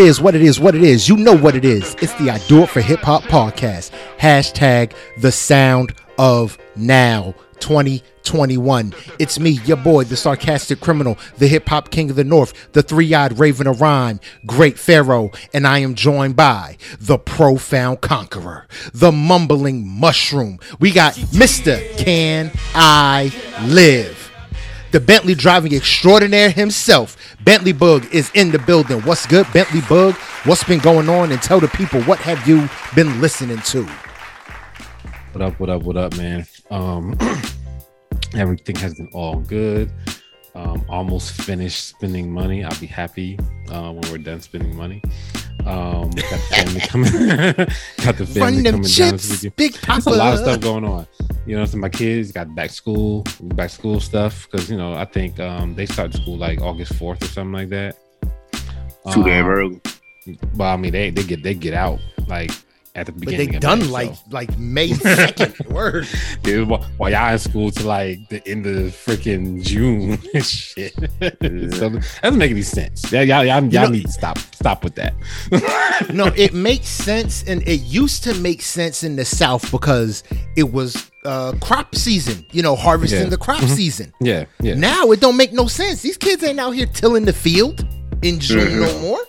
It is, what it is, what it is. You know what it is. It's the I Do It for Hip Hop podcast. Hashtag the sound of now 2021. It's me, your boy, the sarcastic criminal, the hip hop king of the north, the three eyed raven of rhyme, great pharaoh, and I am joined by the profound conqueror, the mumbling mushroom. We got Mr. Can I Live? The Bentley driving extraordinaire himself. Bentley Bug is in the building. What's good, Bentley Bug? What's been going on? And tell the people what have you been listening to? What up, what up, what up, man? Um everything has been all good. Um, almost finished spending money. I'll be happy uh, when we're done spending money. Um, got the family coming. got the family Run them coming down chips, this weekend. Big There's a lot of stuff going on. You know, so my kids got back school, back school stuff because you know I think um, they start school like August fourth or something like that. Too damn Um, early. Well, I mean they they get they get out like at the But they of done May, like so. like May second. Word. Dude, while while y'all in school to like the end of freaking June and shit. so that doesn't make any sense. Yeah, y'all, y'all, y'all know- need to stop stop with that. No, it makes sense, and it used to make sense in the South because it was uh crop season. You know, harvesting Yeah. the crop Mhm. season. yeah, yeah. Now it don't make no sense. These kids ain't out here tilling the field in June no more.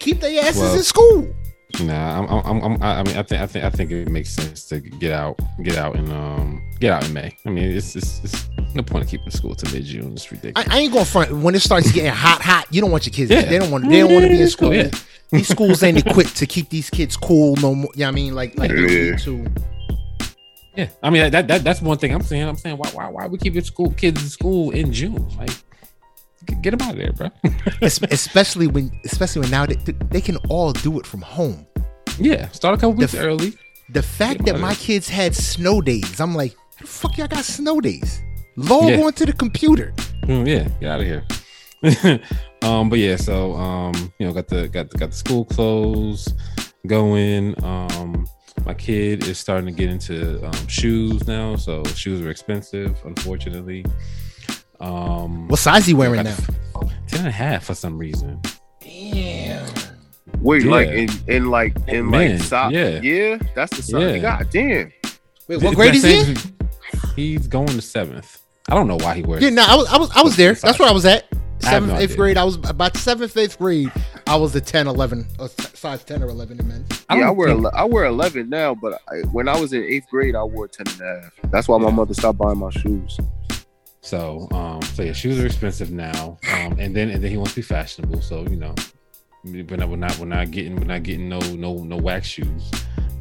Keep their asses Well, in school. Nah, I'm, I'm, I'm, I mean, I think, I think, I think it makes sense to get out, get out and um, get out in May. I mean, it's, it's, it's no point in keeping school to mid June. It's ridiculous. I, I ain't gonna front when it starts getting hot, hot. You don't want your kids. Yeah. They don't want. They don't want to be in school. Yeah. These schools ain't equipped to keep these kids cool no more. You know what I mean? Like, like they Yeah. need to. yeah, I mean, that, that, that's one thing I'm saying. I'm saying, why, why, why we keep your school kids in school in June? Like, get- them out of there, bro. Es- especially when, especially when now they, they can all do it from home. yeah, start a couple weeks The- early. The fact that my kids had snow days, I'm like, how the fuck y'all got snow days? Log Yeah. onto the computer. Mm, yeah, get out of here. um, but yeah, so um, you know, got the got the got the school clothes going. Um, my kid is starting to get into um, shoes now, so shoes are expensive, unfortunately. Um, What size he wearing got now? the- Ten and a half for some reason. Damn. Wait, yeah. like in, in like in Man, like sock. yeah. Yeah, that's the size. Yeah. God damn. Wait, what grade is he? He's going to seventh. I don't know why he wears. Yeah, no, I was, I was, I was there. That's where I was at. Seventh, no eighth idea. grade. I was about seventh, eighth grade. I was a 10, 11, or size 10 or 11 in men. I yeah, I wear think- ele- I wear eleven now, but I, when I was in eighth grade, I wore 10 and a half. That's why my mother stopped buying my shoes. So, um, so yeah, shoes are expensive now. Um, and then and then he wants to be fashionable. So you know, we're not we're not we're not getting we're not getting no no no wax shoes.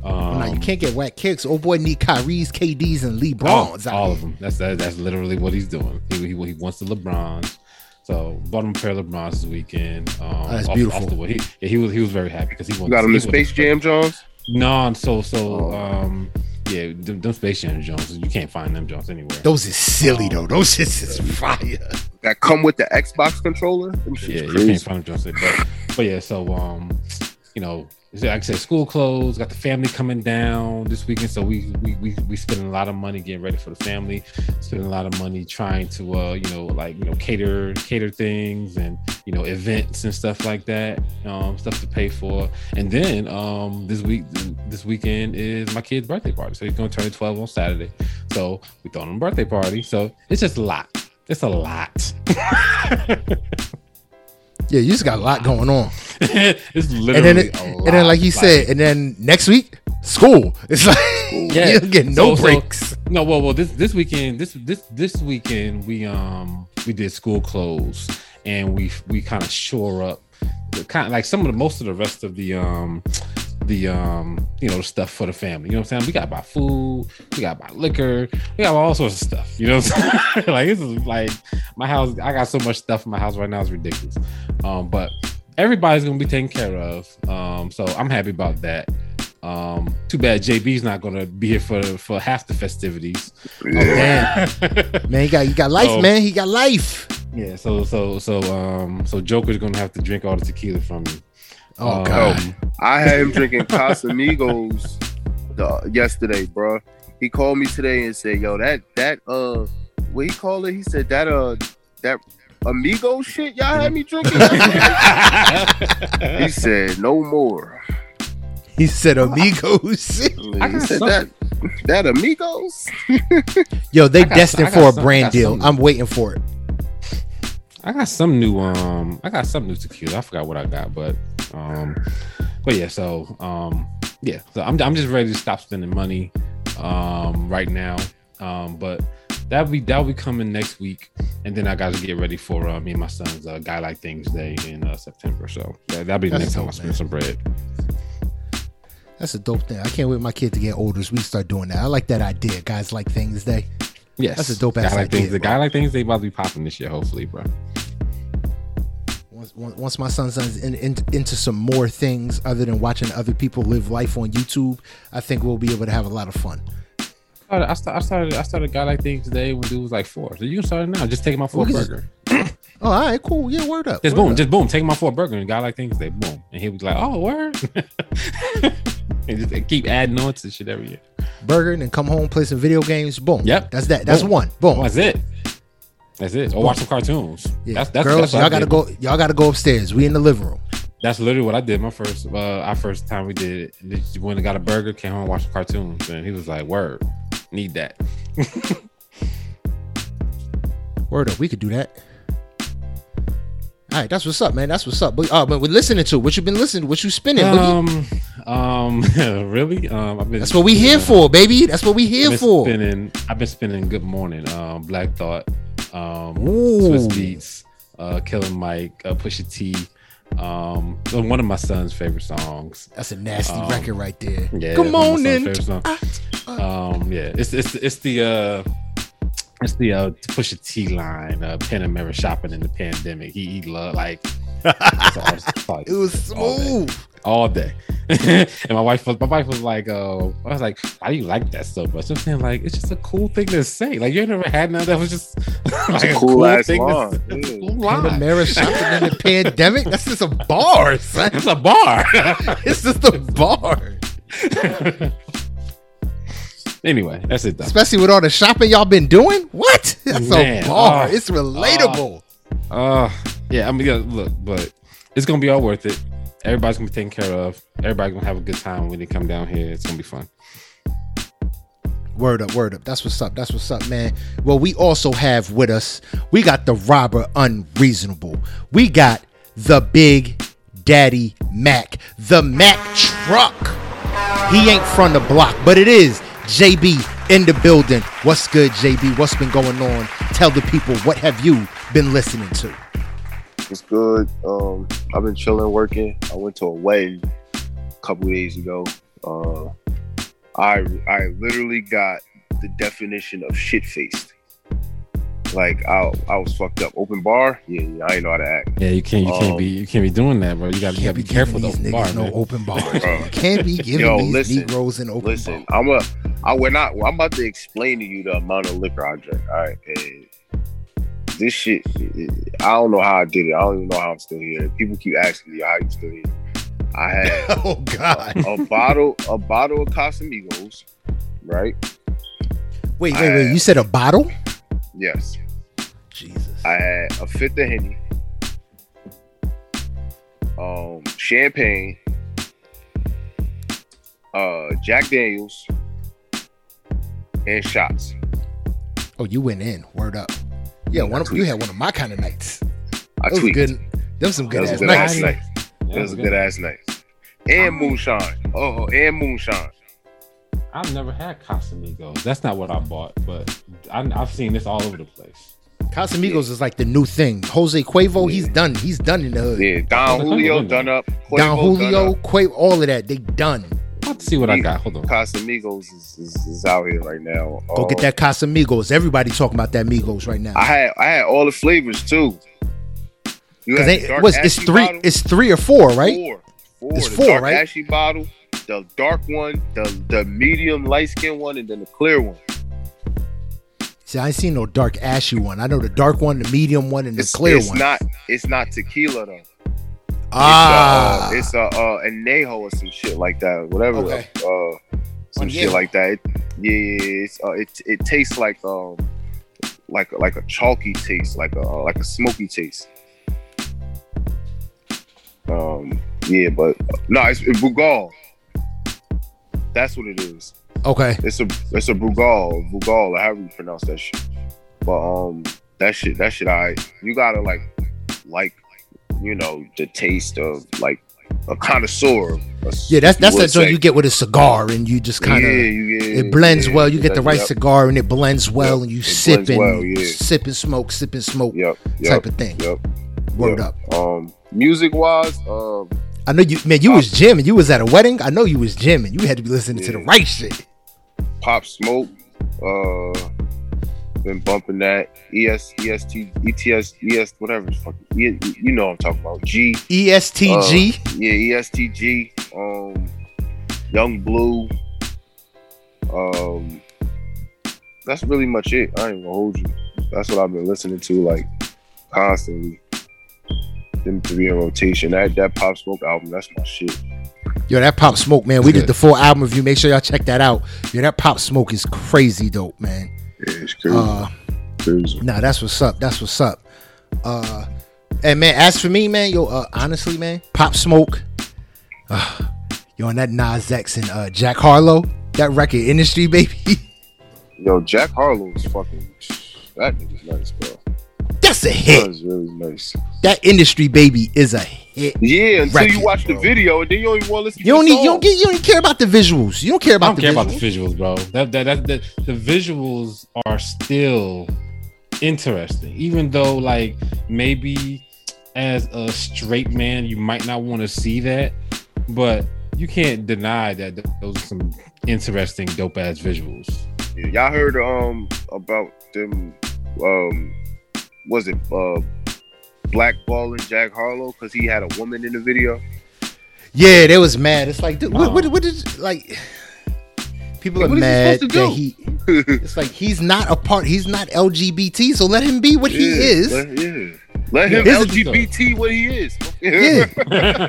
Um, now you can't get whack kicks. Oh boy, need Kyrie's, KD's, and all, LeBrons. out all of them. That's that, that's literally what he's doing. He, he, he wants the LeBrons. So bought him a pair of LeBrons this weekend. Um, That's off- beautiful. Off the way. He, yeah, he was he was very happy because he You wants. got them he the Space Jam Jones. No, so so Oh. um yeah, them, them Space Jam Jones. You can't find them Jones anywhere. Those is silly though. Those is is fire. That come with the Xbox controller. Them shit's yeah, you can't find them Johnson. But but yeah, so um, you know, like I said, school closed, got the family coming down this weekend. So we we we we spending a lot of money getting ready for the family, spending a lot of money trying to uh, you know, like you know, cater cater things and you know, events and stuff like that. Um, stuff to pay for. And then um this week this weekend is my kid's birthday party. So he's gonna turn 12 on Saturday. So we throwing him a birthday party. So it's just a lot. It's a lot. Yeah, you just got a lot going on. it's And literally then, it, and then, like you said, and then next week, school. It's like Yeah. you get no So- so- breaks. no, well, well, this this weekend, this this this weekend, we um we did school close, and we we kind of shore up, the kind of like some of the most of the rest of the um the um you know stuff for the family. You know what I'm saying? We got to buy food, we got to buy liquor, we got all sorts of stuff. You know what I'm saying? like this is like my house. I got so much stuff in my house right now. It's ridiculous. Um, but everybody's gonna be taken care of. Um, so I'm happy about that. Um, too bad JB's not gonna be here for for half the festivities. Yeah. Man, man, he got he got life, Oh. man. He got life. Yeah, so so so um so Joker's gonna have to drink all the tequila from me. Oh Um, god. I had him drinking Casamigos the, yesterday, bro. He called me today and said, "Yo, that that uh, what he called it? He said that uh, that amigo shit y'all had me drinking. he said no more. He said amigos. He said some- that that amigos. Yo, they got destined some- for a some- brand deal. some. I'm waiting for it. I got some new um I got some new tequila. I forgot what I got, but um but yeah, so um yeah, so I'm I'm just ready to stop spending money um right now. Um but that'll be that'll be coming next week and then I got to get ready for uh, me and my son's uh, guy like things day in uh, September. So that, that'll be the That's next time I spend man. some bread. That's a dope thing. I can't wait my kid to get older so we start doing that. I like that idea. Guys like things day. Yes. That's a dope ass guy like idea, things. The guy like things they about to be popping this year, hopefully, bro. Once, once my son's in, in, into some more things other than watching other people live life on YouTube, I think we'll be able to have a lot of fun. I started, I started, I started a guy like things today when dude was like four. So you can start it now. Just take my four We can just- burger. Oh, all right, cool. Yeah, word up. Just word boom, up. just boom, take my four burger and guy like things today, boom. And he was like, Oh, word. and just keep adding on to shit every year. burger and then come home, play some video games. Boom. Yep. That's that. That's Boom. one. Boom. That's it. That's it. Or watch some cartoons. Yeah. That's that's Girls, that's y'all gotta go. Y'all gotta go upstairs. We in the living room. That's literally what I did. My first uh our first time we did it. Went and got a burger, came home and watched cartoons. And he was like, Word, need that. Word up. We could do that. All right, that's what's up, man. That's what's up. But, uh, but we're listening to what you been listening, what you spinning. Boogie? Um um really? Um I've been that's what we here for, baby. That's what we I've here been for. spinning. I've been spinning Good Morning, um, Black Thought, um, Ooh. Swizz Beatz, uh, Killer Mike, uh, Pusha T. Um, one of my son's favorite songs. That's a nasty Um, record right there. Yeah, Good one of my son's morning. Um, yeah, it's it's it's the uh, it's the uh, Pusha T line, uh, Panamera shopping in the pandemic. He, he loved like all- all- It was all day smooth. all day. and my wife was my wife was like, uh, I was like, why do you like that so much? I'm saying like it's just a cool thing to say. Like you ain't never had none that was just like a cool ass thing to line. say. Yeah. It's a cool line. Panamera shopping in the pandemic. That's just a bar, son. It's a bar. It's just a bar. anyway, that's it though. Especially with all the shopping y'all been doing. What? That's Man, a bar. oh, it's relatable. Uh yeah, I mean yeah, look, but it's gonna be all worth it. Everybody's gonna be taken care of. Everybody's gonna have a good time when they come down here. It's gonna be fun. Word up, word up. That's what's up. That's what's up, man. Well, we also have with us, we got the robber unreasonable. We got the big daddy Mac, the Mac truck. He ain't from the block, but it is JB in the building. What's good, JB? What's been going on? Tell the people what have you been listening to? It's good. Um, I've been chilling, working. I went to a wedding a couple days ago. Uh, I I literally got the definition of shit faced. Like I I was fucked up. Open bar, yeah, yeah I ain't know how to act. Yeah, you can't you can't Um, be you can't be doing that, bro. You gotta, you gotta be careful giving though. these Bar, no man. open bars. Bro. You can't be giving Yo, these listen, Negroes an open Listen, bar. I'm a I we're not I'm about to explain to you the amount of liquor I drank. All right, and this shit, I don't know how I did it. I don't even know how I'm still here. People keep asking me how you still here. I had Oh God! a bottle, a bottle of Casamigos, right? Wait, wait, wait! You said a bottle? Yes. Jesus! I had a fifth of Henny, um, champagne, uh, Jack Daniels, and shots. Oh, you went in. Word up. Yeah, one of, you had one of my kind of nights. I That was tweaked. good. Them some That good was a ass good nights. ass night. Yeah, That was a good. good ass night. And moonshine. Oh, and moonshine. I've never had Casamigos. That's not what I bought, but I, I've seen this all over the place. Casamigos is like the new thing. Jose Cuervo, he's done. He's done in the hood. Yeah, Don Julio done up. Don Julio, done up. Quavo, all of that, they done. I'm to see what I got. Hold on. Casamigos is, is, is out here right now. Go Um, get that Casamigos. Everybody talking about that Migos right now. I had I had all the flavors too. You Because had the they dark was it's three, bottle. it's three or four, right? Four. Four. It's the four, dark right? ashy bottle, the dark one, the the medium light skin one, and then the clear one. See, I ain't seen no dark ashy one. I know the dark one, the medium one, and the It's, clear it's one. not it's not tequila though. Ah, It's a uh, it's a uh, anejo or some shit like that. Whatever. Okay. Uh, some shit like that. It, yeah, it's, uh, it it tastes like um like a, like a chalky taste, like a like a smoky taste. Um, yeah, but no, it's, it's Brugal. That's what it is. Okay. It's a it's a Brugal, Brugal, however you pronounce that shit. But um, that shit, that shit, I you gotta like like you know the taste of like a connoisseur. Yeah, that's that's that joint you get with a cigar, and you just kind of yeah, get- it blends yeah, well. You get the right yep, cigar, and it blends well, Yep, and you it sip and well, yeah. sip and smoke, sip and smoke Yep, type of thing. Yep. Word up. Um, music wise, um, I know you, man. You was jamming. You was at a wedding. I know you was jamming. You had to be listening to the right shit. Pop Smoke, uh, been bumping that ES, EST, ETS, ES, whatever. the Fuck, you, you know what I'm talking about. G, E ESTG. Uh, yeah, ESTG, um, Yung Bleu. Um, that's really much it. I ain't gonna hold you. That's what I've been listening to like constantly. Them three in rotation. That that Pop Smoke album, that's my shit. Yo, that Pop Smoke, man. We did the full album review. Make sure y'all check that out. Yo, that Pop Smoke is crazy dope, man. Yeah, it's crazy. Uh, crazy. nah, that's what's up. That's what's up. Uh, and man, as for me, man, yo, uh, honestly, man, Pop Smoke, uh, yo, and that Nas X and uh, Jack Harlow, that record industry, baby. Yo, Jack Harlow is fucking. That nigga's nice, bro. That's a hit. is really nice. That industry, baby, is a hit. Yeah, until Record, you watch the video and then you don't even want to listen. You don't need. the You don't get. You don't care about the visuals. You don't care about. I about don't the care visuals. about the visuals, bro. That, that, that, that the visuals are still interesting, even though like maybe as a straight man you might not want to see that, but you can't deny that th- those are some interesting, dope ass visuals. Yeah, y'all heard um about them um was it uh blackballing Jack Harlow because he had a woman in the video? Yeah, they was mad. It's like, dude, what, Oh. what, what is like? People are what mad that do? he. It's like he's not a part. He's not LGBT. So let him be what he is. Let, yeah. Let him LGBT what he is. Yeah.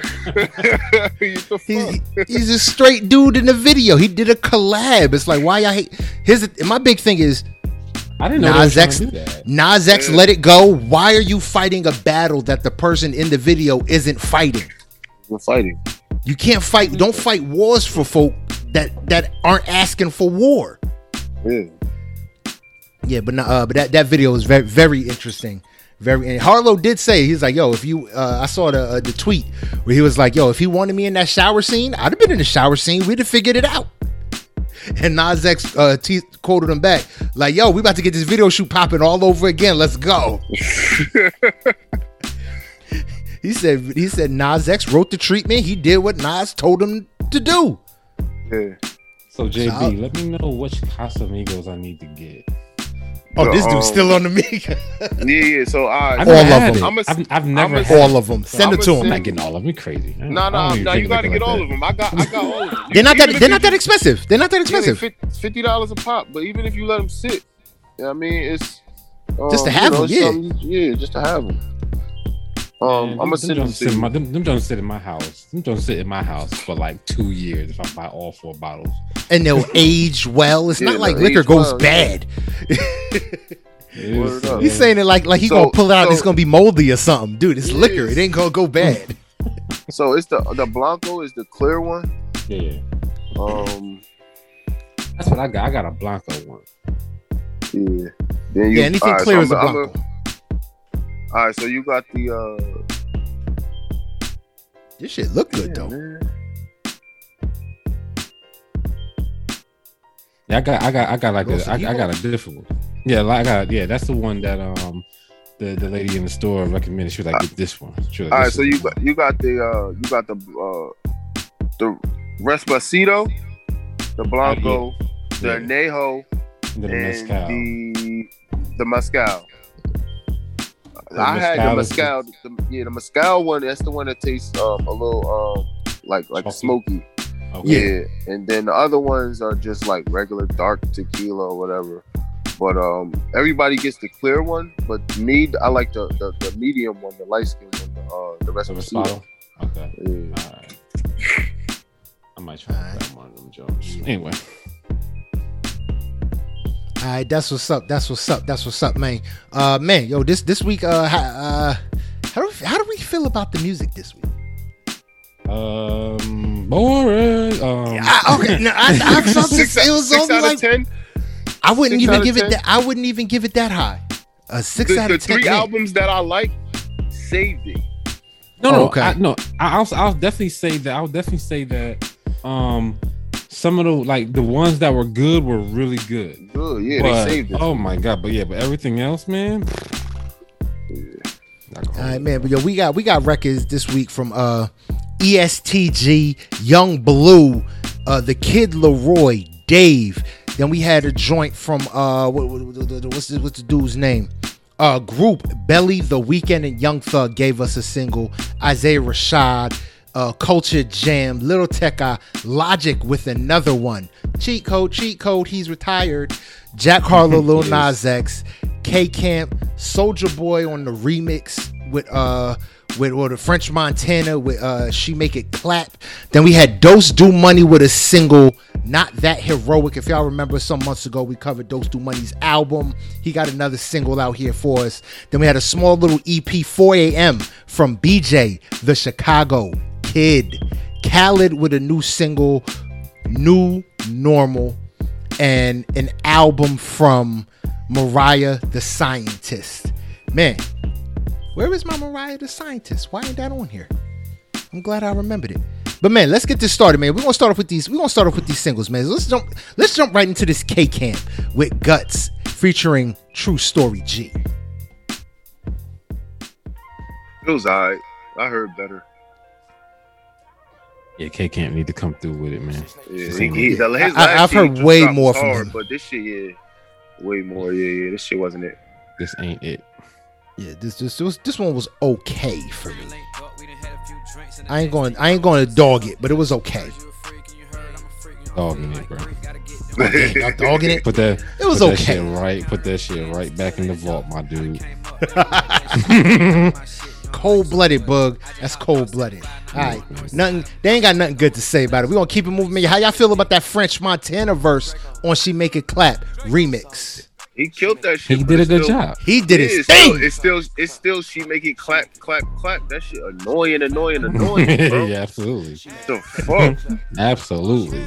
He's, he's a straight dude in the video. He did a collab. It's like why I hate. The, my big thing is I didn't know Nas X. do that. Nas X, Yeah. let it go. Why are you fighting a battle that the person in the video isn't fighting? We're fighting. You can't fight. Don't fight wars for folk that that aren't asking for war. Yeah. Yeah, but no, uh, but that, that video was very very interesting. Very and Harlow did say he's like, yo, if you, uh, I saw the uh, the tweet where he was like, yo, if he wanted me in that shower scene, I'd have been in the shower scene. We'd have figured it out. And Nas X uh, t- quoted him back like, yo, we about to get this video shoot popping all over again. Let's go. he said he said Nas X wrote the treatment. He did what Nas told him to do. Yeah. So JB, So- let me know which Casamigos I need to get. Oh, this Um, dude's still on the mic. Yeah, yeah. So I I've All never of them. it. I'm a- I've, I've never I'm a- all of them. Send I'm it to a him. I'm not getting all of them. Crazy? I don't- No, no, no. drink You got to liquor get like all that. of them. I got, I got all of them. They're not that. They're you- not that expensive. They're not that expensive. fif- fifty dollars a pop, but even if you let them sit, you know what I mean, it's um, Just to you have them. yeah. yeah, just to have them. Um, Man, I'm gonna them send them don't to sit in my them, them don't sit in my house. Them don't sit in my house for like two years if I buy all four bottles. and they'll age well. It's Yeah, not like liquor goes well, bad. Word up. He's saying it like like he So- gonna pull it out. and it's gonna be moldy or something, dude. It's It liquor. is. It ain't gonna go bad. So it's the the Blanco is the clear one. yeah, yeah. Um, That's what I got. I got a Blanco one. yeah. Then you, Yeah, anything all right, clear so is a I'm- I'm blanco. All right, so you got the uh. This shit look good damn, though. man. Yeah, I got, I got, I got like Los a, I, I got a different one. Yeah, I got, yeah, that's the one that um, the the lady in the store recommended. She was like, get this one. Like, All right, so is you got you got the uh you got the uh the Respacito, the Blanco, one. the Yeah, Anejo, and the and mezcal. the the Mescal. The I had the Mezcal The, yeah, the Mescal one. That's the one that tastes um a little um like like Chalky. smoky. Okay. Yeah. and then the other ones are just like regular dark tequila or whatever. But um, everybody gets the clear one. But me, I like the the, the medium one, the light skin one, the uh, the So Respacito. Moscato? Okay. Yeah. All right. I might try to grab one of them Jones. Anyway, All All right, that's what's up. That's what's up. That's what's up, man. Uh, man, yo, this this week, uh, how, uh, how do we, how do we feel about the music this week? Um, boring. Um, I, okay, no, I, I, I Six, it was six only out like of ten. I wouldn't six even give it that. I wouldn't even give it that high. A six The, out the of ten. The three man. albums that I like saved it. No, Oh, no, okay. I, no. I, I'll, I'll definitely say that. I'll definitely say that. Um, some of the like the ones that were good were really good. Good, yeah, but, they saved it. oh my god! But yeah, but everything else, man. Not gonna All right, man. But yo, we got we got records this week from uh ESTG, Yung Bleu, uh the Kid LAROI, Dave. Then we had a joint from uh what, what- what- what- what's the, what's the dude's name? Uh group Belly the Weeknd and Young Thug gave us a single. Isaiah Rashad, uh Culture Jam, Little Tecca, Logic with another one. Cheat code, cheat code, he's retired. Jack Harlow, Lil. Nas X, K Camp, Soldier Boy on the remix with uh with or the French Montana with uh She Make It Clap. Then we had Dose Do Money with a single, not that heroic. If y'all remember some months ago, we covered Dose Do Money's album. He got another single out here for us. Then we had a small little EP 4 a.m. from BJ, the Chicago Kid. Khaled with a new single, New Normal, and an album from Mariah the Scientist. Man, where is my Mariah the Scientist? Why ain't that on here? I'm glad I remembered it. But man, let's get this started, man. We're gonna start off with these. We're gonna start off with these singles, man. Let's jump. Let's jump right into this K Camp with Guts featuring True Story G. It was alright. I heard better. Yeah, K Camp need to come through with it, man. Yeah, he, he, the, I, I've heard way more was from hard, him. But this shit, yeah, way more. Yeah, yeah. This shit wasn't it. This ain't it. Yeah, this this this, this one was okay for me. I ain't going. I ain't going to dog it, but it was okay. Dogging it, bro. Oh, damn, dogging it. Put that. It was put that okay. shit right. Put that shit right back in the vault, my dude. Cold blooded bug. That's cold blooded. All right, nothing. They ain't got nothing good to say about it. We gonna keep it moving. Man, How y'all feel about that French Montana verse on "She Make It Clap" remix? He killed that shit. He did a good still- job. He did Yeah, his it's still, it's still, it's still. She make it clap, clap, clap. That shit annoying, annoying, annoying, bro. yeah, absolutely, The fuck? absolutely.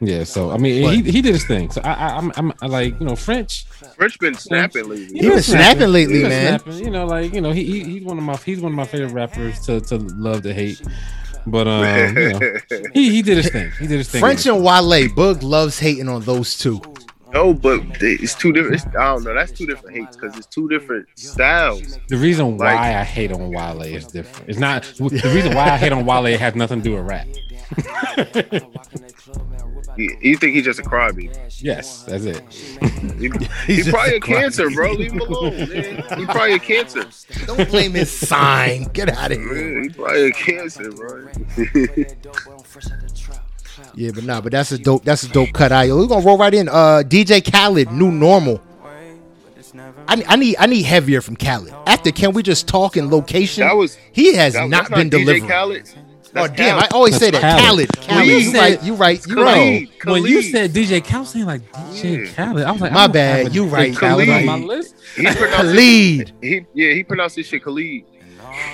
Yeah, so I mean, he, he did his thing. So I, I I'm, I'm I like you know French. French been snapping lately. He been snapping lately, been man. snapping. You know, like you know, he, he he's one of my he's one of my favorite rappers to to love to hate. But um, you know, he he did his thing. He did his thing. French and Wale. Bug loves hating on those two. no, but it's two different. It's, I don't know. That's two different hates because it's two different styles. The reason why Like- I hate on Wale is different. It's not the reason why I hate on Wale has nothing to do with rap. You, you think he's just a crybaby? Yes, that's it. He, He's he probably a a cancer, bro. Leave him alone, man. He probably a cancer. Don't blame his sign. Get out of here. Man, he probably a cancer, bro. Yeah, but nah, but that's a dope. That's a dope cut. All right, we're gonna roll right in. Uh, DJ Khaled, new normal. I, I need I need heavier from Khaled. After can we just talk in location? That was- he has That- not that's been DJ delivering. Khaled. Oh That's damn! I always say that Khaled. Khaled. Khaled. When you You said- right. You right. You Khaled. right. Khaled. When you said DJ Khaled, saying like DJ Yeah. Khaled, I was like, mm. My bad, you DJ right, Khaled on Khalid. my list. He pronounced Khalid. He, yeah, he pronounced this shit Khalid.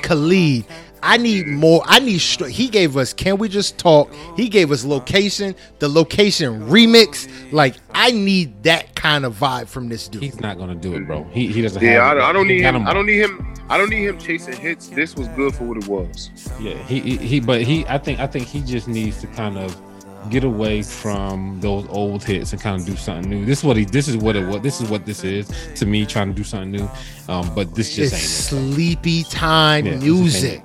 Khalid. I need more. I need. Str- he gave us. Can we just talk? He gave us location. The location remix. Like I need that kind of vibe from this dude. He's not gonna do it, bro. He he doesn't. Yeah, I, it. don't- I don't need got him. I don't need him. I don't need him chasing hits. This was good for what it was. Yeah, he, he he but he I think I think he just needs to kind of get away from those old hits and kind of do something new. This is what he this is what it what this is what this is to me trying to do something new. Um but this just it's ain't sleepy time Yeah, this is music.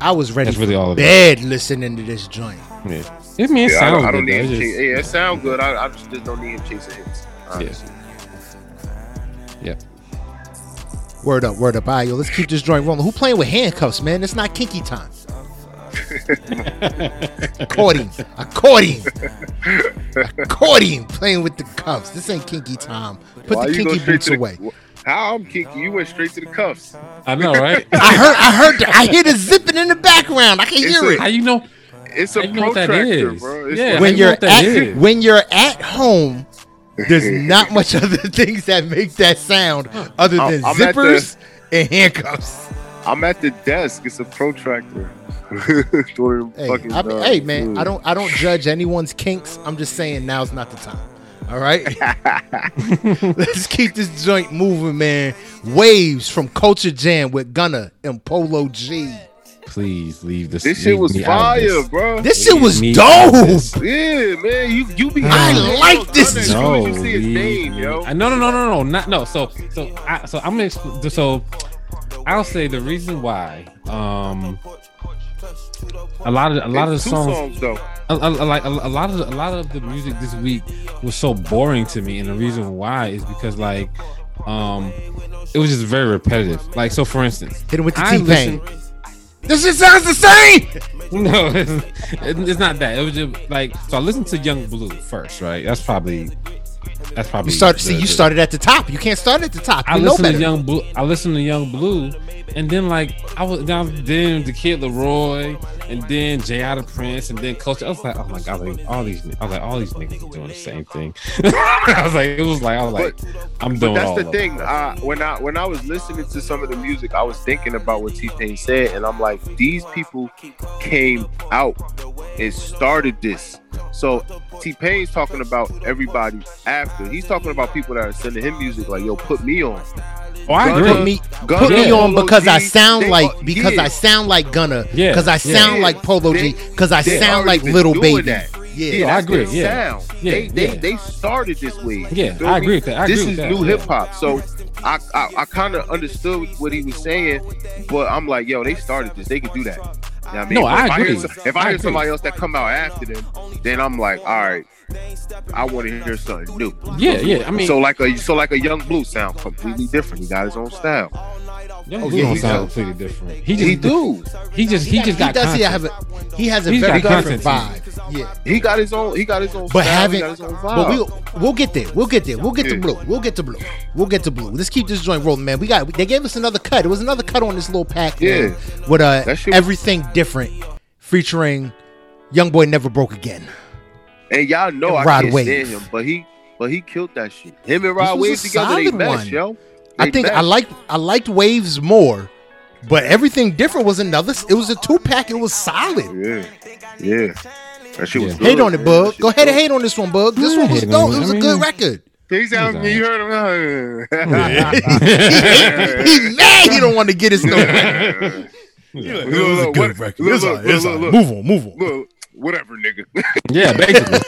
I was ready That's for really all it is. bed listening to this joint. it. Yeah. It means Yeah, I sounds don't, I don't good. need though. Chase, just- yeah, it sound good. I, I just, just don't need him chasing hits. Honestly. yeah. Word up, word up. All right, yo, let's keep this joint rolling. Who playing with handcuffs, man? It's not kinky time. Accordion, accordion, accordion. Playing with the cuffs. This ain't kinky time. Put Why the kinky straight boots to the- away. How I'm kicking, You went straight to the cuffs. I know, right? I heard, I heard, the, I hear the zipping in the background. I can It's hear a- it. How you know It's a How you know what that protractor, bro. It's Yeah, when you know you're at is? when you're at home There's not much other things that make that sound other than I'm at the- zippers and handcuffs. I'm at the desk. It's a protractor. Hey, fucking, I uh, hey, man, mm. I don't I don't judge anyone's kinks. I'm just saying now's not the time. All right, let's keep this joint moving, man. Waves from Culture Jam with Gunna and Polo G. Please leave this. This shit was me out of fire, this. bro. This shit was Me out of dope. Yeah, man, you you be. I like this Gunna No, you see his name, yo. No, no, no, no, no, not no. So, so, I, so I'm gonna so I'll say the reason why. Um, a lot of a lot of the It's two songs, though. a, a, a- like a, a lot of the, a lot of the music this week was so boring to me, and the reason why is because like, um, it was just very repetitive. Like, so for instance, Hit him with the I T Pain. listen- This shit sounds the same. No, it's, it's not that. It was just like so. I listened to Yung Bleu first, right? That's probably that's probably You started. See, you the- started at the top. You can't start at the top. I You know listened to Yung Bleu. I listened to Yung Bleu, and then like I was down then the Kid LAROI, and then Jay Out of Prince, and then Culture. I was like, oh my god, like, all these, I was like, all these niggas are doing the same thing. I was like, it was like, I was like, I'm doing. But that's all the thing. I, when I when I was listening to some of the music, I was thinking about what T Pain said, and I'm like, these people came out and started this. So T Pain's talking about everybody after. He's talking about people that are sending him music, like, yo, put me on. Oh, I Gunna- agree. Put me, Gunna, put me Yeah. on because I G, sound like are- because yeah. I sound like Gunna. Yeah. Because I Yeah. sound like Polo G. Because I sound like Little doing Baby. that. Yeah. Yeah, I agree, yeah. Sound. Yeah, they they yeah. they started this way. Yeah, Feel I agree with that. I this agree is that. new hip hop. So I I, I kind of understood what he was saying, but I'm like, yo, they started this. They could do that. You know what I mean? No, But I if agree. hear, if I, I hear agree. somebody else that come out after them, then I'm like, all right, I want to hear something new. Yeah, yeah. I mean, so like a so like a young blue sound completely different. He got his own style. Young Oh, Blue yeah, don't he sound does. completely different. He just He do. He just he, just got he does. He have a he has a He's very got different content vibe. Yeah. He got his own. He got his own. But style. he haven't. got his own But vibe. we'll we'll get there. We'll get there. We'll get to blue. We'll get to blue. We'll get to blue. Let's keep this joint rolling, man. We got. They gave us another cut. It was another cut on this little pack. man, Yeah. With uh That was- everything different, featuring Young Boy Never Broke Again. And y'all know And I Rod can't Wave. stand him, but he but he killed that shit. Him and Rod was Wave a together, they solid best, one. yo. I They think I best. like I liked Waves more, but everything different was another. It was a two pack. It was solid. Yeah, yeah. That shit was Yeah. good, Hate on it, man. Bug. Go ahead and hate on this one, Bug. This Yeah, one was dope. it. It was I a good record. He sounds Okay. you heard him. he, he mad. He don't want to get his no. Look, look, what- look, It's look, all right, it's look, all right. look. Move on, move on. Look, whatever, nigga. Yeah, basically.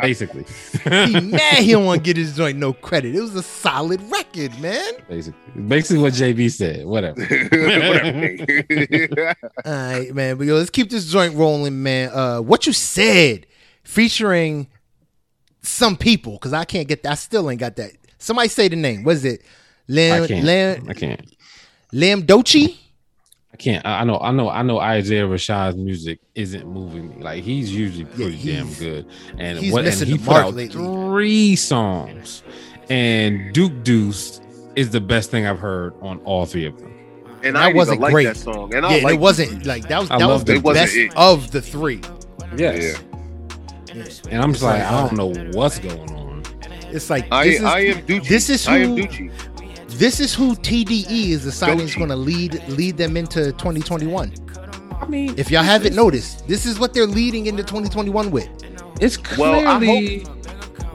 basically. He mad. He don't want to get his joint no credit. It was a solid record, man. basically. Basically what JB said. Whatever. whatever. All right, man. But yo, let's keep this joint rolling, man. Uh, what you said, featuring some people, because I can't get that. I still ain't got that. Somebody say the name. What is it? Lim I can't. Lim I can't. Lim Dochi? I can't. I I know. I know. I know. Isaiah Rashad's music isn't moving me. Like he's usually pretty damn he's- good. And he's what? And he the put out lately. three songs, and Duke Deuce is the best thing I've heard on all three of them. and That I wasn't wasn't like great. that song. And I and like it wasn't like that was that was the it. It best it. of the three. Yes. Yeah. And I'm just like, like, I don't uh, know what's going on. It's like I, this is, I am Ducci. this is I am who- Ducci. This is who TDE is deciding is going to lead lead them into 2021. I mean, If y'all haven't noticed, this is what they're leading into 2021 with. it's Well, I clearly.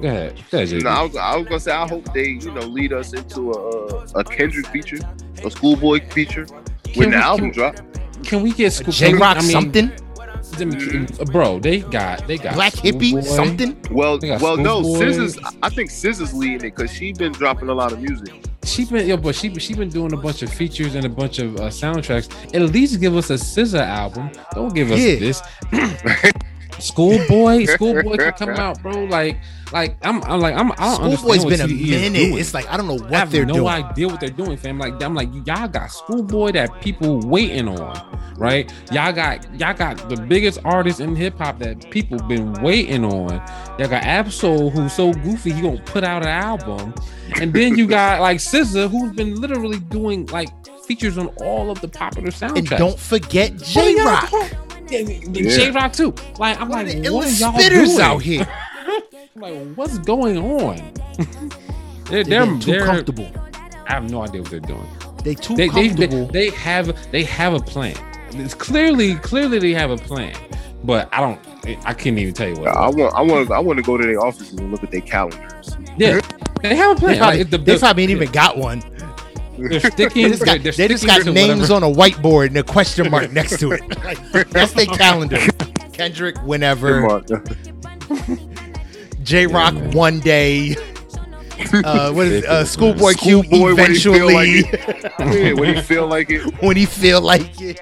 Go ahead. Go ahead, JB. No, I was, I was gonna say I hope they, you know, lead us into a a Kendrick feature, a Schoolboy feature when we- the album can- drop. Can we get school? Jay Rock I mean, something, mm-hmm. bro, they got they got Black Hippy Schoolboy. something. Well, well, no, Schoolboy. SZA's. I think SZA's leading it because she been dropping a lot of music. She been yo, but she she been doing a bunch of features and a bunch of uh, soundtracks. At least give us a SZA album. Don't give us Yeah. this. Schoolboy, Schoolboy can come out, bro. Like, like I'm, I'm like I'm. I don't Schoolboy's understand been a what TDE is minute. It's like I don't know what I have they're no doing. idea what they're doing, fam. Like I'm like y'all got Schoolboy that people waiting on, right? Y'all got y'all got the biggest artist in hip hop that people been waiting on. Y'all got Ab-Soul who's so goofy he gonna put out an album, and then you got like SZA who's been literally doing like features on all of the popular soundtracks. And don't forget What are Jay Rock. doing? Yeah, Jay Rock too. Like I'm One like, what are y'all spitters doing? out here. I'm like, what's going on? they're, They're they're, too they're- comfortable. I have no idea what they're doing. They too They, they, they, comfortable. they have they have a plan. It's clearly clearly they have a plan, but I don't. I can't even tell you what. it I want, I want, I want to go to their offices and look at their calendars. Yeah, they have a They plan. probably, Like, the- they the- probably ain't even got one. They're sticking. They just got, they're they just got names whatever- on a whiteboard and a question mark next to it. Like, that's their calendar. Kendrick, whenever. Mark. Jay Rock, man. one day. Uh, what is it? Uh, Schoolboy Q, Schoolboy when he feel eventually. like Yeah, when you feel like it. when he feel like it.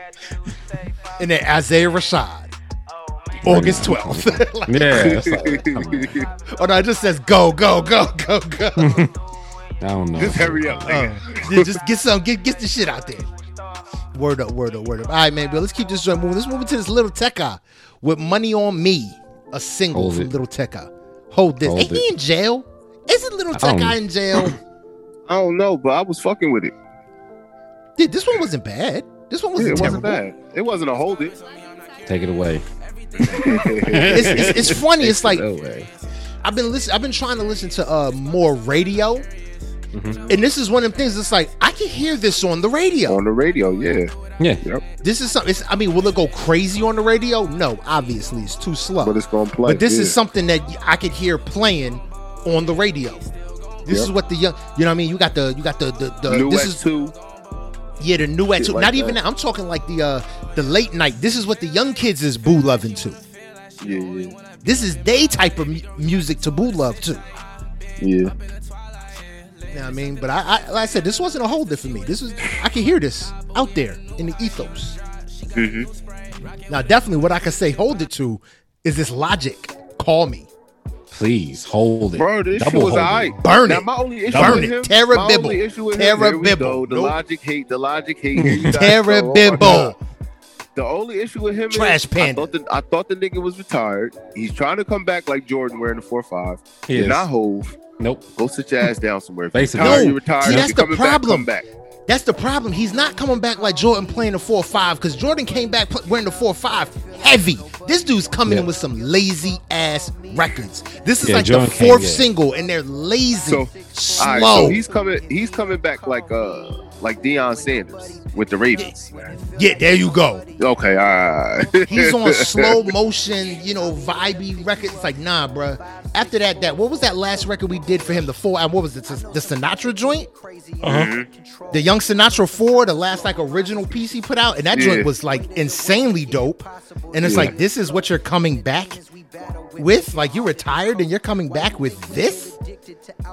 And then Isaiah Rashad, August 12th. Like, Yeah, like, oh no, it just says go, go, go, go, go. I don't know. Just hurry up. Uh, nigga. yeah, just get some, get get the shit out there. Word up, word up, word up. All right, man, but let's keep this joint moving. Let's move into this little Tecca with Money on Me, a single Hold from it. Little Tecca. Hold this. Hold Ain't he in jail? Isn't Little I don't- in jail? I don't know, but I was fucking with it. Dude, this one wasn't bad. This one wasn't it wasn't terrible. bad. It wasn't a hold it. Take it away. It's, it's, it's funny. It's like away. I've been listening. I've been trying to listen to uh more radio, Mhm. and this is one of them things. It's like I can hear this on the radio. on the radio. Yeah, Yeah, Yep. This is something. It's, I mean, will it go crazy on the radio? No, obviously it's too slow. but it's gonna play. But this yeah. is something that I could hear playing on the radio. This is what the young, you know, what I mean, you got the, you got the, the, the new this S is two. yeah, the new at two. like Not even that. that. I'm talking like the, uh, the late night. This is what the young kids is boo loving to. Yeah, yeah, This is they type of mu- music to boo love to. yeah. You know what I mean? But I, I, like I said, this wasn't a holder for me. This was, I can hear this out there in the ethos. hmm Now, definitely, what I can say hold it to is this logic. Call me, please hold it. Bro, this shit Double was hold it. alright. burn Now it. my only issue Burn with it. him, Terra my Bibble. only issue with Terra him, Bibble. The Nope. logic hate, the logic hate. Here Terra. Bibble. The only issue with him Trash is panda. I thought, the, I thought the nigga was retired. He's trying to come back like Jordan wearing the four five. He You're is. not Hove. Nope. Go sit your ass down somewhere. If you're Basically. No, you're see, that's the problem. Back, back. That's the problem. He's not coming back like Jordan playing the 4 5 because Jordan came back pl- wearing the 4 5 heavy. This dude's coming Yeah. in with some lazy ass records. This is Yeah, like Jordan the came, fourth yeah. single, and they're lazy, So, slow. All right, so he's coming. He's coming back like uh like Deion Sanders with the Ravens. yeah, there you go. Okay, all right. He's on slow motion, you know, vibey records. It's like, nah, bruh. After that, that what was that last record we did for him? The four, and what was it? The, the Sinatra joint, Uh-huh. the Young Sinatra Four, the last like original piece he put out, and that Yeah. joint was like insanely dope. And it's Yeah. like, this is what you're coming back with? Like you retired and you're coming back with this?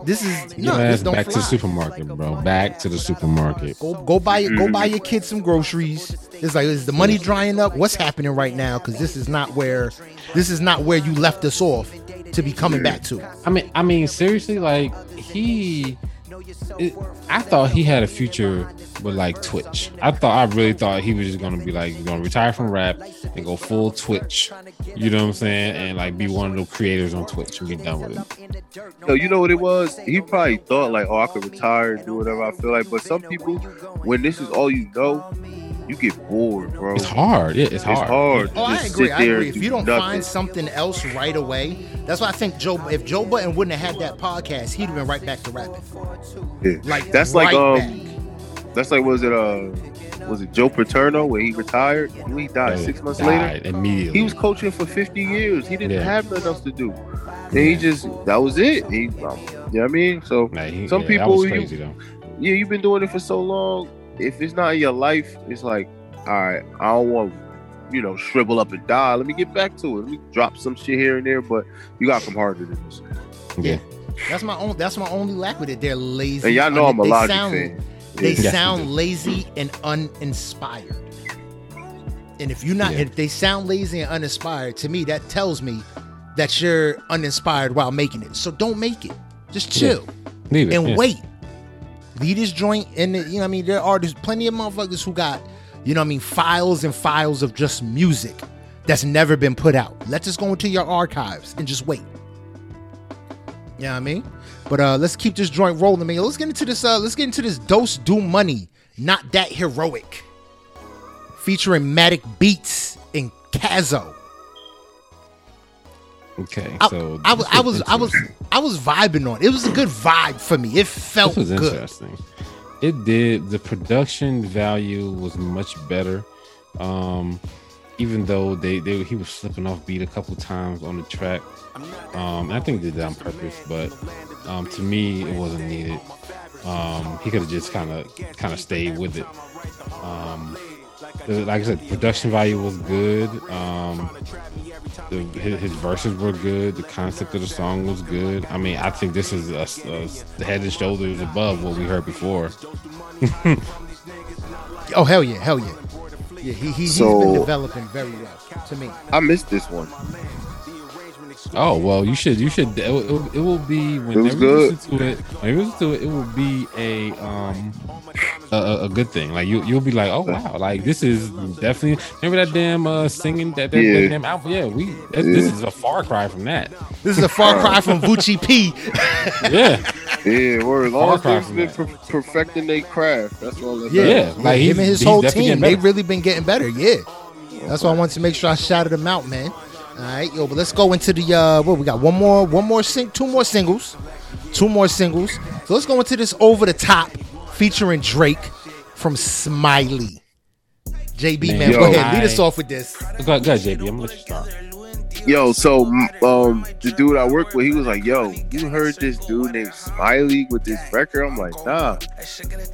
This is no, Yeah, this don't back to the supermarket, bro. Back to the supermarket. Go go buy your Mm-hmm. go buy your kids some groceries. It's like is the money drying up? What's happening right now? Because this is not where this is not where you left us off to be coming back to. I mean, I mean, seriously, like he, it, I thought he had a future with like Twitch. I thought, I really thought he was just gonna be like, gonna retire from rap and go full Twitch. You know what I'm saying? And like be one of the creators on Twitch and get done with it. No, you know what it was? He probably thought like, oh, I could retire and do whatever I feel like. But some people, when this is all you know, you get bored, bro. It's hard. Yeah, it's It's hard. hard. Oh, I agree. I agree. If you don't nothing. find something else right away, that's why I think Joe. If Joe Budden wouldn't have had that podcast, he'd have been right back to rapping. Yeah. Like That's like, um, back. That's like was it uh was it Joe Paterno when he retired? When he died Yeah, six months died later. immediately. He was coaching for 50 years. He didn't Yeah. have nothing else to do. And he just that was it. He, um, you know what I mean? So Nah, he- some yeah, that people, was you- though. yeah, you've been doing it for so long. If it's not in your life, it's like, all right, I don't want you know shrivel up and die. Let me get back to it. Let me drop some shit here and there, but you got some come harder than this. Yeah. That's my own. That's my only lack with it. They're lazy. And y'all know I'm a They Logic sound- fan. They Yeah. sound lazy and uninspired. And if you're not, Yeah. if they sound lazy and uninspired, to me that tells me that you're uninspired while making it. So don't make it. Just Yeah. chill Leave it. and yeah. wait. Lead this joint, and you know, I mean, there are there's plenty of motherfuckers who got, you know, what I mean, files and files of just music that's never been put out. Let's just go into your archives and just wait. You know what I mean? But uh let's keep this joint rolling, man. Let's get into this. Uh, let's get into this dose do money, not that heroic, featuring Matic Beats and Kazo. Okay, I, so I, was I was I was. I was vibing on. it. It was a good vibe for me. It felt This was good. interesting. It did. The production value was much better. Um, even though they, they he was slipping off beat a couple times on the track. Um, I think they did that on purpose, but um, to me it wasn't needed. Um, he could have just kind of kind of stayed with it. Um, like I said, production value was good. Um, the, his, his verses were good. The concept of the song was good. I mean, I think this is a, a head and shoulders above what we heard before. Oh hell yeah, hell yeah. Yeah, he, he, he's So- been developing very well to me. I missed this one. Oh well, you should you should it will, it will be whenever you listen to it. When you listen to it, it will be a um a, a- a good thing. Like you you'll be like, oh wow, like this is definitely remember that damn uh singing that that, Yeah. that damn album. Yeah, we this, this is a far cry from that. This is a far cry from Vucci P. Yeah, Yeah, word. Far Long things been per- perfecting their craft. That's all. That Yeah, Yeah, like, him and his whole team, they better. really been getting better. Yeah, that's why I wanted to make sure I shouted them out, man. All right, yo, but let's go into the uh, what we got. One more, one more, sing, two more singles, two more singles. So let's go into this over the top featuring Drake from Smiley. JB man, Man, go ahead, lead us off with this. go, go ahead, JB. I'm gonna let you start. Yo, so um, the dude I work with, he was like, "Yo, you heard this dude named Smiley with this record?" I'm like, "Nah."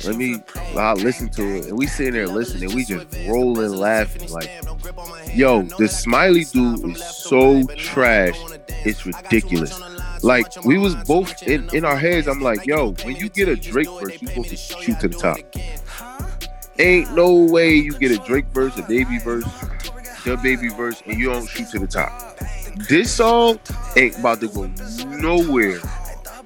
Let me, I listen to it, and we sitting there listening. We just rolling, laughing, like, "Yo, this Smiley dude is so trash. It's ridiculous." Like we was both in in our heads. I'm like, "Yo, when you get a Drake verse, you supposed to shoot to the top." Ain't no way you get a Drake verse, a Baby verse, the Baby verse, and you don't shoot to the top. This song ain't about to go nowhere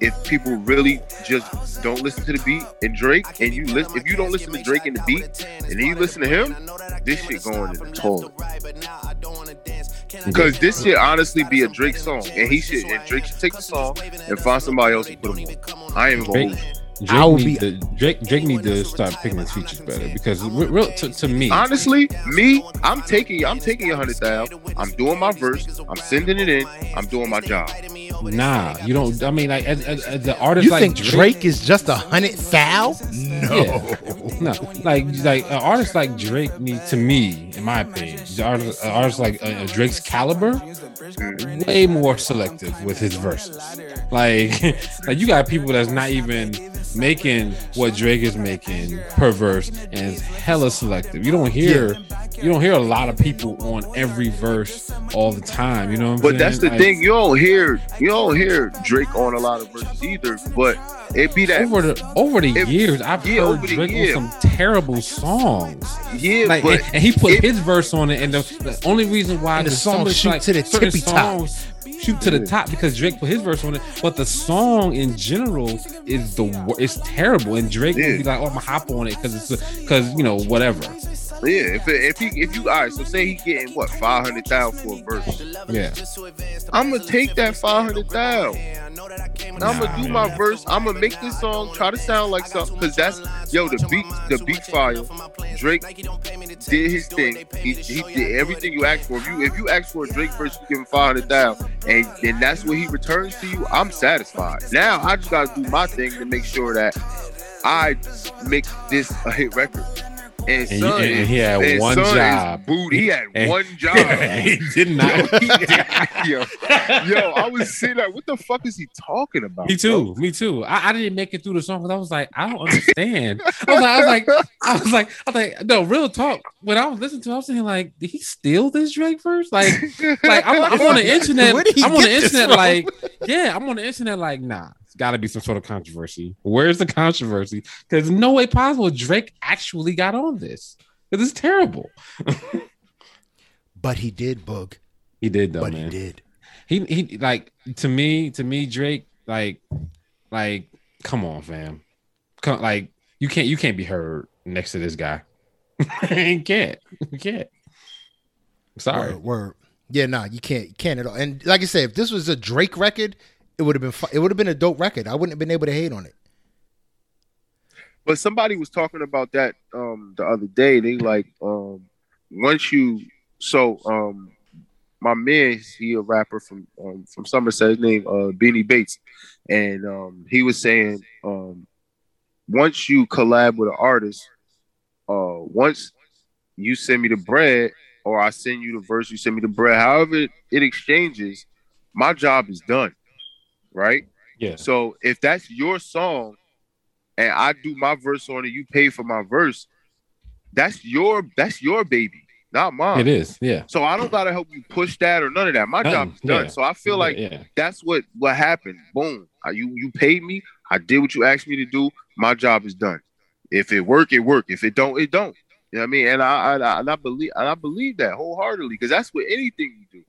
if people really just don't listen to the beat and Drake, and you listen. If you don't listen to Drake and the beat, and then you listen to him, this shit going in the toilet. Mm-hmm. Because this should honestly be a Drake song, and he should, and Drake should take the song and find somebody else to put him on. I ain't even gonna hold you. Drake I will need be- to Drake Drake need to start picking his features better because real to, to me Honestly, me, I'm taking, I'm taking a hundred thousand. I'm doing my verse. I'm sending it in. I'm doing my job. nah you don't I mean like as, as, as the artist You like think Drake is just a hundred thou? No. Yeah. No, like like an artist like Drake needs to me, in my opinion, the artist, an artist like uh, uh, Drake's caliber, way more selective with his verses. Like like you got people that's not even making what Drake is making per verse and is hella selective. You don't hear you don't hear a lot of people on every verse all the time. You know what I'm But saying? that's the Like, thing. You don't hear, you don't hear Drake on a lot of verses either. But it be that, Over the over the If- years, I've yeah, heard Drake year. on some terrible songs. yeah. like but and, and he put it- his verse on it and the, the only reason why the, the 'cause song some of shoot like, to the certain tippy top. songs shoot to the top because Drake put his verse on it but the song in general is the it's terrible and Drake Yeah. will be like oh I'm gonna hop on it because it's because you know whatever yeah, if if he if you all right, so say he getting what five hundred thousand for a verse. yeah I'm gonna take that five hundred thousand. And I'm gonna do my verse. I'm gonna make this song try to sound like something because that's yo the beat the beat file. Drake did his thing. He, he did everything you asked for. If you if you ask for a Drake verse, you give him five hundred thousand, and then that's what he returns to you. I'm satisfied. Now I just gotta do my thing to make sure that I make this a hit record. And, And son, and is- he had and one son is job. Booty. He had And- one job. he did not Yo, he did- yo, yo, I was sitting like, what the fuck is he talking about? me too me too I, I didn't make it through the song because I was like I don't understand I was like I was like I was like I was like no real talk when I was listening to it, I was saying like did he steal this Drake verse like like I'm, I'm on the internet. Where did he I'm on the internet from? like, yeah, I'm on the internet like, nah, it's got to be some sort of controversy. Where's the controversy? Because no way possible Drake actually got on this. Because it's terrible. But he did, Boog. He did though, but man. he did. He he like to me to me Drake like like come on, fam. Come like you can't you can't be heard next to this guy. you can't. You can't. Sorry. Word, word. Yeah, nah, you can't, you can't at all. And like I said, if this was a Drake record, it would have been, fu- it would have been a dope record. I wouldn't have been able to hate on it. But somebody was talking about that um the other day. They like um once you so um my man, he a rapper from um, from Somerset, his name uh Beanie Bates, and um, he was saying um, once you collab with an artist, uh, once you send me the bread or I send you the verse, you send me the bread, however it, it exchanges, my job is done, right? Yeah. So if that's your song and I do my verse on it, you pay for my verse, that's your that's your baby, not mine. It is. Yeah. So I don't gotta help you push that or none of that. My Nothing, job is done. yeah. So I feel like yeah. that's what what happened. Boom. You you paid me. I did what you asked me to do. My job is done. If it work, it work. If it don't, it don't. You know what I mean? And I I, and I believe and I believe that wholeheartedly because that's what anything you do.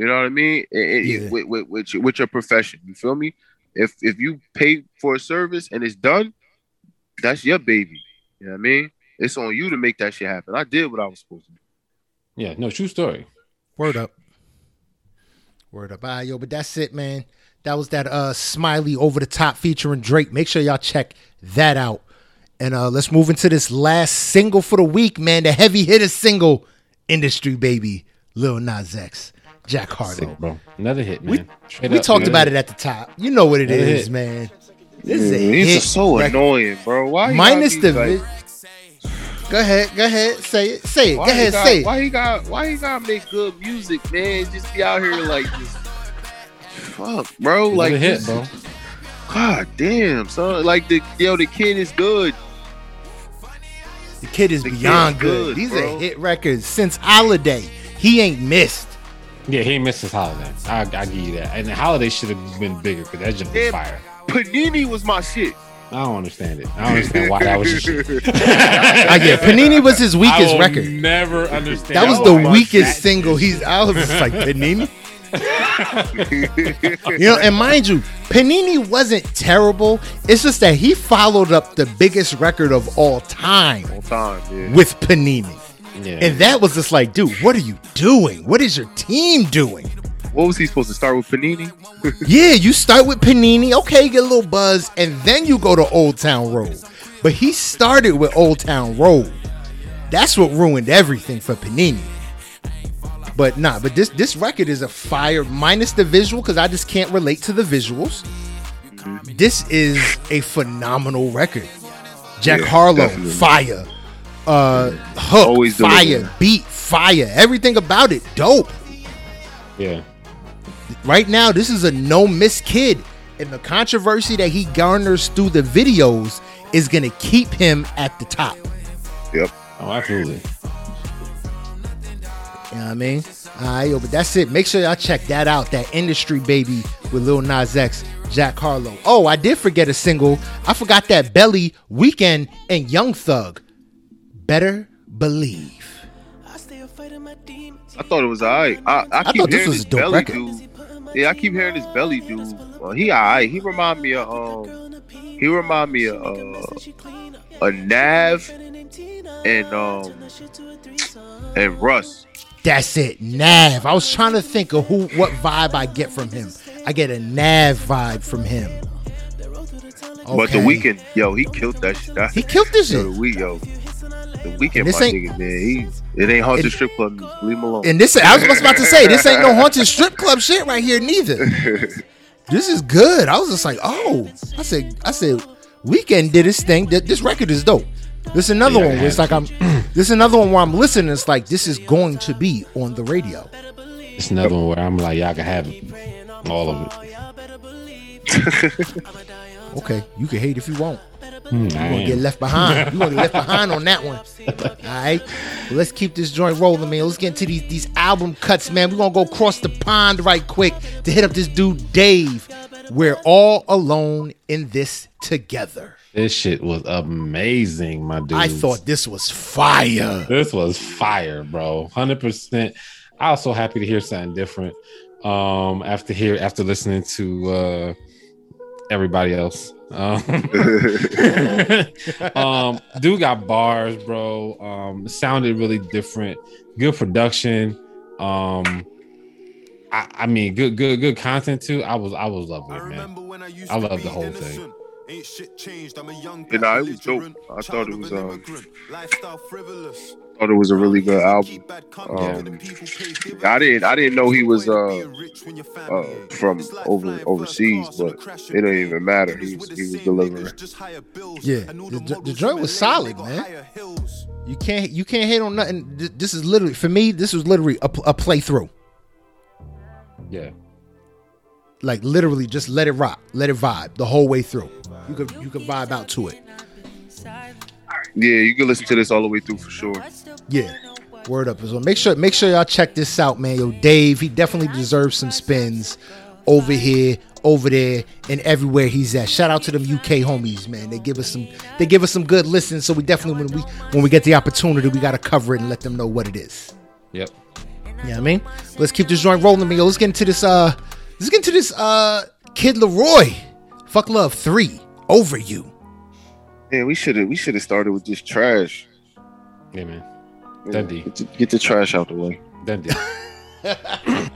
You know what I mean? It- it- Yeah. with, with, with, your, with your profession. You feel me? If if you pay for a service and it's done, that's your baby. You know what I mean? It's on you to make that shit happen. I did what I was supposed to do. Yeah. No, true story. Word up. Word up. Ah, yo, but that's it, man. That was that uh smiley over the top featuring Drake. Make sure y'all check that out. And uh let's move into this last single for the week, man. The heavy hitter single, Industry Baby, Lil Nas X, Jack Harlow. Sick, bro. Another hit, man. We, we up, talked another about it at the top. You know what it Another is, hit. man. This is a These hit are so record. annoying, bro. Why? you Minus the be vi- Go ahead, go ahead, say it, say it. Why Go ahead, got, say it. Why he got? Why he got to make good music, man? Just be out here like just fuck, bro. Another like hit, this- bro. God damn, son. Like the yo, the kid is good. The kid is The kid's beyond good. good, These bro. are hit records since Holiday. He ain't missed. Yeah, he missed his holiday. I, I give you that. And the holiday should have been bigger because that jump was Yeah. fire. Panini was my shit. I don't understand it. I don't understand why that was your shit. Uh, yeah, Panini was his I weakest will record. Never understand. That was the that weakest shit. single he's I was just like Panini. You know, and mind you, Panini wasn't terrible. It's just that he followed up the biggest record of all time All time, yeah. with Panini. Yeah. And that was just like, dude, what are you doing? What is your team doing? What was he supposed to start with Panini? Yeah, you start with Panini, okay, get a little buzz, and then you go to Old Town Road. But he started with Old Town Road. That's what ruined everything for Panini. But nah, but this this record is a fire minus the visual because I just can't relate to the visuals. This is a phenomenal record. Jack Yeah, Harlow, definitely. fire. Uh, hook, Always fire. delivering. Beat, fire. Everything about it, dope yeah. right now this is a no miss kid and the controversy that he garners through the videos is to keep him at the top Yep. Oh, absolutely. You know what i mean all right yo, but that's it make sure y'all check that out that industry baby with lil nas x jack harlow oh i did forget a single i forgot that belly Weeknd and young thug better believe I thought it was alright. I, I, I keep thought this hearing was this a dope belly record. dude. Yeah, I keep hearing this belly dude. Uh, he alright. He remind me of um. He remind me of uh, a Nav and um and Russ. That's it, Nav. I was trying to think of who, what vibe I get from him. I get a Nav vibe from him. But the Weeknd, yo, he killed that shit. That, he killed this yo, shit. the week, yo, the Weeknd, This my ain't- nigga, man. He, it ain't haunted And- strip club. music. Leave him alone. And this, I was just about to say, this ain't no haunted strip club shit right here, neither. This is good. I was just like, oh, I said, I said, Weeknd did his thing. Th- This record is dope. This is another Yeah, one where it's like I'm. this is another one where I'm listening. It's like this is going to be on the radio. It's another one where I'm like, y'all can have it. All of it. Okay, you can hate if you want. Hmm, I You gonna get left behind. You gonna get left behind on that one. All right. Well, let's keep this joint rolling, man. Let's get into these these album cuts, man. We're gonna go across the pond right quick to hit up this dude Dave. We're all alone in this together. This shit was amazing, my dude. I thought this was fire. this was fire, bro. Hundred percent. I was so happy to hear something different. Um, after here, after listening to uh everybody else. Um, um, dude got bars, bro. Um, sounded really different. Good production. Um, I, I mean, good, good, good content too. I was, I was loving it, man. I love the whole thing. Ain't shit changed. I'm a young yeah, nah, it was dope. I thought it was um, lifestyle frivolous. Thought it was a really good album. Um, I didn't I didn't know he was uh, uh from over overseas, but it don't even matter. He was he was delivering. Yeah, the, the joint was solid, man. You can't you can't hit on nothing. This is literally for me. This was literally a, a playthrough. Yeah. Like literally, just let it rock, let it vibe the whole way through. You could you could vibe out to it. Yeah, you can listen to this all the way through for sure. Yeah, word up as well. Make sure make sure y'all check this out, man. Yo, Dave, he definitely deserves some spins over here, over there, and everywhere he's at. Shout out to them UK homies, man. They give us some they give us some good listens. So we definitely when we when we get the opportunity, we gotta cover it and let them know what it is. Yep. Yeah, you know I mean, let's keep this joint rolling, man. Yo, let's get into this. Uh, let's get into this. Uh, Kid LAROI, fuck love three over you. Yeah, we should have we should have started with this trash. Yeah, man. Dundee. Get the, get the trash out the way. Dundee.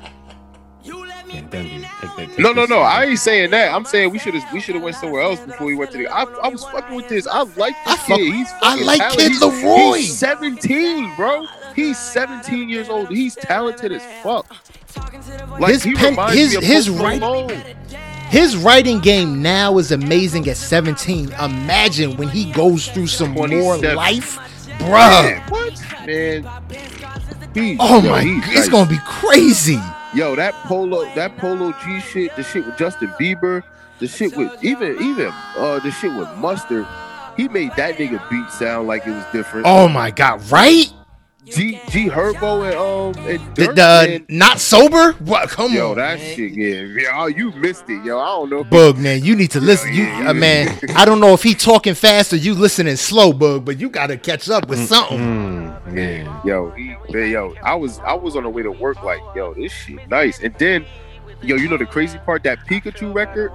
no, no, no. I ain't saying that. I'm saying we should have we should have went somewhere else before we went to the. I, I was fucking with this. I like this I kid. Fuck, He's I like talented. Kid LAROI. He's 17, bro. He's 17 years old. He's talented as fuck. Like his pen, his his writing, his writing game now is amazing at 17. Imagine when he goes through some more life, bruh. Man, what man? He, oh yo, my, it's gonna be crazy. Yo, that polo, that polo G shit, the shit with Justin Bieber, the shit with even even uh the shit with Mustard. He made that nigga beat sound like it was different. Oh my god, right? G G Herbo and um and Durk, the, the not sober. What? Come yo, on, yo, that man. shit, yeah, yeah. Oh, you missed it, yo. I don't know. Bug, man, you need to listen. you, uh, man, I don't know if he talking fast or you listening slow, Bug, but you got to catch up with something. Mm, man, yo, he, man, yo, I was I was on the way to work, like, yo, this shit nice, and then, yo, you know the crazy part that Pikachu record.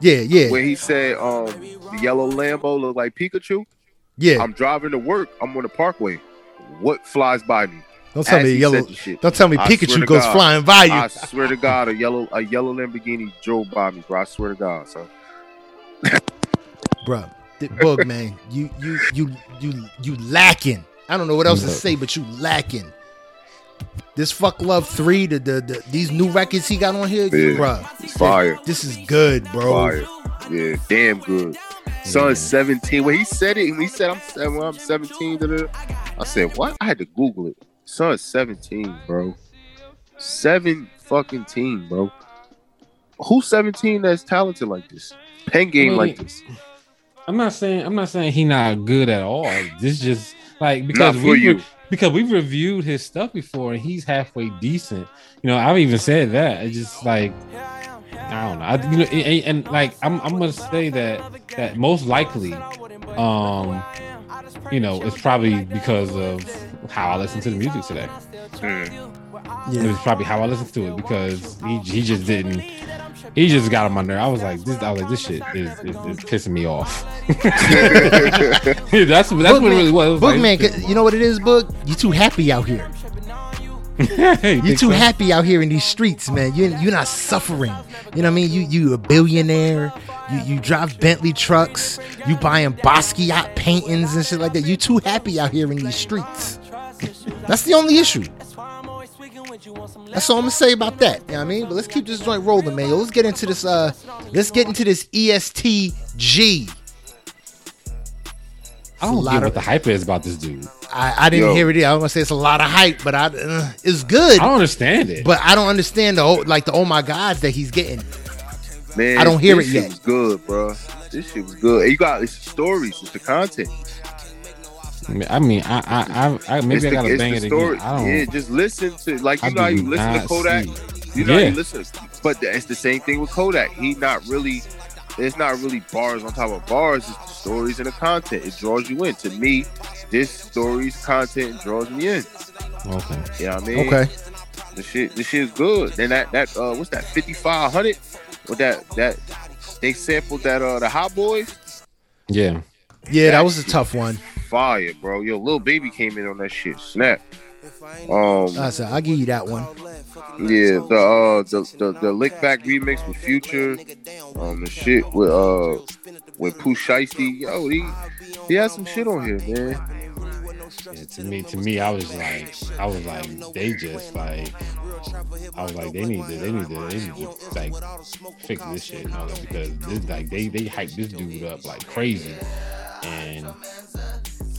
Yeah, yeah. Where he said, um, the yellow Lambo look like Pikachu. Yeah. I'm driving to work. I'm on the parkway what flies by me. Don't tell me yellow. Don't tell me I Pikachu goes God, flying by you. I swear to God, a yellow a yellow Lamborghini drove by me, bro. I swear to God, so. bro, bug man, you you you you you lacking. I don't know what else to say, but you lacking. This fuck love three, the, the, the these new records he got on here, yeah, bro. Fire. This is good, bro. Fire. Yeah, damn good. Son's 17. When he said it, and he said, I'm, when I'm 17, I said, what? I had to Google it. Son's 17, bro. Seven fucking team, bro. Who's 17 that's talented like this? Pen game I mean, like this. I'm not saying I'm not saying he not good at all. This just like because we re- because we've reviewed his stuff before and he's halfway decent. You know, I've even said that. It's just like I don't know. I, you know, and, and, like I'm, I'm gonna say that that most likely, um, you know, it's probably because of how I listen to the music today. Mm. Yeah. It was probably how I listened to it because he he just didn't. He just got on my nerve. I was like, this. I was like, this shit is, is, is pissing me off. that's that's Book what it really was. Bookman, like, you know what it is, Book? You too happy out here. you're too so? happy out here in these streets, man. You you're not suffering. You know what I mean? You you a billionaire. You you drive Bentley trucks. You buying Basquiat paintings and shit like that. You too happy out here in these streets. That's the only issue. That's all I'm gonna say about that. You know what I mean? But let's keep this joint rolling, man. Let's get into this. Uh, let's get into this ESTG. I don't know what the hype is about this dude. I, I didn't Yo. hear it. I was gonna say it's a lot of hype, but I uh, it's good. I don't understand it. But I don't understand the like the oh my gods that he's getting. Man, I don't hear it yet. Was good, bro. This shit was good. You got it's the stories, it's the content. I mean, I, I, I, maybe I gotta bang it story. again. I don't. Yeah, just listen to like you I know how you listen to Kodak. See. You know yeah. how you listen, but it's the same thing with Kodak. He not really it's not really bars on top of bars. It's the stories and the content. It draws you in. To me, this stories content draws me in. Okay. Yeah, you know I mean. Okay. The shit, the shit is good. Then that that uh, what's that? Fifty five hundred. With that that they sampled that uh the Hot Boys. Yeah. Yeah, that, that was a tough one. Fire, bro. Yo, little Baby came in on that shit. Snap. Um, I said I'll give you that one. yeah, the uh the the, the lick back remix with Future, um, the shit with uh with Pooh Shiesty. Yo, he he has some shit on here, man. Yeah, to me, to me, I was like, I was like, they just like, I was like, they need to, they need to, they need to like fix this shit, you know, because this like they they hype this dude up like crazy, and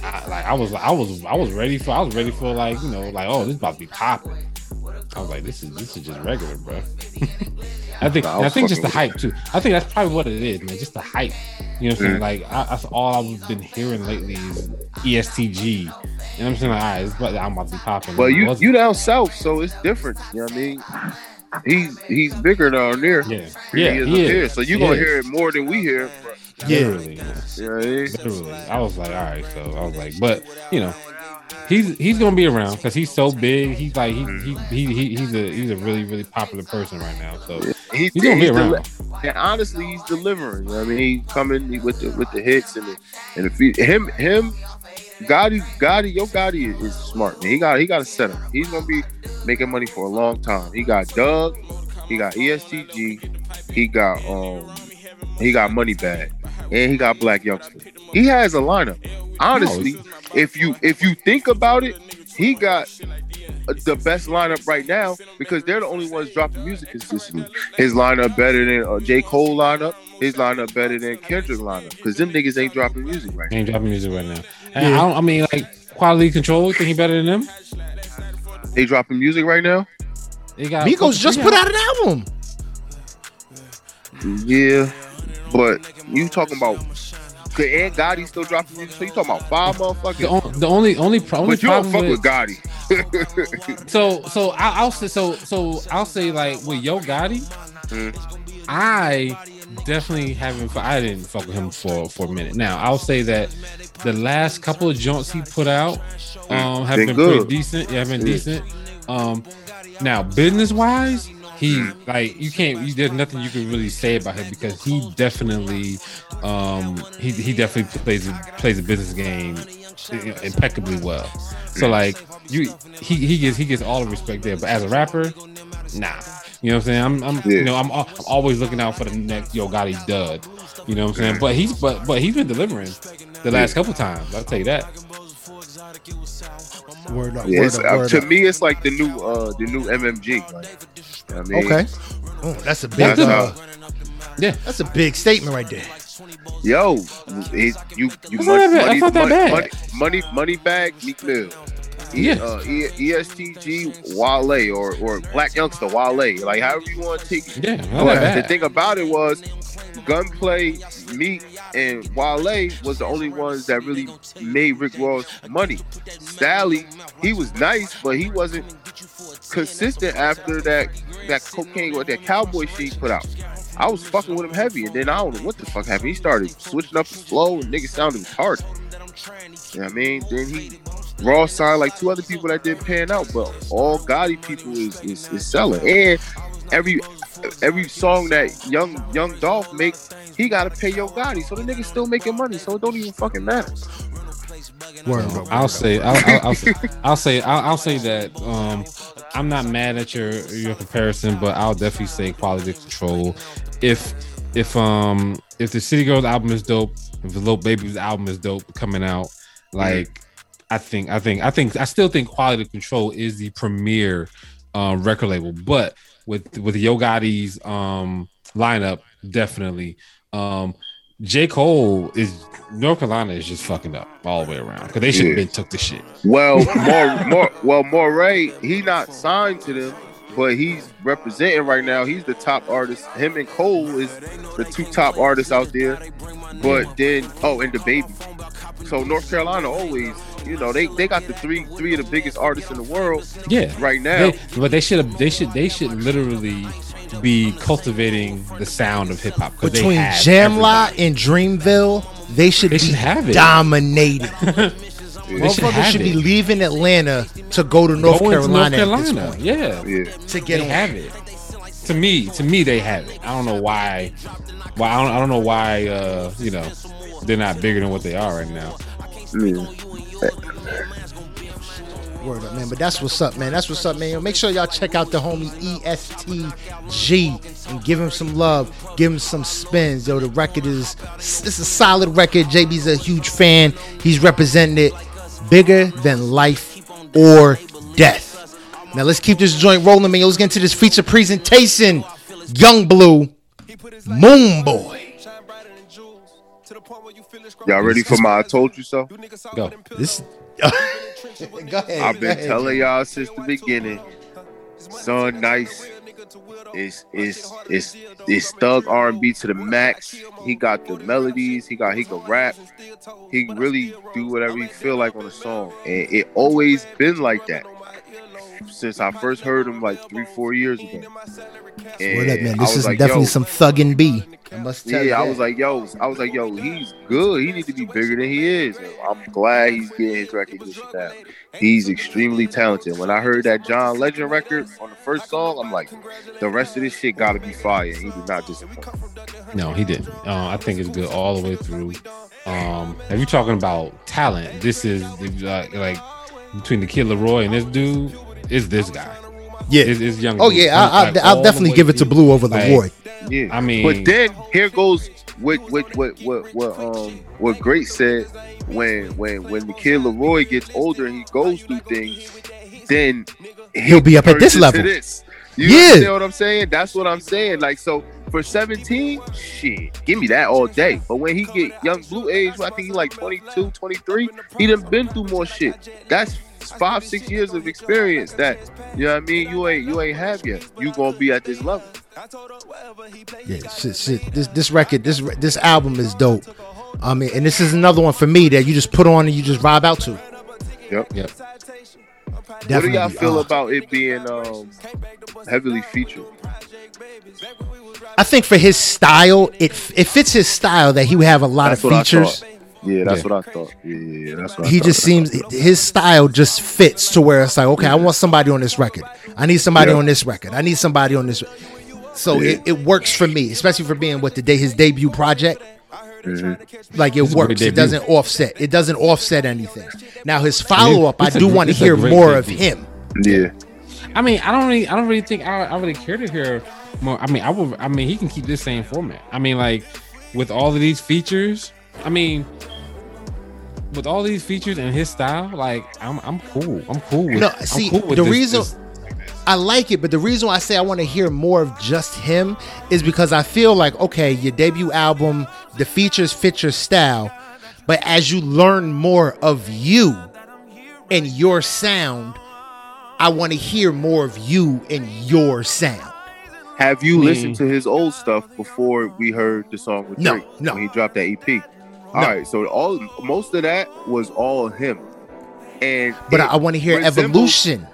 I like I was I was I was ready for I was ready for like you know like oh this about to be popping. I was like this is this is just regular, bro. I think I I think just the hype too. I think that's probably what it is, man. Just the hype. You know what I'm saying? Mm. Like I, that's all I've been hearing lately is ESTG. You know what I'm saying? Like, all right, it's about, I'm about to be popping. But you you down south, so it's different. You know what I mean? He's he's bigger down there. yeah, yeah, he is he up here. is. So you He gonna is. hear it more than we hear. Yeah. Literally, man. You know what I literally. I was like, all right, so I was like, but you know, he's he's gonna be around because he's so big. He's like he, he he he he's a he's a really really popular person right now. So He, he's gonna be he's around. deli- and honestly, he's delivering. You know what I mean, he's coming with the with the hits and the and the feed. Him him, Gotti Gotti, yo Gotti is, is smart. Man. He got he got a setup. He's gonna be making money for a long time. He got Dugg, he got ESTG, he got um he got Moneybagg, and he got Black youngsters. He has a lineup. Honestly, if you if you think about it, he got the best lineup right now because they're the only ones dropping music consistently. His lineup better than uh, J. Cole lineup. His lineup better than Kendrick lineup because them niggas ain't dropping music right He now. ain't dropping music right now. And Yeah. I, don't, I mean, like quality control. You think he better than them? They dropping music right now. He got Migos just put out an album. Yeah, but you talking about? Cause and Gotti still dropping music. So you talking about five the, on, the only only pro- only But you don't problem fuck with, with Gotti. so so I, I'll say so so I'll say like with Yo Gotti, Mm. I definitely haven't. I didn't fuck with him for for a minute. Now I'll say that the last couple of joints he put out um have Been been, pretty decent. Yeah, have been Yeah. decent. Um, now business wise, he Mm. like you can't. You, there's nothing you can really say about him because he definitely um he he definitely plays a, plays a business game impeccably well. So like you he he gets he gets all the respect there, but as a rapper, nah. You know what I'm saying? I'm, I'm Yeah. you know I'm, I'm always looking out for the next Yo Gotti dud. You know what I'm saying? But he's but but he's been delivering the last couple times. I'll tell you that. Word up. Yeah, word up, uh, word to me, it's like the new uh the new MMG. Like, I mean, Okay. Oh, that's a big. That's Uh, Yeah. that's a big statement right there. Yo, it, you you That's not that bad. That's not that money, bad. money, money money bag Meek Mill. Yeah. uh, ESTG Wale or or Blac Youngsta Wale, like however you want to take it. Yeah, But the thing about it was, Gunplay, Meek, and Wale was the only ones that really made Rick Ross money. Stalley, he was nice, but he wasn't consistent after that that cocaine or that cowboy shit he put out. I was fucking with him heavy, and then I don't know what the fuck happened. He started switching up his flow, and niggas sounded retarded. You know what I mean? Then he raw signed like two other people that didn't pan out, but all Gotti people is is, is selling. And every every song that young young Dolph make, he gotta pay Yo Gotti, so the niggas still making money, so it don't even fucking matter. Word. I'll say I'll, I'll, I'll say I'll say I'll, I'll say that um I'm not mad at your your comparison, but I'll definitely say quality control. If if um if the City Girls album is dope, if the Little Baby's album is dope coming out, like I think I think I think I still think quality control is the premier um record label, but with with Yo Gotti's um lineup, definitely. Um J. Cole is North Carolina is just fucking up all the way around because they should have Yeah. been took the shit. Well, more more well, Morray, he not signed to them, but he's representing right now. He's the top artist. Him and Cole is the two top artists out there. But then, oh, and the baby. So North Carolina always, you know, they they got the three three of the biggest artists in the world Yeah, right now. they, but they should have. They should. They should literally be cultivating the sound of hip hop Between Jamla and Dreamville, they should They be should have it. dominating. They should Motherfuckers have should be leaving Atlanta to go to North Go into Carolina, North at this Carolina. point Yeah, Yeah. to get they on. have it. To me, to me, they have it. I don't know why. Why I don't, I don't know why. Uh, you know, they're not bigger than what they are right now. Yeah. Word up, man. But that's what's up, man. That's what's up, man. Yo, make sure y'all check out the homie ESTG and give him some love. Give him some spins. Yo, the record is it's a solid record. JB's a huge fan. He's representing it bigger than life or death. Now let's keep this joint rolling, man. Let's get into this feature presentation. Yung Bleu, Moon Boy. Y'all ready for my I told you so? Go. This. go ahead. I've go been ahead. telling y'all since the beginning. Son Nice is is is is thug R and B to the max. He got the melodies. He got he can rap. He can really do whatever he feel like on a song, and it always been like that since I first heard him like three four years ago. And Word up, man. This is like, definitely some thuggin' B. I must tell you. yeah, I was like, yo, I was like, yo, he's good. He needs to be bigger than he is. And I'm glad he's getting his recognition now. He's extremely talented. When I heard that John Legend record on the first song, I'm like, the rest of this shit gotta be fire. He did not disappoint. No, he didn't. Uh, I think it's good all the way through. Um, if you're talking about talent, this is uh, like between the Kid LAROI and this dude is this guy. yeah. Is is young. Oh yeah, I, Like, I, I'll definitely give it to. Bleu over Like, LAROI. Yeah. I mean, But then here goes what what what what what um what Great said when when when the kid LAROI gets older and he goes through things, then He'll be up at this into level. This. You Yeah. understand what I'm saying? That's what I'm saying. Like so for 17, shit, give me that all day. But when he get Yung Bleu age, I think he like 22, 23, he done been through more shit. That's five, six years of experience that you know what I mean you ain't you ain't have yet. You gonna be at this level. Yeah, shit, shit. This this record, this this album is dope. I mean, and this is another one for me that you just put on and you just vibe out to. Yep. Yep. Definitely. What do y'all feel uh, about it being um heavily featured? I think for his style, it it fits his style that he would have a lot That's of what I features. thought. Yeah, that's Yeah. what I thought. Yeah, yeah, yeah, that's what I He thought. just seems his style just fits to where it's like, okay, I want somebody on this record. I need somebody Yeah. on this record. I need somebody on this. So Yeah. it, it works for me, especially for being what the day his debut project. Mhm. Like it It's works. It doesn't offset. It doesn't offset anything. Now his follow up, I it's a do want to hear great more of him. Yeah, I mean, I don't really, I don't really think I, I really care to hear more. I mean, I would, I mean, he can keep this same format. I mean, like with all of these features. I mean, with all these features and his style, like I'm, I'm cool. I'm cool with. No, I'm see, cool with the this- reason- this- I like it, but the reason why I say I want to hear more of just him is because I feel like okay, your debut album, the features fit your style, but as you learn more of you and your sound, I want to hear more of you and your sound. Have you I mean- listened to his old stuff before we heard the song with No, Drake? no. When he dropped that EP. All No. right, so all most of that was all him, and But it I, I want to hear evolution.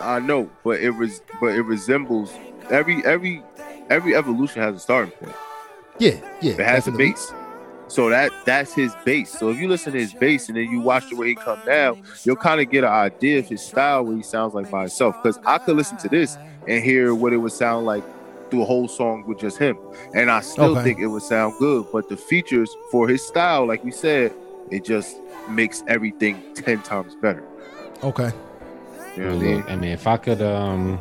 I know, but it was, but it resembles every every every evolution has a starting point. Yeah, yeah. It has definitely. a base. So that that's his base. So if you listen to his bass and then you watch the way he come down, you'll kind of get an idea of his style what he sounds like by himself. Because I could listen to this and hear what it would sound like through a whole song with just him, and I still Okay. think it would sound good. But the features for his style, like we said, it just makes everything ten times better. Okay. You know what I mean? Look, I mean, if I could, um,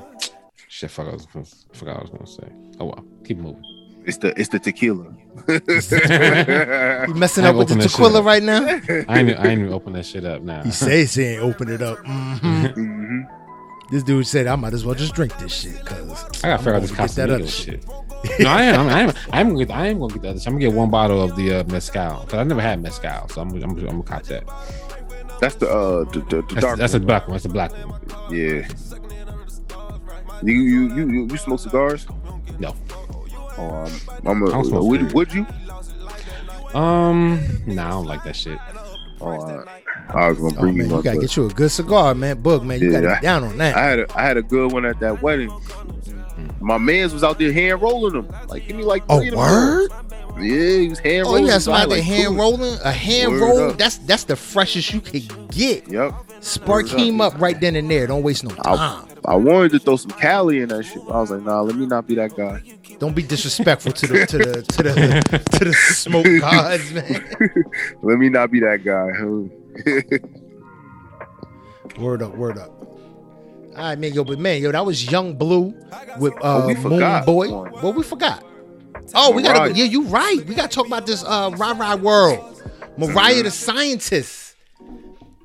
shit, fuck, I was, gonna- forgot what I was gonna say. Oh well, keep moving. It's the it's the tequila. You messing up with the open that shit tequila right now? I ain't, I ain't even open that shit up now. He says he ain't open it up. Mhm. Mhm. This dude said I might as well just drink this shit because I gotta figure out this Casamigo shit. no, I am. I am. I am gonna get. I am gonna get the other. I'm gonna get one bottle of the uh, mezcal because I never had mezcal, so I'm. I'm. I'm gonna cop that. That's the uh the, the, the That's, dark. that's a black one. That's a black one. Yeah. You you you you, you smoke cigars? No. Oh, um, I'm I don't a, smoke would, would you? Um. No, I don't like that shit. Oh, I, I was gonna Oh bring man, you you gotta get you a good cigar, man. Book, man, you Yeah, gotta I- get down on that. I had a I had a good one at that wedding. My man's was out there hand rolling them. Like, give me like oh three of them. word! Yeah, he was hand Oh, rolling. you got them. So I had, somebody like, hand rolling, a hand Word roll. up. That's that's the freshest you could get. Yep. Spark Word up. him up right then and there. Don't waste no time. I wanted to throw some Cali in that shit. I was like, nah, let me not be that guy. Don't be disrespectful to the to the to the to the smoke gods, man. Let me not be that guy. Word up, word up. All right, man, yo, but man, yo, that was Yung Bleu with uh, Oh, Moon Boy. one. What we forgot? Oh, we gotta. Yeah, you right. We gotta talk about this uh, Rah Rah World. Mariah the scientist.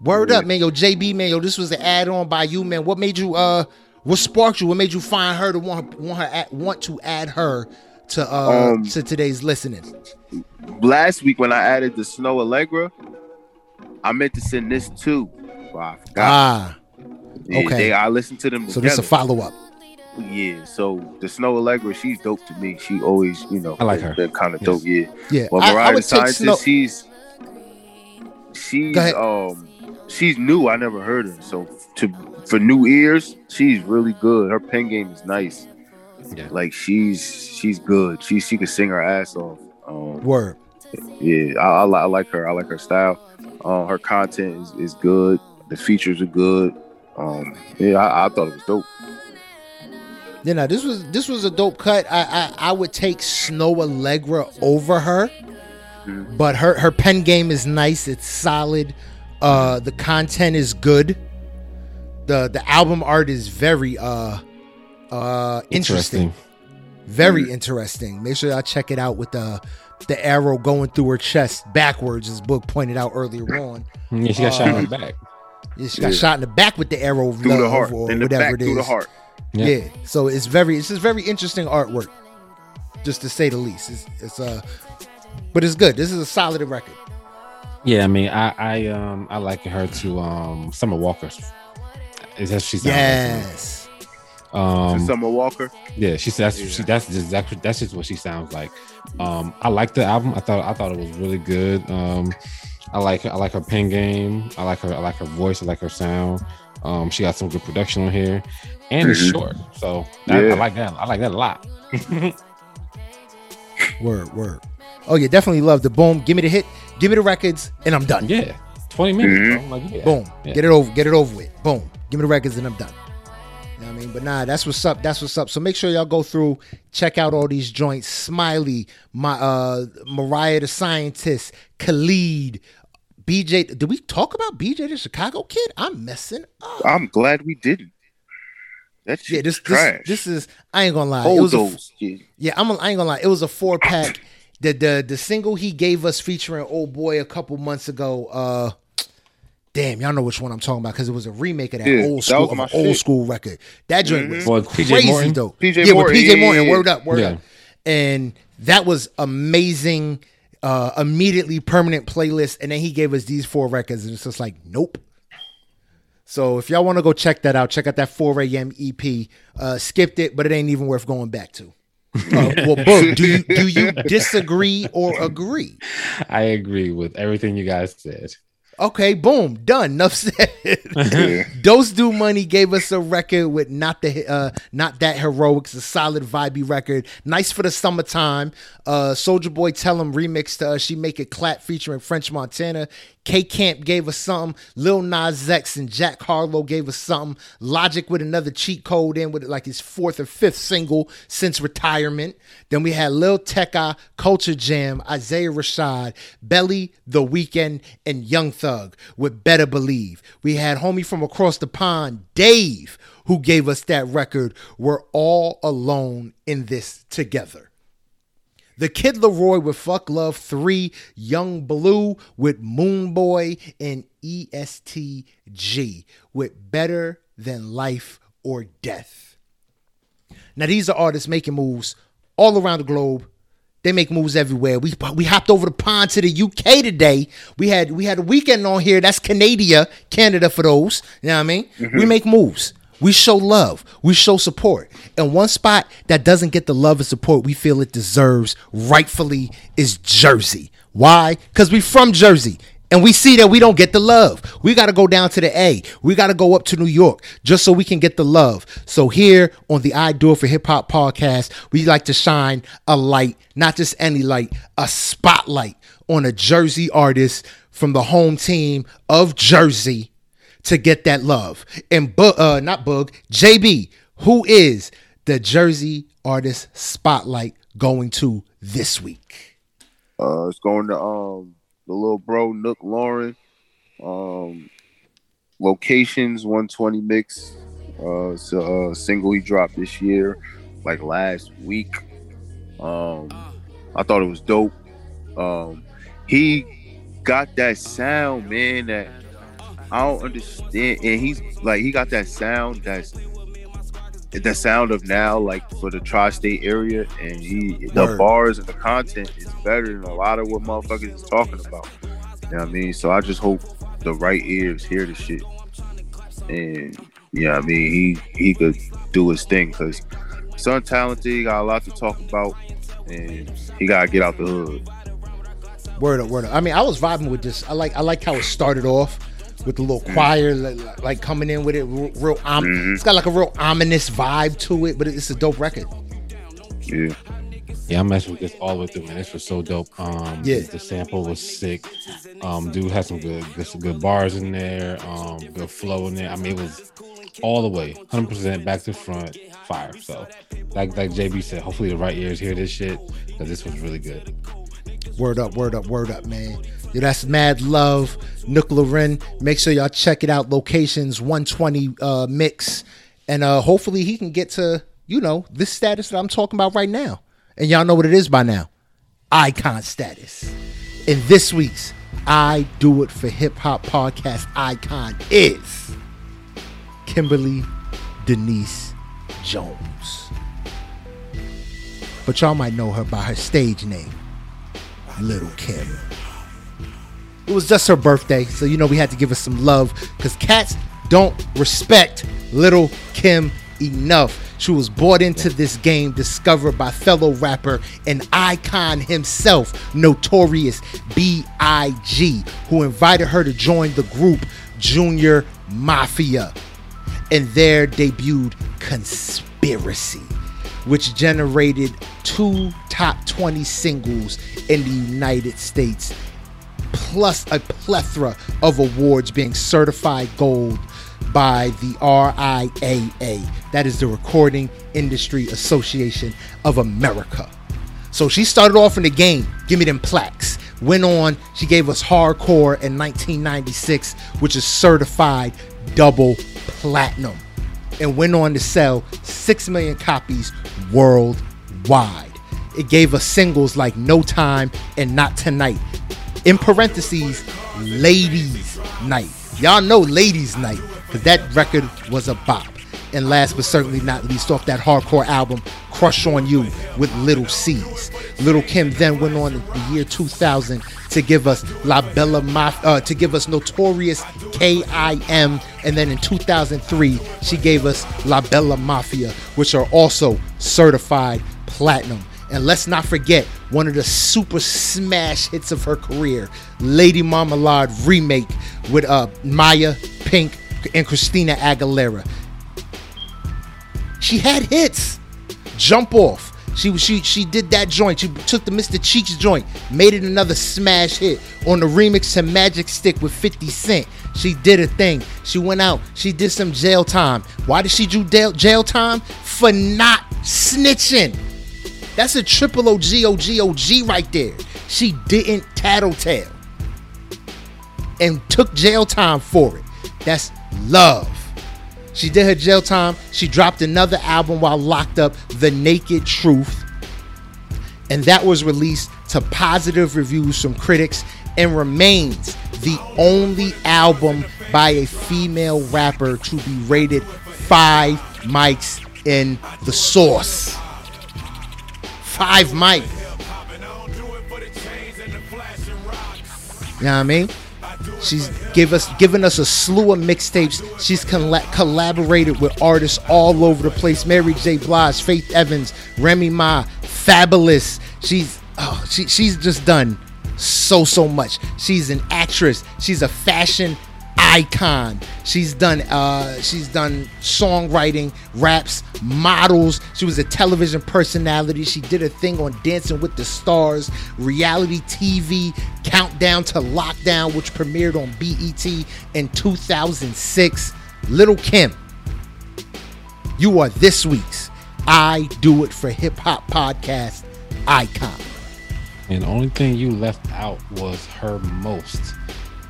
Word up, man. Yo, JB, man. Yo, this was an add-on by you, man. What made you? Uh, what sparked you? What made you find her to want want her at, want to add her to uh Um, to today's listening? Last week when I added the Snoh Aalegra, I meant to send this too. But I forgot. Ah, Yeah, okay. they- I listened to them so this together. a follow up. Yeah, so the Snoh Aalegra, she's dope to me. She always, you know, I like her. Been kind of Yes. dope. Yeah. Yeah, Well, I, I the Scientist, Snow. she's she's um she's new. I never heard her. So to for new ears, she's really good. Her pen game is nice. Yeah. Like she's she's good. She she can sing her ass off. Um, Word. Yeah, I, I, I like her. I like her style. Uh, her content is, is good. The features are good. Um, yeah, I, I thought it was dope. You know, this was this was a dope cut. I I, I would take Snoh Aalegra over her, Mhm. but her her pen game is nice. It's solid. Uh, the content is good. the The album art is very uh uh interesting, very interesting. Make sure y'all check it out with the the arrow going through her chest backwards, as Book pointed out earlier on. Yeah, she got shot in the back. Yeah, she got Yeah. shot in the back with the arrow of Through the heart. or In the whatever back, it through the heart. Yeah. Yeah. So it's very it's just very interesting artwork, just to say the least. It's, it's uh, but it's good. This is a solid record. Yeah, I mean, I I um I like her to um Summer Walker. Is that she's sounds like Yes. To. Um, Summer Walker. yeah, she said that's she that's just exactly that's just what she sounds like. Um, I like the album. I thought I thought it was really good. Um, I like I like her pen game. I like her I like her voice. I like her sound. Um, she got some good production on here, and it's Mhm. short, so I, Yeah. I like that. I like that a lot. Word. Word. Oh yeah, definitely love the boom. Give me the hit. Give me the records, and I'm done. Yeah, twenty minutes. Mhm. Bro. Like, yeah. Boom. Yeah. Get it over. Get it over with. Boom. Give me the records, and I'm done. You know what I mean? But nah, that's what's up. That's what's up. So make sure y'all go through, check out all these joints. Smiley, my uh Mariah the Scientist, Khalid, BJ. Did we talk about BJ the Chicago Kid? I'm messing up. I'm glad we didn't. That shit Yeah, this, this trash. this is I ain't gonna lie. It Hold was a, those. Yeah. yeah, I'm I ain't gonna lie. It was a four pack. the the the single he gave us featuring Old Boy a couple months ago. Uh, damn, y'all know which one I'm talking about because it was a remake of that Yeah, old school was of an old shit. school record. That joint was Well, PJ crazy Morton? though. PJ yeah, Morton, with PJ yeah, Morton. yeah, Word up, word yeah. up. And that was amazing. Uh, immediately permanent playlist, and then he gave us these four records, and it's just like, nope. So if y'all want to go check that out, check out that 4 a.m. EP. Uh, skipped it, but it ain't even worth going back to. Uh, well, Boog, do you do you disagree or agree? I agree with everything you guys said. Okay, boom, done. Enough said. Dose Do Money gave us a record with not the uh not that heroics, a solid vibey record. Nice for the summertime. Uh Soulja Boy Tell Him remixed us. She Make It Clap featuring French Montana. K Camp gave us something. Lil Nas X and Jack Harlow gave us something. Logic with another cheat code in with like his fourth or fifth single since retirement. Then we had Lil Tecca, Culture Jam, Isaiah Rashad, Belly, The Weeknd, and Young Thug with Better Believe. We had homie from across the pond, Dave, who gave us that record. We're all alone in this together. The Kid LAROI with Fuck Love 3, Yung Bleu with Moon Boy, and ESTG with Better Than Life or Death. Now, these are artists making moves all around the globe. They make moves everywhere. We we hopped over the pond to the UK today. We had we had a Weeknd on here. That's Canada, Canada for those. You know what I mean? We mm-hmm. make moves. We show love. We show support. And one spot that doesn't get the love and support we feel it deserves rightfully is Jersey. Why? Because we're from Jersey. And we see that we don't get the love. We got to go down to the A. We got to go up to New York just so we can get the love. So here on the I Do It for Hip Hop podcast, we like to shine a light, not just any light, a spotlight on a Jersey artist from the home team of Jersey to get that love. And Bu- uh, not Bug, JB, who is the Jersey artist spotlight going to this week? Uh, it's going to um the little bro Nook Lauren. Um, locations 120 mix. Uh, it's a, single he dropped this year, like last week. Um, I thought it was dope. Um, he got that sound, man. That I don't understand, and he's like he got that sound that's the sound of now, like for the tri-state area, and he the Word. bars and the content is better than a lot of what motherfuckers is talking about. You know what I mean? So I just hope the right ears hear the shit, and yeah, I mean he he could do his thing because son talented, he got a lot to talk about, and he gotta get out the hood. Word up, word up. I mean, I was vibing with this. I like I like how it started off with the little choir like, like, coming in with it real, real um, mm-hmm. it's got like a real ominous vibe to it but it's a dope record yeah yeah, I'm messing with this all the way through, man. This was so dope. Um, yeah, the sample was sick. Um, dude had some good, good, some good bars in there. Um, good flow in there. I mean, it was all the way, 100 percent back to front, fire. So, like, like JB said, hopefully the right ears hear this shit because this was really good. Word up, word up, word up, man. Yo, that's Mad Love, Nook Loren. Make sure y'all check it out. Locations 120 uh, mix. And uh, hopefully he can get to, you know, this status that I'm talking about right now. And y'all know what it is by now. Icon status. In this week's I Do It for Hip Hop podcast icon is Kimberly Denise Jones. But y'all might know her by her stage name, Lil Kim. It was just her birthday, so you know we had to give her some love because cats don't respect Lil Kim enough. She was brought into this game, discovered by fellow rapper and icon himself, Notorious B.I.G., who invited her to join the group Junior Mafia. And there debuted Conspiracy, which generated two top 20 singles in the United States plus a plethora of awards being certified gold by the RIAA. That is the Recording Industry Association of America. So she started off in the game, give me them plaques. Went on, she gave us hardcore in 1996, which is certified double platinum, and went on to sell 6 million copies worldwide. It gave us singles like No Time and Not Tonight, in parentheses, Ladies Night. Y'all know Ladies Night because that record was a bop. And last but certainly not least, off that hardcore album, Crush on You with Lil Cease. Lil Kim then went on in the year 2000 to give us La Bella Maf- uh, to give us Notorious K.I.M. And then in 2003, she gave us La Bella Mafia, which are also certified platinum. And let's not forget one of the super smash hits of her career, Lady Marmalade remake with uh, Mya, Pink, and Christina Aguilera. She had hits. Jump off. She she she did that joint. She took the Mr. Cheeks joint, made it another smash hit on the remix to Magic Stick with 50 Cent. She did a thing. She went out. She did some jail time. Why did she do jail time? For not snitching. That's a triple OG OG OG right there. She didn't tattletale and took jail time for it. That's love. She did her jail time. She dropped another album while locked up, The Naked Truth. And that was released to positive reviews from critics and remains the only album by a female rapper to be rated five mics in the source five mic. You know what I mean? She's give us given us a slew of mixtapes. She's coll- collaborated with artists all over the place. Mary J. Blige, Faith Evans, Remy Ma, Fabolous. She's oh, she, she's just done so so much. She's an actress. She's a fashion icon. She's done uh, she's done songwriting, raps, models. She was a television personality. She did a thing on Dancing with the Stars, reality TV, Countdown to Lockdown, which premiered on BET in 2006. Lil Kim, you are this week's I Do It for Hip Hop podcast icon. And the only thing you left out was her most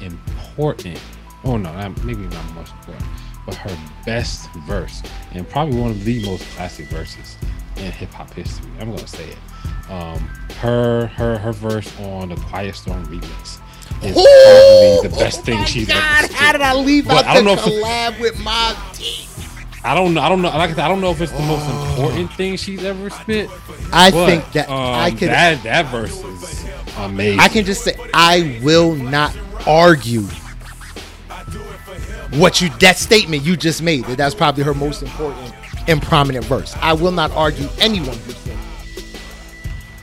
important oh no, not, maybe not most important, but her best verse and probably one of the most classic verses in hip hop history. I'm gonna say it. Um, her her her verse on the Quiet Storm remix is probably the best thing she's ever. Oh God, how did. I leave But out I don't the know if collab with Mobb I don't know. I don't know. Like I said, I don't know if it's the most important thing she's ever spit. I but, think that I um, could that that verse is amazing. I can just say I will not argue what you that statement you just made. That that's probably her most important and prominent verse. I will not argue anyone who said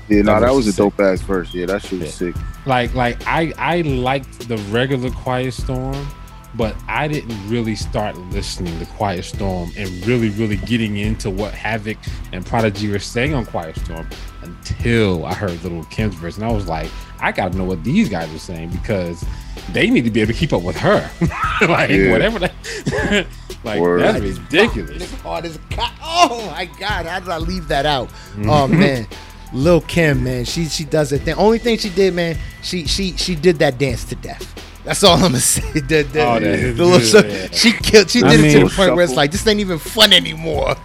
Yeah, nah, That that was was a dope ass verse. Yeah, that shit was sick. like like I I liked the regular Quiet Storm, but I didn't really start listening to Quiet Storm and really really getting into what Havoc and Prodigy were saying on Quiet Storm until I heard Lil Kim's verse, and I was like, I gotta know what these guys are saying because they need to be able to keep up with her. like Yeah. whatever that. like Word. that's ridiculous. Nigga hard as co- Oh my god, how did I leave that out? Oh mm-hmm. man. Lil Kim, man, she she does it. The only thing she did, man, she she she did that dance to death. That's all I'm gonna say. The, the, Oh, that is the little- good, yeah. She killed. She I did it to the point where it's like this ain't even fun anymore.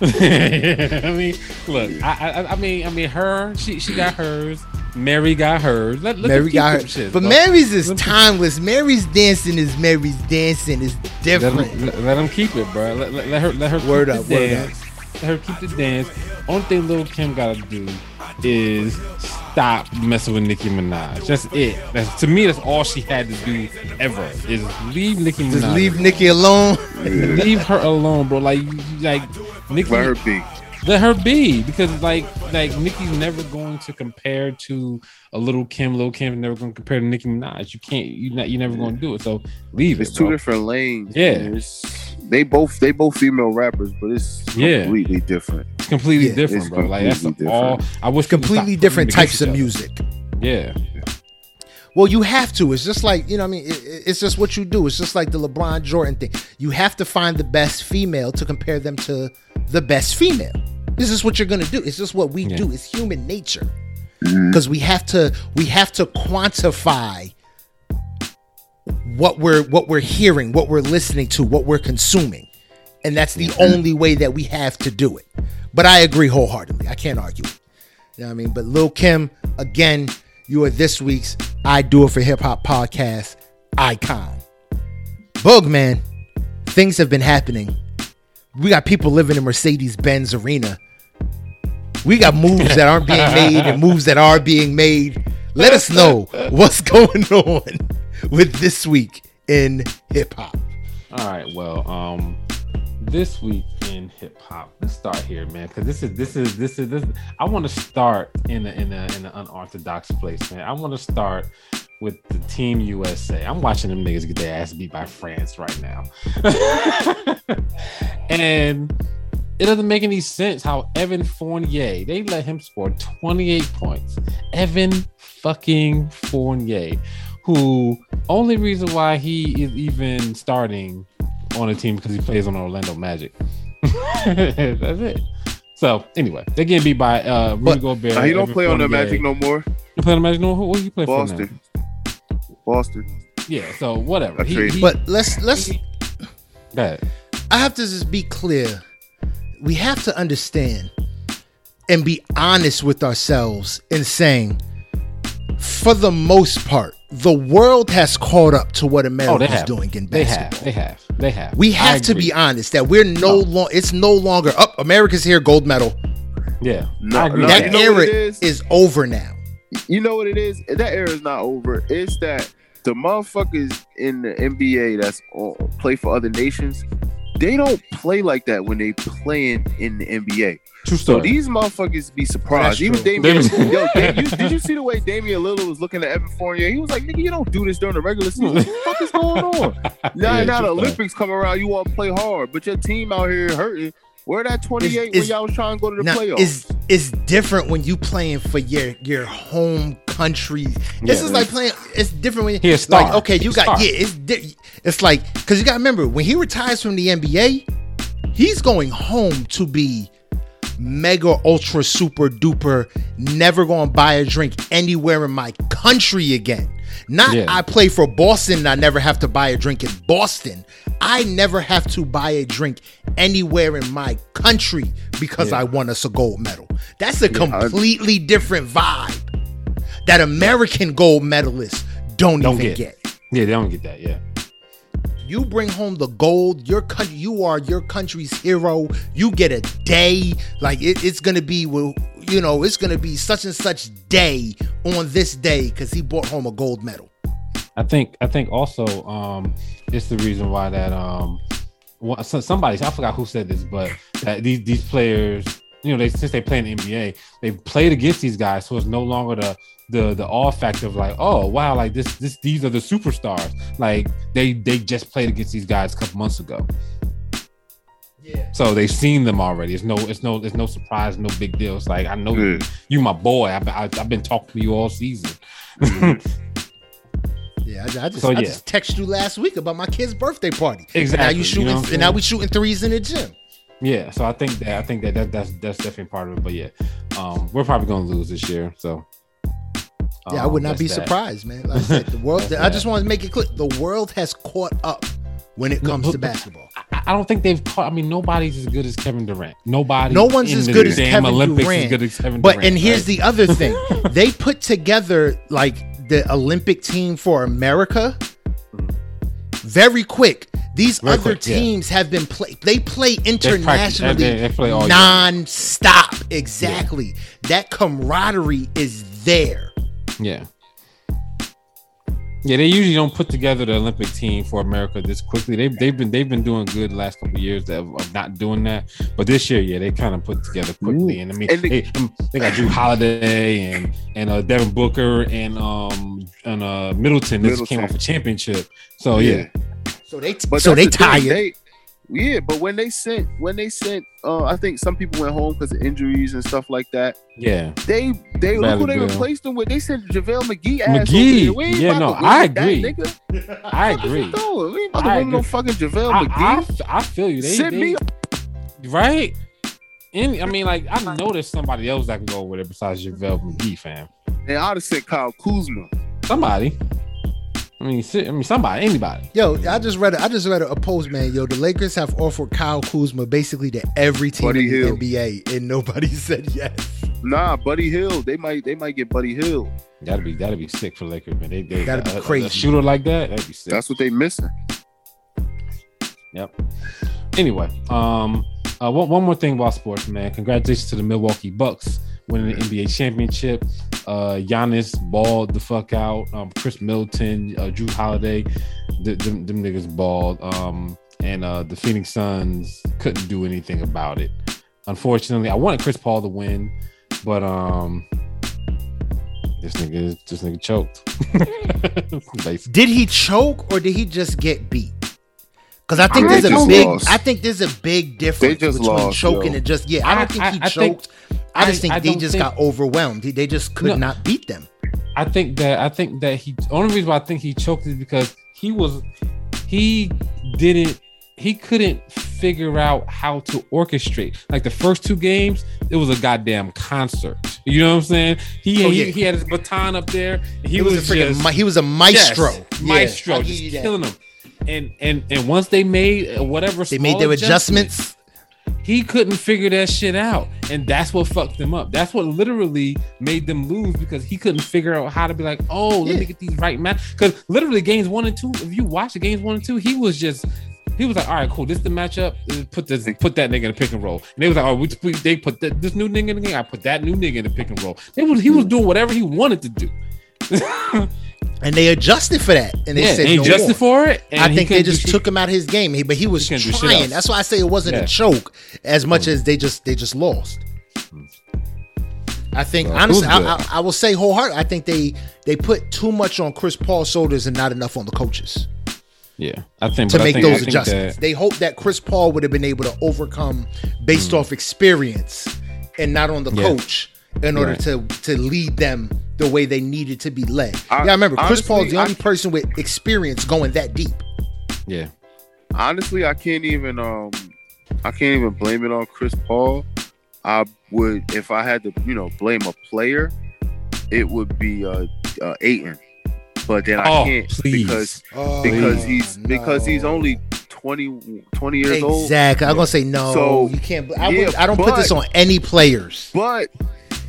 I mean, look, I, I, I mean, I mean, her, she, she got hers. Mary got hers. Let, let Mary keep got them her, but bro. Mary's is Let them- timeless. Mary's dancing is Mary's dancing is Let different. let, let them keep it, bro. Let, let, let her, let her Word keep up, the word dance. Let her keep the dance. Only thing Lil Kim gotta do is stop messing with Nicki Minaj. That's it. That's to me. That's all she had to do ever is leave Nicki Minaj. Just leave Nicki alone. leave her alone, bro. Like, like Nicki. Let her be. Let her be because like like Nicki's never going to compare to a little Kim, little Kim never going to compare to Nicki Minaj. You can't, you not, you never going to do it. So leave It's it. two different lanes. Yeah. It's- they both they both female rappers, but it's Yeah. completely different. It's completely Yeah, different, it's bro. Like that's completely all. I wish Completely different types of against music. Yeah, Well, you have to. It's just like, you know, what I mean, it, it- it's just what you do. It's just like the LeBron Jordan thing. You have to find the best female to compare them to the best female. This is what you're gonna do. It's just what we Yeah. do. It's human nature. Mm-hmm. Because we have to, we have to quantify what we're what we're hearing, what we're listening to, what we're consuming, and that's the mm-hmm. only way that we have to do it. But I agree wholeheartedly. I can't argue. it. You know what I mean? But Lil Kim, again, you are this week's I Do It for Hip Hop podcast icon. Bug man, things have been happening. We got people living in Mercedes Benz Arena. We got moves that aren't being made and moves that are being made. Let us know what's going on with this week in hip hop. All right. Well, um, this week in hip hop, let's start here, man, because this is this is this is this. I want to start in a in a in an unorthodox place, man. I want to start with the Team USA. I'm watching them niggas get their ass beat by France right now, and it doesn't make any sense how Evan Fournier they let him score 28 points. Evan fucking Fournier, who only reason why he is even starting on a team because he plays on Orlando Magic. That's it. So anyway, they getting beat by uh Rudy But- Gobert. Nah, he don't play on the Fournier. Magic no more. You play on the Magic no? More. Who, who you play Boston. Boston. for now? Yeah. So whatever. I He, he, But let's let's Go ahead. I have to just be clear. We have to understand and be honest with ourselves in saying, for the most part, the world has caught up to what Oh, is doing in basketball. They have. They have. They have. We I have to agree. be honest that we're no No. longer. It's no longer up. America's here, gold medal. Yeah. No, no, that you that. know what era it is? is over now. You know what it is? That era is not over. It's that the motherfuckers in the NBA that's on, play for other nations, they don't play like that when they playing in the NBA. True So story. these motherfuckers be surprised. Even true. Damian, yo, Dam- you, did you see the way Damian Lillard was looking at Evan Fournier? He was like, "Nigga, you don't do this during the regular season. What the fuck is going on?" Now, Yeah, now the. Olympics come around, you want to play hard, but your team out here hurting. Where that 28 Is- when is- y'all was trying to go to the Now, playoffs? is it's different when you playing for your your home country. This Yeah, is like playing. It's different when He a it's star. like okay, you He's got star. yeah. It's di- it's like because you got to remember when he retires from the NBA, he's going home to be mega ultra super duper never gonna buy a drink anywhere in my country again. Not Yeah. I play for Boston and I never have to buy a drink in Boston. I never have to buy a drink anywhere in my country because Yeah. I won us a gold medal. That's a Yeah, I- completely different vibe that American gold medalists don't, Don't even get. get. Yeah, they don't get that. Yeah. You bring home the gold, your country, you are your country's hero. You get a day, like it, it's gonna be, well, you know, it's gonna be such and such day on this day because he brought home a gold medal. I think I think also um it's the reason why that um somebody I forgot who said this, but that these these players, you know, they since they play in the NBA, they played against these guys, so it's no longer the the the awe factor of like, oh wow, like this this these are the superstars. Like they they just played against these guys a couple months ago. Yeah. So they've seen them already. It's no, it's no, it's no surprise, no big deal. It's like I know you, you my boy. I've, been- I've, I've been talking to you all season. Yeah, I, I just So, I just texted you last week about my kid's birthday party. And now Exactly, you you shooting, know and now we shooting threes in the gym. Yeah, so I think that I think that, that that's that's definitely part of it. But yeah, um, we're probably gonna lose this year. So Yeah, I would oh, not that's be that. surprised, man. Like I said, the world. I just want to make it clear: the world has caught up when it No, comes but- to basketball. I, I don't think they've caught. I mean, nobody's as good as Kevin Durant. Nobody. No one's as good as Kevin Olympics Durant. As good as Kevin But Durant, and here's right? the other thing: they put together like the Olympic team for America very quick. These Very other quick, yeah. teams have been play. They play internationally they- they play non-stop. Exactly. That camaraderie is there. Yeah. Yeah, they usually don't put together the Olympic team for America this quickly. They've, they've been they've been doing good the last couple of years of, of not doing that. But this year, yeah, they kind of put together quickly. And I mean, And the- they, um, they got Jrue Holiday and and uh, Devin Booker and um and uh Middleton. This came Middleton. off a championship. So yeah, So they But so they the tired. they- yeah, but when they sent when they sent, uh, I think some people went home because of injuries and stuff like that. yeah, They they look who they Beal. replaced them with. They sent JaVale McGee. Ass McGee. Over there. We ain't Yeah, no, I with that agree. I What agree. doing? We ain't about to I win no fucking JaVale I, McGee. I, I feel you. They, Send they- me right. And I mean, like I know there's somebody else that can go over there besides JaVale McGee, fam. and I'd have said Kyle Kuzma. Somebody. I mean, I mean, somebody, anybody. Yo, I just read. A, I just read a, a post, man. Yo, the Lakers have offered Kyle Kuzma basically to every team Buddy in the NBA, and nobody said yes. Nah, Buddy Hield. They might they might get Buddy Hield. That'd be that'd be sick for Lakers, man. They, they That'd be a- a- crazy. A shooter like that, that'd be sick. That's what they missing. Yep. Anyway, um, uh, one, one more thing about sports, man. Congratulations to the Milwaukee Bucks winning the NBA championship. Uh, Giannis balled the fuck out. Um, Khris Middleton, uh, Jrue Holiday, th- them, them niggas balled. Um, and uh, the Phoenix Suns couldn't do anything about it. Unfortunately, I wanted Chris Paul to win, but um, this nigga, this nigga choked. Did he choke or did he just get beat? Because I think They there's a big. lost. I think there's a big difference between lost, choking yo. and just yeah. I don't I- think I- he I think- choked. I just think I they just think- got overwhelmed. They- just could No. not beat them. I think that I think that he only reason why I think he choked is because he was he didn't he couldn't figure out how to orchestrate. Like the first two games, it was a goddamn concert. You know what I'm saying? He Oh, he, yeah. he had his baton up there. He He was, was, a freaking. just he was a maestro. yes, maestro, I'll just killing them. And and and once they made uh, whatever They made their adjustment, adjustments. He couldn't figure that shit out. And that's what fucked them up. That's what literally made them lose because he couldn't figure out how to be like oh let Yeah. me get these right match. Because literally games one and two if you watch the games one and two he was just he was like all right cool this is the matchup Uh, put this put that nigga in a pick and roll. And they was like oh we, we- they put that, this new nigga in the game i put that new nigga in the pick and roll. They was he was doing whatever he wanted to do and they adjusted for that, and they yeah said and no adjusted more. for it I think they just took him out of his game, He- but he was He couldn't do shit trying. That's why I say it wasn't Yeah. a choke as much mm. as they just they just lost. I think Well, honestly, I. I, I will say wholeheartedly, I think they they put too much on Chris Paul's shoulders and not enough on the coaches yeah i think to make think- those adjustments. that- They hope that Chris Paul would have been able to overcome based mm. off experience and not on the Yeah. coach in order Right. to to lead them the way they needed to be led. I- yeah, I remember Chris honestly, Paul's the I- only person with experience going that deep. yeah honestly, I can't even um I can't even blame it on Chris Paul. I would if I had to, you know, blame a player, it would be uh, uh Ayton. But then I Oh, can't please. because Oh, because he's because he's only 20, 20 years old. exactly. I'm gonna say no. So, you can't. I, yeah, would, I don't put this on any players. But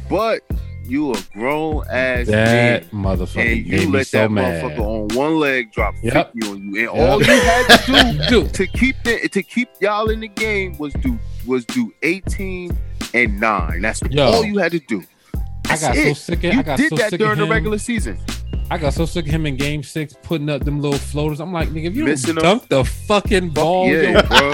but you a grown ass That man. motherfucker And you let so that mad. motherfucker on one leg drop Yep. 50 on you. And Yep. all you had to do to keep the, to keep y'all in the game was do was do 18 and 9. That's Yo. all you had to do. I That's got so sick of You I got did so that sick during the regular season. I got so sick of him in game six putting up them little floaters. I'm like, nigga, if you Missing don't them. dunk the fucking ball, yeah, yo, bro.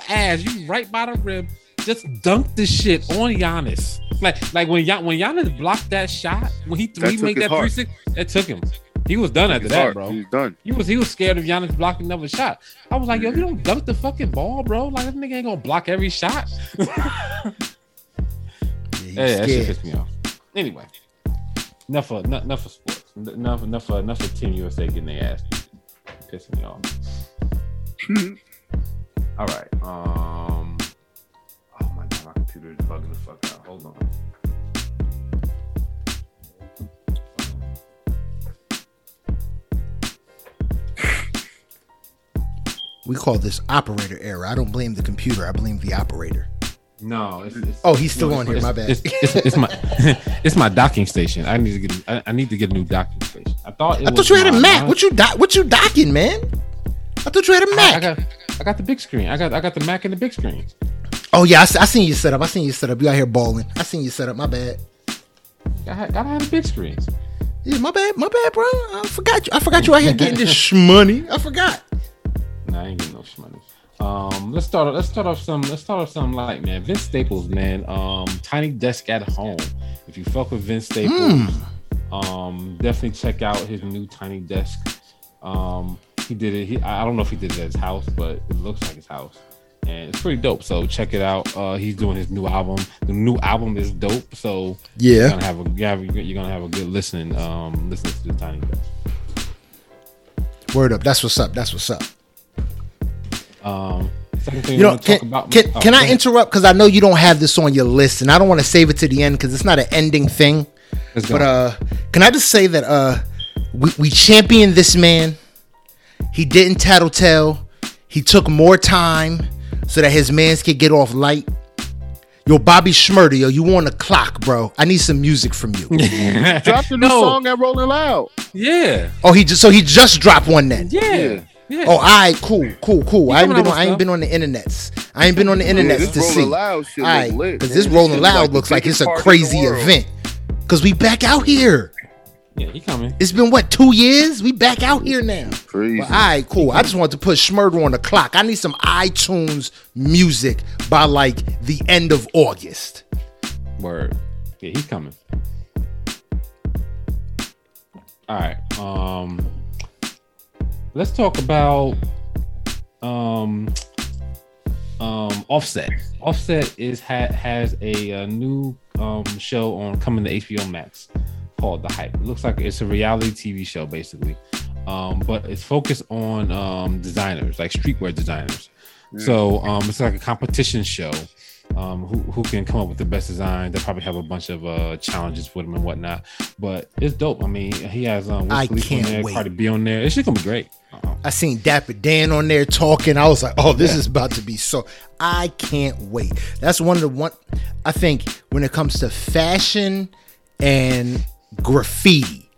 ass, you right by the rim, just dunk the shit on Giannis. Like, like when Gian, when Giannis blocked that shot, when he That he made that heart. three six, it took him. He was done after that, heart, bro. He's done. He was he was scared of Giannis blocking another shot. I was like, yo, you don't dunk the fucking ball, bro, like this nigga ain't gonna block every shot. Yeah, he's Yeah, that shit pissed me off. Anyway, enough for enough, enough of sports. Enough enough of, enough of Team USA getting their ass pissing me off. All right. Um. Computer bugging the fuck out. Hold on. We call this operator error. I don't blame the computer. I blame the operator. No, it's, it's Oh, he's still no, on it's- here. My bad. It's, it's, it's my it's my docking station. I need to get I, I need to get a new docking station. I thought it I was thought you had a Mac. my- What you doc? What you docking, man? I thought you had a Mac. I got I got the big screen. I got I got the Mac and the big screen. Oh yeah, I seen you set up. I seen you set up. You out here balling. I seen you set up. My bad. I had, gotta have a big screens. Yeah, my bad. My bad, bro. I forgot you. I forgot you out here getting this money. I forgot. Nah, I ain't getting no money. Um, let's start. Let's start off some. Let's start off some light, man. Vince Staples, man. Um, Tiny Desk at Home. If you fuck with Vince Staples, um, definitely check out his new Tiny Desk. Um, he did it. He, I I don't know if he did it at his house, but it looks like his house, and it's pretty dope. So check it out. Uh, he's doing his new album. The new album is dope. So you're Yeah. gonna have a you're gonna have- you're gonna have a good listening. Um, listening to the Tiny Desk. Word up. That's what's up. That's what's up. Um, second thing You know, can, about. can, oh, can I interrupt? Because I know you don't have this on your list, and I don't want to save it to the end because it's not an ending thing. Let's. But uh, can I just say that uh, we, we championed this man. He didn't tattletale. He took more time so that his mans can get off light. Yo, Bobby Shmurda, yo, you on the clock, bro. I need some music from you. Dropped the new No. song at Rolling Loud. Yeah. oh, he just so he just dropped one then. Yeah. Yeah. Oh, all right, cool, cool, cool. I ain't been on, with I ain't been on the internets. I ain't been on the Yeah, internets this to see. Loud shit All look right, because this This Rolling Loud like looks like it's a party in the crazy event. Cause we back out here. Yeah, he coming. It's been what two years? We back out here now. Crazy. Well, all right, cool. I just wanted to put Shmurda on the clock. I need some iTunes music by like the end of August. Word. Yeah, he's coming. All right. Um let's talk about um um Offset. Offset is ha- has a, uh new um show on coming to HBO Max called The Hype. It looks like it's a reality TV show basically. Um but it's focused on um designers, like streetwear designers. So um it's like a competition show um, who, who can come up with the best design. They'll probably have a bunch of uh, challenges with them and whatnot. But it's dope. I mean, he has um, I Khalifa can't on there, wait. Cardi B on there. It's just gonna be great. Uh, I seen Dapper Dan on there talking. I was like, oh, this is about to be so. I can't wait. That's one of the one. I think when it comes to fashion and graffiti,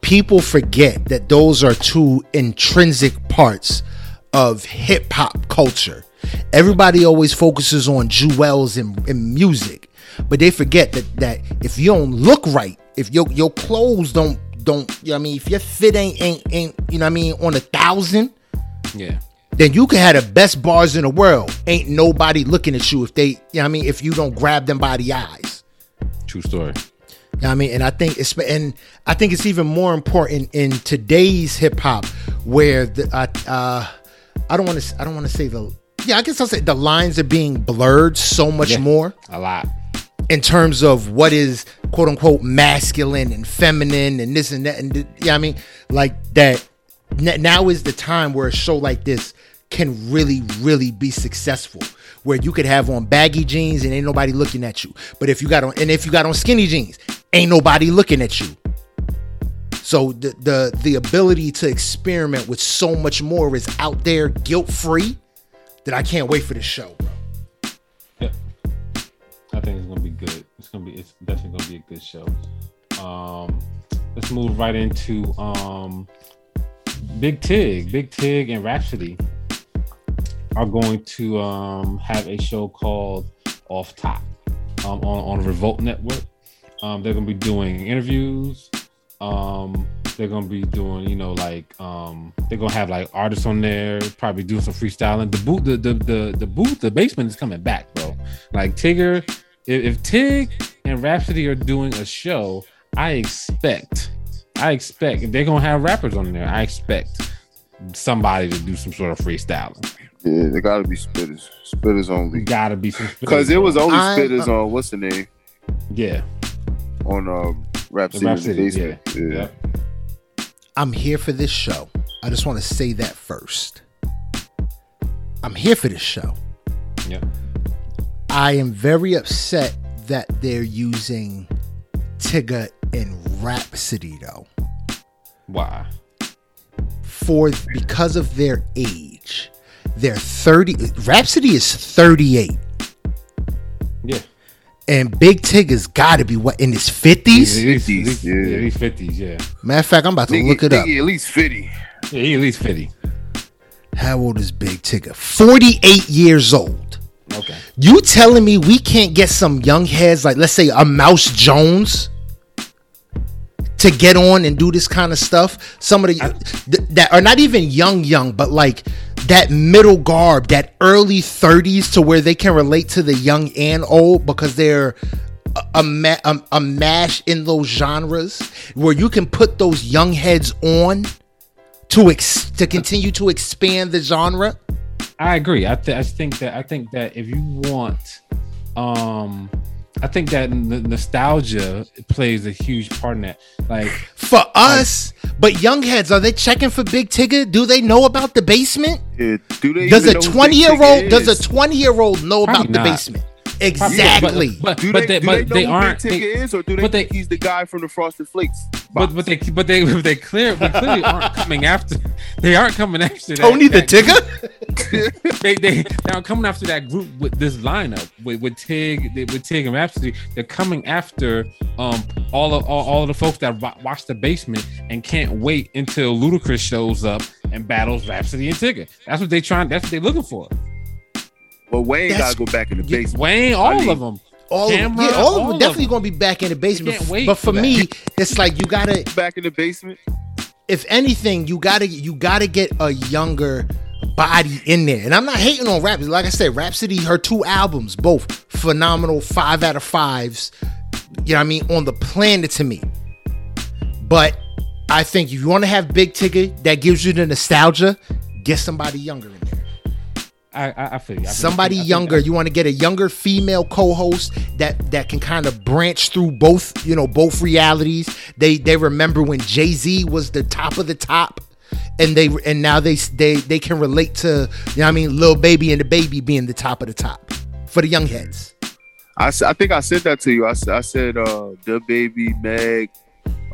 people forget that those are two intrinsic parts of hip hop culture. Everybody always focuses on jewels and, and music, but they forget that that if you don't look right, if your your clothes don't don't, you know what I mean, if your fit ain't ain't ain't, you know what I mean, on a thousand, yeah, then you can have the best bars in the world. Ain't nobody looking at you if they, you know what I mean, if you don't grab them by the eyes. true story. You know what I mean, and I think it's and I think it's even more important in today's hip hop where the uh, uh I don't want to I don't want to say the yeah I guess I'll say the lines are being blurred so much Yeah. more A lot. in terms of what is quote unquote masculine and feminine and this and that and th- yeah I mean like that now is the time where a show like this can really really be successful where you could have on baggy jeans and ain't nobody looking at you. But if you got on and if you got on skinny jeans, ain't nobody looking at you. So the the the ability to experiment with so much more is out there guilt free that I can't wait for this show, bro. Yep. I think it's gonna be good. It's gonna be it's definitely gonna be a good show. Um let's move right into um Big Tig. Big Tig and Rapsody are going to um have a show called Off Top um on, on Revolt Network. Um they're gonna be doing interviews. Um they're gonna be doing, you know, like um they're gonna have like artists on there, probably doing some freestyling. The boot the the the, the booth, the basement is coming back, bro. Like Tigger, if, if Tig and Rapsody are doing a show, I expect, I expect if they're gonna have rappers on there, I expect somebody to do some sort of freestyling. Yeah, they gotta be spitters. Spitters We only. gotta be some Because it was only I- spitters on what's the name? yeah, On um Rap City, Rap City, basement. Yeah. yeah. I'm here for this show. I just want to say that first. I'm here for this show. yeah. I am very upset that they're using Tigger in Rapsody though. Why? For because of their age. They're 30 Rapsody is 38 Yeah, and Big Tigger's got to be what in his 50s? He's at least- 50s, at least- yeah. yeah, at least fifties. Yeah, Matter of fact, I'm about to Nigga, look it up. nigga at least 50. yeah, he at least fifty. How old is Big Tigger? 48 years old. Okay. You telling me we can't get some young heads like let's say a Mouse Jones to get on and do this kind of stuff? Some of the th- that are not even young young, but like that middle garb, that early 30s to where they can relate to the young and old because they're a, a, a mash in those genres where you can put those young heads on to ex- to continue to expand the genre. I agree. I, th- I think that I think that if you want, um, I think that n- nostalgia plays a huge part in that. Like, for us. But young heads, are they checking for Big Tigger? Do they know about the basement? Yeah. Do they Does a twenty year old? Does a twenty year old know Probably about the basement? Exactly. But but, Do but they, they, do but they they know aren't. who Big They, Tigger is, or do they but they- think he's the guy from the Frosted Flakes? but but they but they but they clear they clearly aren't coming after. They aren't coming after that, Tony the that- Tigger? They they they are coming after that group with this lineup with with Tig with Tig and Rapsody. They're coming after um all of all, all of the folks that watch the basement and can't wait until Ludacris shows up and battles Rapsody and Tigger. That's what they trying. That's what they're looking for. Well, Wayne That's- gotta go back in the Yeah, basement. Wayne, all mean, of them. All of them, yeah, all of all them of definitely them. gonna be back in the basement. can't wait but for for that. me, it's like you gotta Back in the basement. if anything, you gotta you gotta get a younger body in there. And I'm not hating on Rapsody. Like I said, Rapsody, her two albums, both phenomenal, five out of fives. You know what I mean? On the planet to me. But I think if you want to have Big Tigger that gives you the nostalgia, get somebody younger in there. I I, I feel you. I feel- Somebody I think- younger. You want to get a younger female co-host that that can kind of branch through both, you know, both realities. They they remember when Jay Z was the top of the top, and they and now they they they can relate to you know what I mean, little Baby and DaBaby being the top of the top for the young heads. I, I think I said that to you. I, I said uh DaBaby Meg,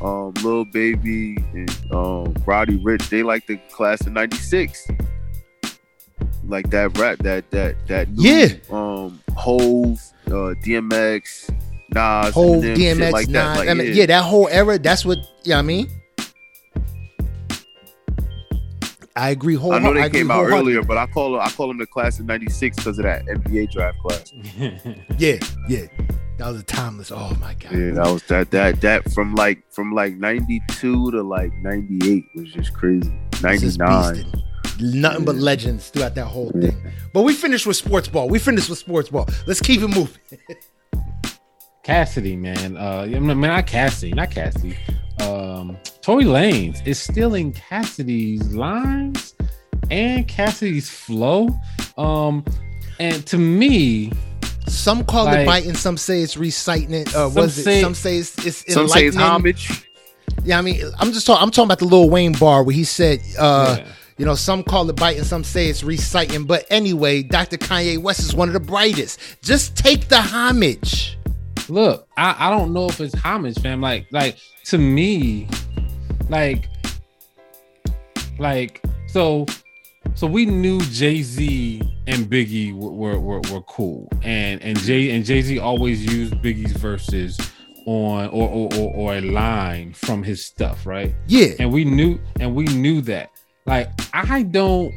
um Lil Baby and um Roddy Ricch. They like the class of '96. Like that rap, that that that new, Yeah. um Hove, uh, DMX, Nas, Whole Eminem, shit DMX like nine. that. Like, I mean, yeah. yeah. that whole era. That's what you know what I mean. I agree. Whole, I know they agree came out earlier, but I call them, I call them the class of '96 because of that NBA draft class. Yeah, yeah. That was a timeless. Oh my god. Yeah, that was that that that from like from like '92 to like '98 was just crazy. It's just '99. Beasting. Nothing but legends throughout that whole thing. But we finished with sports ball. We finished with sports ball. Let's keep it moving. Cassidy, man. Uh, I mean, not Cassidy, not Cassidy. Um, Tory Lanez is stealing Cassidy's lines and Cassidy's flow. Um, and to me, Some call it biting. Some say it's reciting it. Uh, Some was it? say- Some say it's, it's Some say it's enlightening. homage. Yeah, I mean, I'm just talking. I'm talking about the Lil Wayne bar where he said, uh, yeah. You know, some call it biting, some say it's reciting. But anyway, Dr. Kanye West is one of the brightest. Just take the homage. Look, I, I don't know if it's homage, fam. Like, like to me, like, like so so we knew Jay Z and Biggie were, were, were cool, and and Jay and Jay Z always used Biggie's verses on or, or or or a line from his stuff, right? Yeah, and we knew and we knew that. Like I don't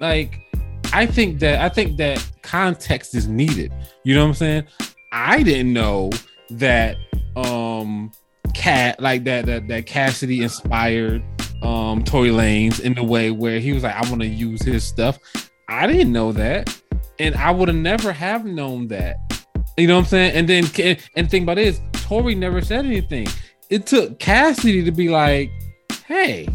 like. I think that I think that context is needed. You know what I'm saying? I didn't know that um cat like that that that Cassidy inspired um Tory Lanez in the way where he was like, I want to use his stuff. I didn't know that, and I would have never have known that. You know what I'm saying? And then and the thing about it is, Tory never said anything. It took Cassidy to be like, "Hey,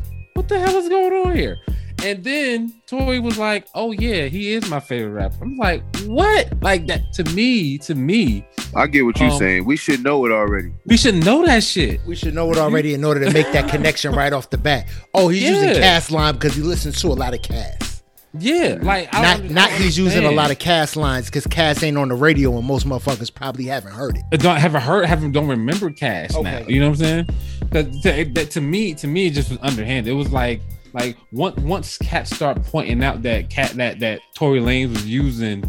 what the hell is going on here?" And then Tory was like, "Oh yeah, he is my favorite rapper." I'm like, "What?" Like that to me, to me. I get what you're um, saying. We should know it already. We should know that shit. We should know it already in order to make that connection right off the bat. Oh, he's yeah. using Cass line because he listens to a lot of Cass. Yeah, like I not not he's using a lot of Cass lines because Cass ain't on the radio and most motherfuckers probably haven't heard it. Don't haven't heard, haven't don't remember Cass okay. now. You know what I'm saying? That to, to me, to me, it just was underhanded. It was like like once once Cat start pointing out that cat that that Tory Lanez was using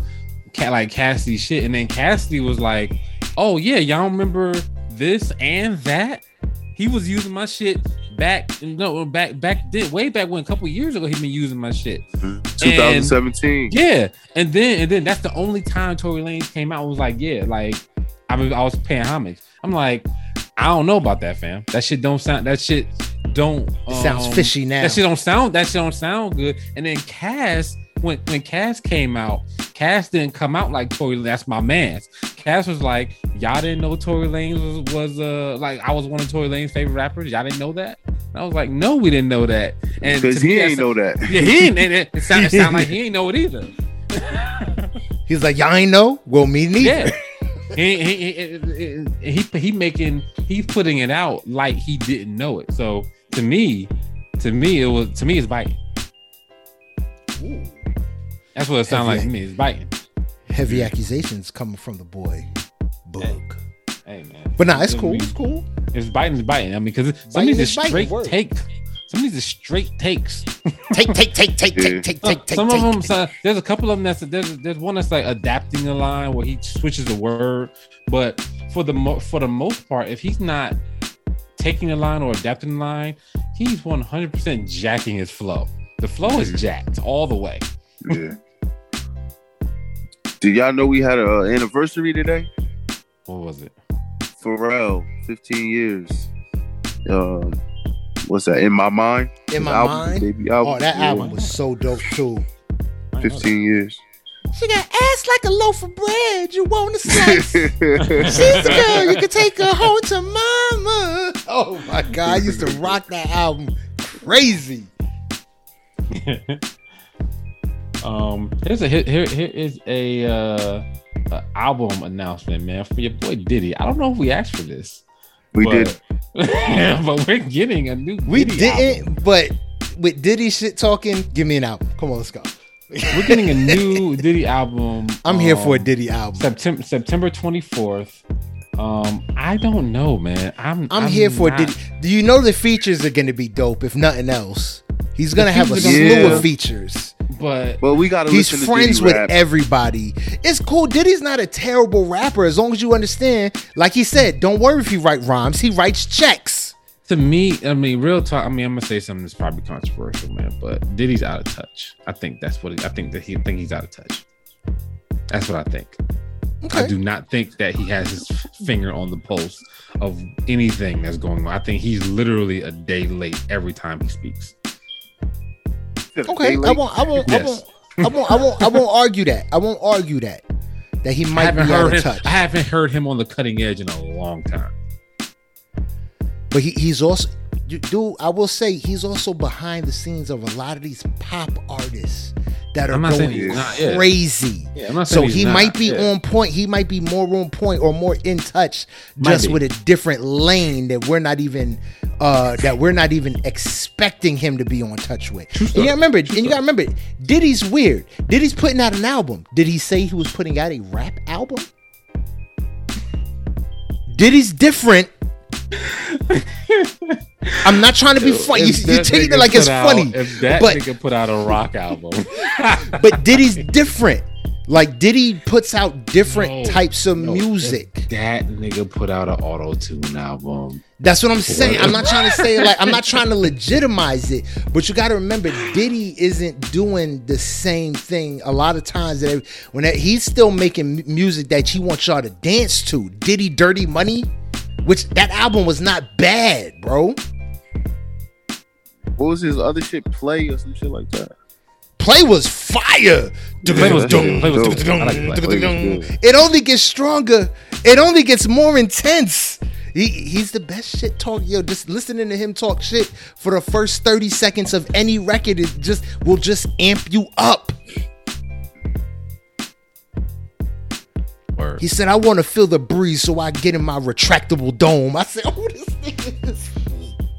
cat like Cassidy shit, and then Cassidy was like, "Oh yeah, y'all remember this and that? He was using my shit back no back back then way back when a couple years ago he been using my shit 2017 and, yeah and then and then that's the only time Tory Lanez came out was like yeah like I mean I was paying homage I'm like I don't know about that fam that shit don't sound that shit don't um, sounds fishy now. That shit don't sound that shit don't sound good. And then Cass, when when Cass came out, Cass didn't come out like Tory. That's my man's. Cass was like, y'all didn't know Tory Lanez was, was uh like I was one of Tory Lanez's favorite rappers. Y'all didn't know that. And I was like, no, we didn't know that. And because he ain't know that. Yeah, he ain't. It, it sounded sound like he ain't know it either. He's like, y'all ain't know. Well, me neither. Yeah. He, he, he, he, he making he's putting it out like he didn't know it. So to me, to me, it was to me it's biting. Ooh. That's what it sounds like to me. It's biting. Heavy accusations coming from the boy, Boog. Hey, hey man. But nah, it's cool. It's cool. It's biting. It's biting. I mean, because some of these straight take. Some of these are straight takes. take, take, take, take, take, take, take, Some take, of them. So, there's a couple of them that's there's there's one that's like adapting a line where he switches a word, but for the mo- for the most part, if he's not taking a line or adapting a line, he's 100% jacking his flow. The flow is jacked all the way. yeah. Do y'all know we had an uh, anniversary today? What was it? Pharrell, 15 years. Um, what's that? In my mind. In my album, mind. Baby album. Oh, that yeah. album was so dope too. 15 years. She got ass like a loaf of bread. You want a slice? She's the girl you can take her home to mama. Oh my god, I used to rock that album crazy. um, here's a here here is a uh a album announcement, man, for your boy Diddy. I don't know if we asked for this. We but, did, but we're getting a new. We Diddy didn't, album. but with Diddy shit talking, give me an album. Come on, let's go. We're getting a new Diddy album. I'm um, here for a um, Diddy album. September September 24th. Um, I don't know, man. I'm I'm, I'm here for not... Diddy. Do you know the features are going to be dope? If nothing else, he's going to have a slew yeah. of features. But well, we got to. He's friends with rap. everybody. It's cool. Diddy's not a terrible rapper as long as you understand. Like he said, don't worry if he write rhymes. He writes checks to me, I mean, real talk. I mean, I'm gonna say something that's probably controversial, man. But Diddy's out of touch. I think that's what he, I think that he think he's out of touch. That's what I think. Okay. I do not think that he has his finger on the pulse of anything that's going on. I think he's literally a day late every time he speaks. Okay, I won't. I won't. Yes. I won't. I won't. I won't. I won't argue that. I won't argue that. That he might be out of him, touch. I haven't heard him on the cutting edge in a long time. But he, he's also, dude, I will say he's also behind the scenes of a lot of these pop artists that are I'm not saying going he's not, yeah. crazy. Yeah, So he not, might be yeah. on point. He might be more on point or more in touch, Might just be. with a different lane that we're not even uh that we're not even expecting him to be on touch with. And you gotta remember, and you gotta remember, Diddy's weird. Diddy's putting out an album. Did he say he was putting out a rap album? Diddy's different. I'm not trying to be funny. You, If you taking it like it's out- funny, If that but nigga put out a rock album, but Diddy's different. Like Diddy puts out different No, types of no, music. that nigga put out an auto tune album. That's what I'm saying. I'm not trying to say like I'm not trying to legitimize it, but you got to remember Diddy isn't doing the same thing a lot of times that when that, he's still making music that he wants y'all to dance to. Diddy Dirty Money, which that album was not bad, bro. What was his other shit? Play or some shit like that. Play was fire. Play was dope. Play was dope. dope. I like Play. Play was good. It only gets stronger. It only gets more intense. He, he's the best shit talk. Yo, just listening to him talk shit for the first 30 seconds of any record it just will just amp you up. Word. He said, I want to feel the breeze so I get in my retractable dome. I said, Oh, this nigga is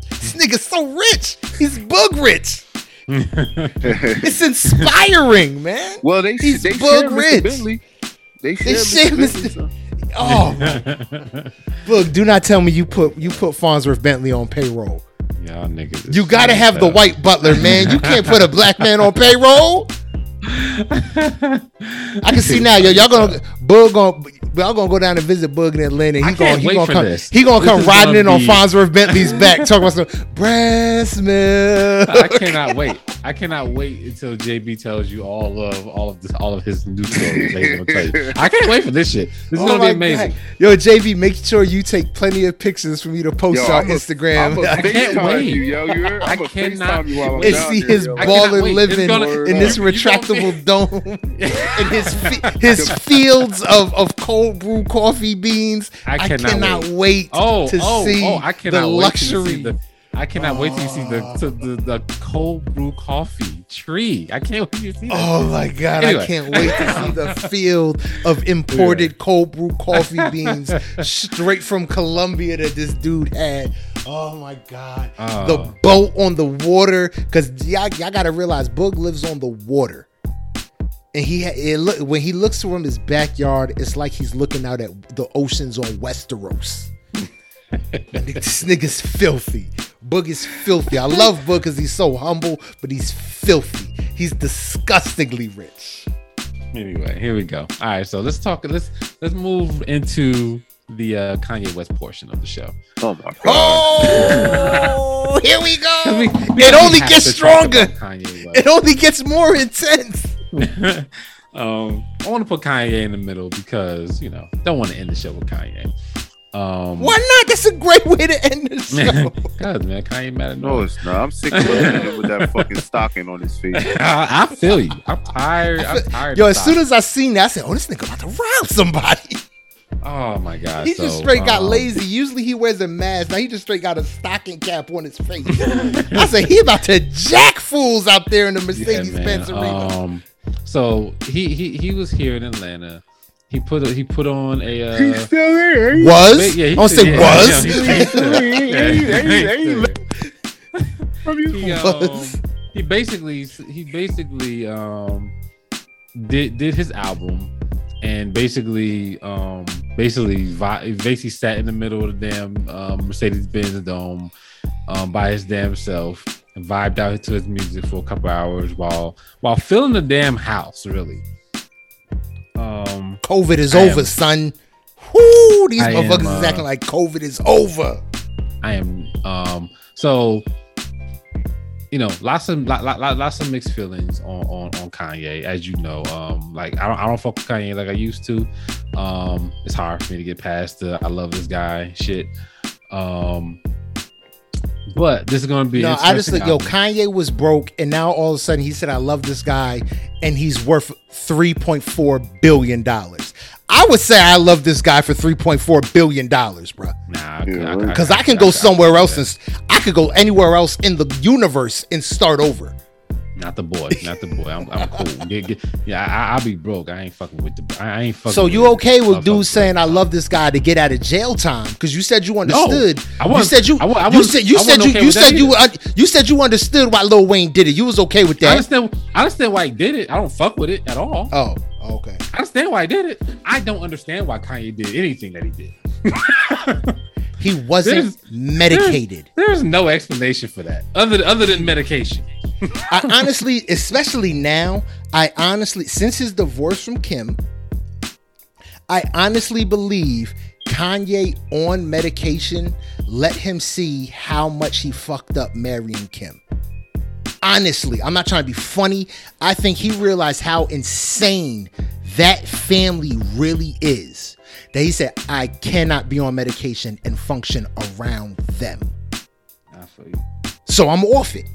this nigga's so rich. He's bug rich. It's inspiring, man. well, they He's they bug share rich. Bentley. They share, share Mr. Bentley. Mr. so- Oh, look, do not tell me you put you put Farnsworth Bentley on payroll. Y'all niggas. You gotta have as the white butler, man. You can't put a black man on payroll. I can see now, yo. Y'all gonna Bug gonna y'all gonna go down and visit Bug in Atlanta. He I gonna can't he wait gonna for come this. he gonna This come is riding gonna in on be- Farnsworth Bentley's back, talking about some breast milk. I cannot wait. I cannot wait until JB tells you all of all of this, all of his new stories. that he's gonna tell you. I can't wait for this shit. This is Oh gonna be amazing. God. Yo, JB, make sure you take plenty of pictures for me to post Yo, on I'm a- Instagram. I'm a I can't wait. You, yo, you heard? I I'm a cannot FaceTime you while I'm wait. and down see there, his yo. I balling living gonna- in this you- gonna dome and his his fields of, of cold brew coffee beans. I I cannot cannot, wait. wait, Oh, to oh, oh see oh! I cannot the wait till you luxury. see the. I cannot wait you see the, to the the cold brew coffee tree. I can't wait to see that. Oh my god! I can't wait to see the field of imported cold brew coffee beans straight from Colombia that this dude had. Oh my god! Oh. The uh. boat on the water, because y'all, y'all got to realize Boog lives on the water, and he it look when he looks from his backyard, it's like he's looking out at the oceans on Westeros. this nigga's filthy. Boog is filthy. I love Boog because he's so humble, but he's filthy. He's disgustingly rich. Anyway, here we go. All right, so let's talk. Let's let's move into the uh, Kanye West portion of the show. Oh my god. Oh, here we go. we- we it only gets stronger. Kanye West. It only gets more intense. um, I want to put Kanye in the middle because you know don't want to end the show with Kanye. Um, Why not? That's a great way to end the show. God, man, Kanye mad at No, it's not. I'm sick of him with that fucking stocking on his face. I, I feel you. I'm tired. I'm tired. Yo, of as soon as I seen that, I said, "Oh, this nigga about to rob somebody." oh my god, He so, just straight got um, lazy. Usually he wears a mask. Now he just straight got a stocking cap on his face. I said he about to jack fools out there in the Yeah, Mercedes Benz arena. Um, so he he he was here in Atlanta. He put a, he put on a uh, He's still here. was? yeah, I he don't say yeah, was. yeah, he's- he's still- yeah, he's still- he, um, he basically he basically um did did his album and basically um basically basically sat in the middle of the damn um, Mercedes Benz Dome um by his damn self and vibed out to his music for a couple hours while while filling the damn house really. Um COVID is I am- over, son. Whoo, these I am, motherfuckers is uh, acting like COVID is over. I am um so you know lots of lot, lot- lots of mixed feelings on, on on Kanye as you know. Um like I don't I don't fuck with Kanye like I used to. Um it's hard for me to get past the I love this guy shit. Um but this is gonna be No, I just interesting think yo. Kanye was broke, and now all of a sudden he said, "I love this guy," and he's worth three point four billion dollars. I would say I love this guy for three point four billion dollars, bro. nah Because I can go somewhere else and s- I could go anywhere else in the universe and start over. Not the boy, not the boy. I'm, I'm cool. Get, get, yeah, I, will be broke. I ain't fucking with the. I ain't fucking. So you okay with dudes saying I love this guy to get out of jail time? Because you said you understood. No, I you said you. I, I you said you said you okay you said you uh, you said you understood why Lil Wayne did it. You was okay with that. I understand. I understand why he did it. I don't fuck with it at all. Oh, okay. I understand why he did it. I don't understand why Kanye did anything that he did. he wasn't there's, medicated. There's, there's no explanation for that other other than medication. I honestly, especially now, I honestly, since his divorce from Kim, I honestly believe Kanye on medication let him see how much he fucked up marrying Kim. Honestly, I'm not trying to be funny. I think he realized how insane that family really is. That he said, I cannot be on medication and function around them. I feel you. So I'm off it.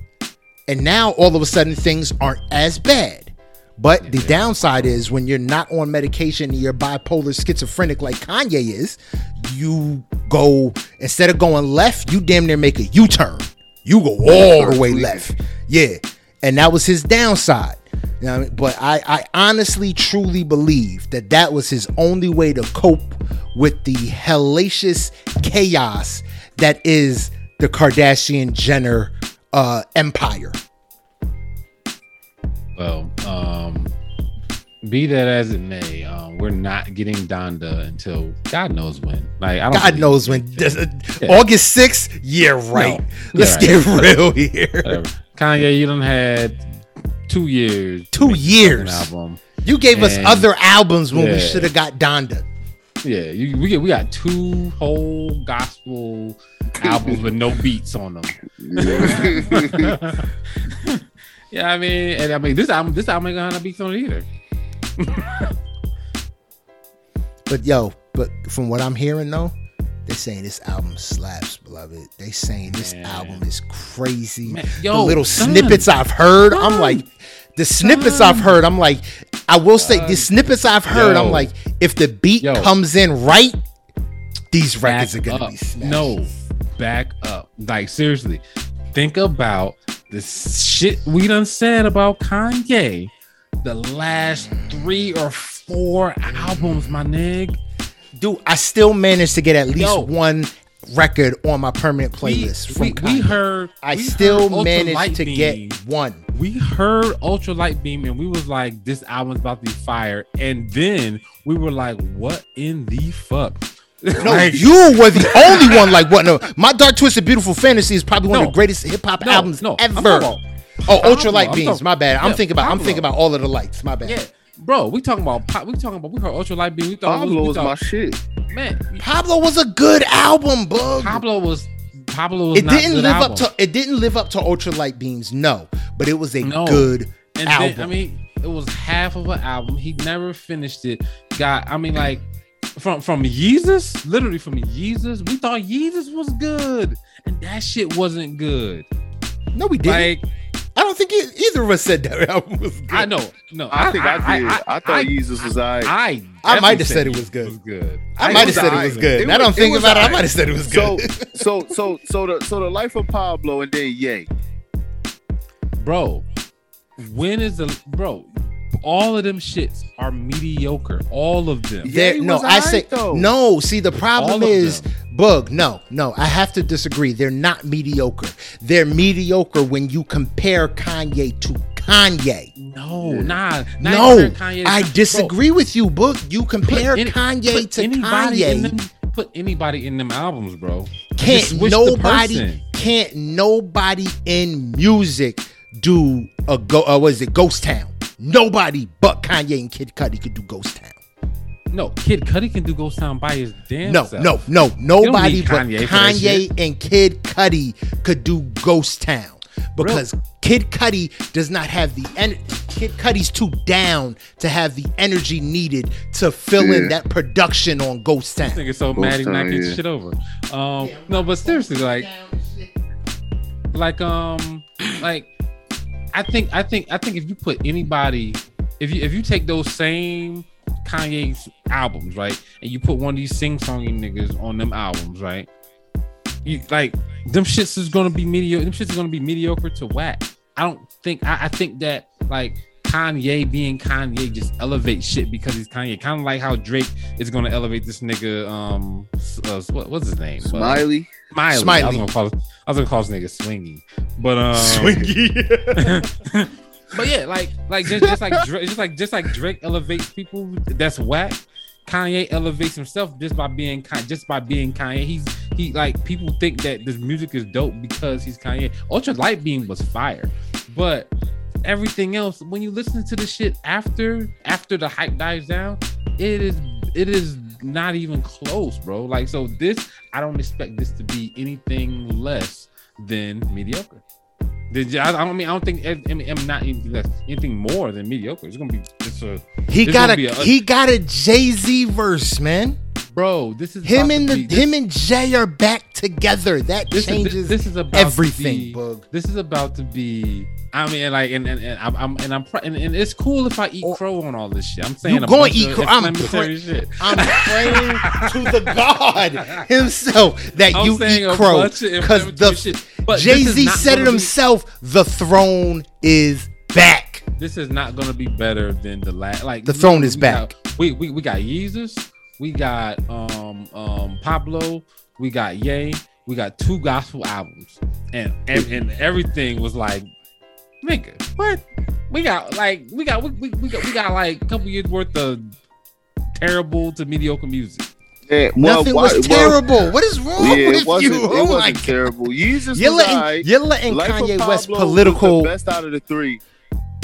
And now all of a sudden things aren't as bad. But the downside is when you're not on medication and you're bipolar schizophrenic like Kanye is, you go instead of going left, you damn near make a U-turn. You go all the way left. Yeah. And that was his downside. You know I mean? But I, I honestly, truly believe that that was his only way to cope with the hellacious chaos that is the Kardashian Jenner uh, empire. Well, um, be that as it may, um, we're not getting Donda until God knows when. Like, I don't God knows when. Yeah. August sixth. Yeah, right. No. Let's get real here. Whatever. Kanye, you don't had two years. Two years. Album. You gave and, us other albums when yeah. we should have got Donda. Yeah, you, we get we got two whole gospel albums with no beats on them. yeah, I mean, and I mean this album, this album ain't gonna have beats on it either. but yo, but from what I'm hearing though, they're saying this album slaps, beloved. They saying this Man. album is crazy. Man, yo, the little son, snippets I've heard, son, I'm like, the snippets son. I've heard, I'm like, I will say, uh, the snippets I've heard, yo, I'm like, if the beat yo, comes in right, these records are gonna up. be smashed. No, back up. Like seriously, think about the shit we done said about Kanye the last three or four albums, my nig dude, I still managed to get at least Yo, one record on my permanent playlist we, from we, we heard I we still heard managed to beam. get one. We heard Ultra Light Beam and we was like, this album's about to be fire. And then we were like, what in the fuck? No, like, you were the only one like what? No, my Dark Twisted Beautiful Fantasy is probably one no, of the greatest hip hop no, albums no, ever. Oh, Ultra Light Beams. My bad. I'm thinking about. Pablo. I'm thinking about all of the lights. My bad. Yeah, bro. We talking about. We talking about. We heard Ultra Light Beam. We thought Pablo was my shit. Man, Pablo was a good album, bug. Pablo was. Pablo was. It didn't live album. up to. It didn't live up to Ultra Light Beams. No, but it was a no. good and album. Then, I mean, it was half of an album. He never finished it. Got. I mean, like from from Yeezus, literally from Yeezus, we thought Yeezus was good, and that shit wasn't good. No, we didn't. Like I don't think either of us said that album was good. I know, no, I, I think I, I did. I, I thought Yeezus was I. I, I might have said it was good. Was good. I, might have said it was good. I don't think about it. I might have said it was good. So, so, so, so the so the life of Pablo and then Ye, bro. When is the bro? All of them shits are mediocre. All of them. Yeah, no, I say though. no. See, the problem is Bug. No, no, I have to disagree. They're not mediocre. They're mediocre when you compare Kanye to Kanye. No, nah, no. I disagree bro. with you, Book. You compare any, Kanye to Kanye. Them, put anybody in them albums, bro. Can't nobody? Can't nobody in music do a go? Uh, what is it? Ghost Town. Nobody but Kanye and Kid Cudi could do Ghost Town. No, Kid Cudi can do Ghost Town by his damn no, self. No, no, no, nobody but Kanye, Kanye and Kid Cudi could do Ghost Town because really? Kid Cudi does not have the en- Kid Cudi's too down to have the energy needed to fill yeah. in that production on Ghost Town. I think it's so Ghost mad he's not getting yeah. shit over. Um, yeah, no, but seriously, like, like, um, like I think I think I think if you put anybody, if you if you take those same Kanye's albums, right, and you put one of these sing songing niggas on them albums, right, you like them shits is gonna be mediocre. Them shits is gonna be mediocre to whack. I don't think I, I think that like Kanye being Kanye just elevates shit because he's Kanye. Kind of like how Drake is going to elevate this nigga. Um, uh, what, what's his name? Smiley. Uh, Smiley. Smiley. I was gonna call. It, I was gonna call this nigga Swingy, but um, Swingy. but yeah, like like just, just like Drake, just like just like Drake elevates people. That's whack. Kanye elevates himself just by being just by being Kanye. He's he like people think that this music is dope because he's Kanye. Ultra Light Beam was fire, but everything else when you listen to the shit after after the hype dies down, it is it is not even close, bro. Like so this I don't expect this to be anything less than mediocre. Did you, I, mean I don't think I mean, I'm not anything less, anything more than mediocre. It's gonna be just a he got a, a- he got a Jay Z verse, man. bro. This is Him and the be- this- him and Jay are back together. That this changes is this is about everything, be. This is about to be. I mean, like, and and, and I'm, I'm and I'm and, and it's cool if I eat Or- crow on all this shit. I'm saying You a gonna eat crow. I'm pray- shit. I'm praying to the God himself that I'm you eat crow because the shit. But this Jay is Z said it gonna be- himself. The throne is back. This is not gonna be better than the last. Like The throne is we back. got- we we we got Yeezus, we got um um Pablo, we got Ye, we got two gospel albums, and and, and everything was like, nigga, what? We got like we got we, we, we got we got like a couple years worth of terrible to mediocre music. Yeah, well, Nothing why- was well, terrible. what is wrong yeah, it with wasn't. you? It Oh my wasn't God. terrible. Yeezus You're letting alright. you're letting Life Kanye West political. the best out of the three.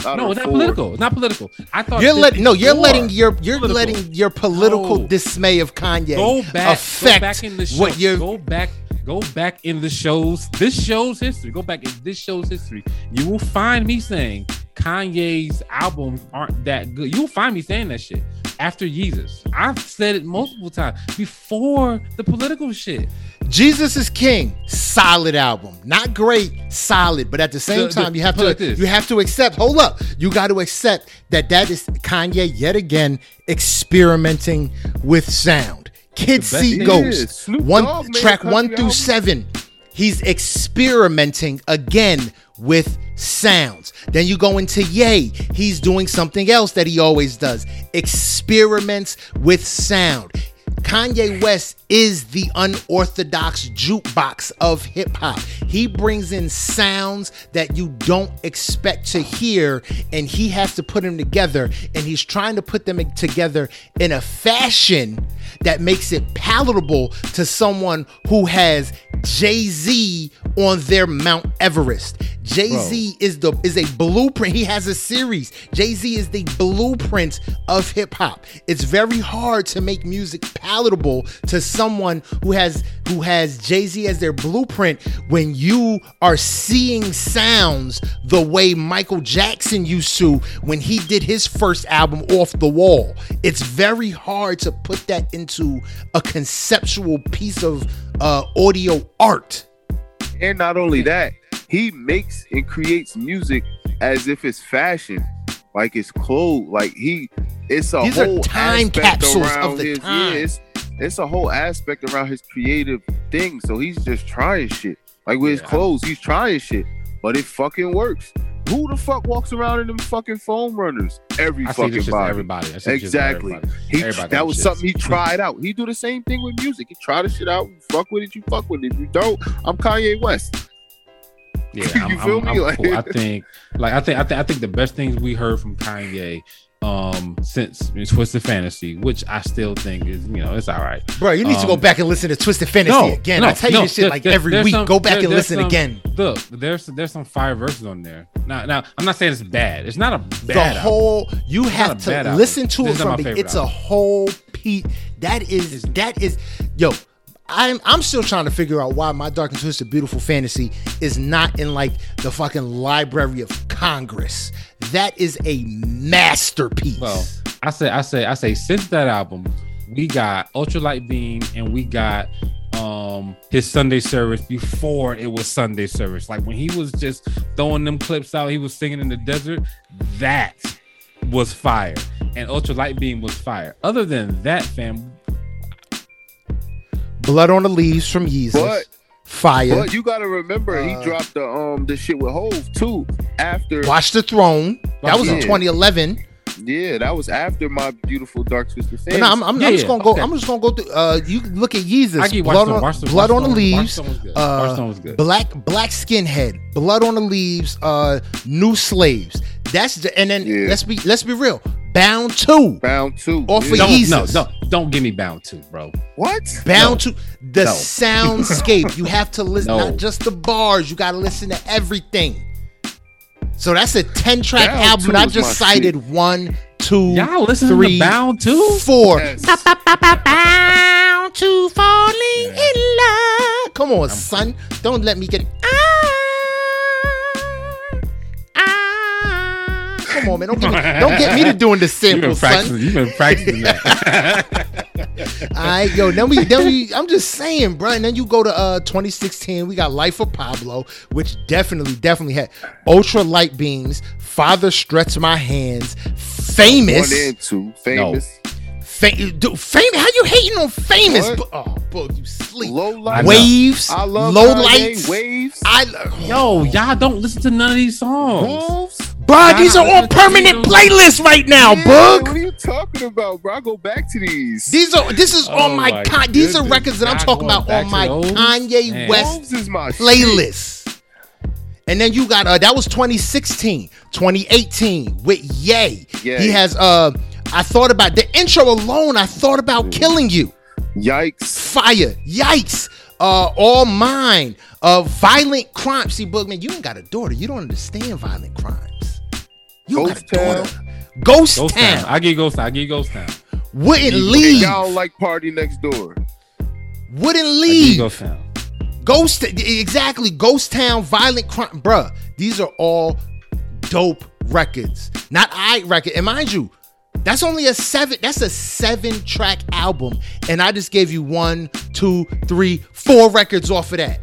No, it's not four. political. It's not political. I thought You're letting no. You're letting your you're political. letting your political No. dismay of Kanye go back, affect go back in the show. what you're. go back, go back in the shows. This show's history. Go back in this show's history. You will find me saying Kanye's albums aren't that good. You'll find me saying that shit after Jesus. I've said it multiple times before the political shit. Jesus is King, solid album. Not great, solid, but at the same The- the- time, you have it like to you have to accept. Hold up, you got to accept that that is Kanye yet again experimenting with sound. Kids see thing Ghost one Dogg track one through album. seven. He's experimenting again with sounds. Then you go into Ye. He's doing something else that he always does. Experiments with sound. Kanye West is the unorthodox jukebox of hip hop. He brings in sounds that you don't expect to hear, and he has to put them together. And he's trying to put them together in a fashion that makes it palatable to someone who has Jay Z on their Mount Everest. Jay Z is the is a blueprint. He has a series. Jay Z is the blueprint of hip hop. It's very hard to make music palatable to someone who has who has Jay Z as their blueprint when you are seeing sounds the way Michael Jackson used to when he did his first album Off the Wall. It's very hard to put that into a conceptual piece of uh, audio art. And not only that, he makes and creates music as if it's fashion, like it's clothes. Like he, it's a These whole time capsules of the his, time. Yeah, it's, it's a whole aspect around his creative thing. So he's just trying shit. Like with his clothes, he's trying shit, but it fucking works. Who the fuck walks around in them fucking foam runners? Every I fucking body. everybody. I see this shit to Exactly. everybody. He, Everybody that was shits. something he tried out. He do the same thing with music. He try the shit out. You fuck with it, you fuck with it. If you don't, I'm Kanye West. Yeah, I'm, feel I'm, me? I'm Like- cool. I think, like, I think, I think, I think the best things we heard from Kanye, um, since Twisted Fantasy, which I still think is, you know, it's all right. Bro, you need to go Um, back and listen to Twisted Fantasy No, again. no, I tell you no, this shit there- like there- every week. some- go back there- and listen some- again. Look, there's there's some fire verses on there. Now, now, I'm not saying it's bad. It's not a bad. the album. whole you not have to bad album. listen to This it is from my the, favorite it's a whole piece that is that is yo I'm I'm still trying to figure out why my dark and twisted beautiful fantasy is not in like the fucking library of Congress. That is a masterpiece. Well, I say, I say, I say, since that album, we got Ultralight Beam and we got um his Sunday service before it was Sunday service. Like when he was just throwing them clips out, he was singing in the desert. That was fire, and Ultralight Beam was fire. Other than that, fam, Blood on the Leaves from Yeezus. But fire. But you gotta remember, he Uh, dropped the um the shit with Hove too. After Watch the Throne. That was in 2011. Yeah, that was after my beautiful Dark Twisted But Fantasy. no, I'm, I'm, Yeah, I'm just gonna go. okay. I'm just gonna go through. Uh, you look at Yeezus. I get blood on, Watchstone, blood on the leaves. Was good. Uh, was good. Black black skinhead. Blood on the leaves. Uh, new slaves. That's the, and then Yeah. let's be let's be real. Bound two. Bound two. Off yeah. of Don't, Yeezus. no, don't, don't get me bound to, bro. What? Bound to the No. soundscape. You have to listen, No. not just the bars. You got to listen to everything. So that's a 10 track album. and I just my cited one, two, Y'all listen three, to Bound too? four. Yes. Bound to falling in love. Come on, son. Don't let me get. Ah, Come on, man. Don't get me, don't get me to doing the You've been son. practicing. You've been practicing that. All right, yo. Then we, then we. I'm just saying, bro. And then you go to uh 2016. We got Life of Pablo, which definitely, definitely had ultra light beams. Father stretch my hands. Famous. One and two. Famous. Fa- dude, famous. How you hating on famous? What? Oh, bro, you sleep. Low light. Waves. I love low Kanye. lights. Waves. I. Yo, y'all don't listen to none of these songs. Wolves. Bro, these are Nah, on permanent playlists right now, Yeah, Boog. What are you talking about, bro? I go back to these. These are. This is Oh on my. my Con- these are records that I'm talking about back on my those? Kanye Man. West Wolves is my shit. playlist. And then you got uh that was 2016, 2018 with Ye. Ye. He has uh I thought about the intro alone, I thought about killing you. Yikes. Fire, yikes, uh all mine, uh violent crime. See, Boogman, you ain't got a daughter. You don't understand violent crimes. You Ghost got a Town. daughter. Ghost, Ghost Town. Town. I get Ghost Town. I get Ghost Town. Wouldn't You- leave. Y'all like PartyNextDoor. Wouldn't I give leave. Ghost Town. Ghost, exactly. Ghost Town, Violent Crime, bruh. These are all dope records, not I record. And mind you, that's only a seven. That's a seven-track album, and I just gave you one, two, three, four records off of that.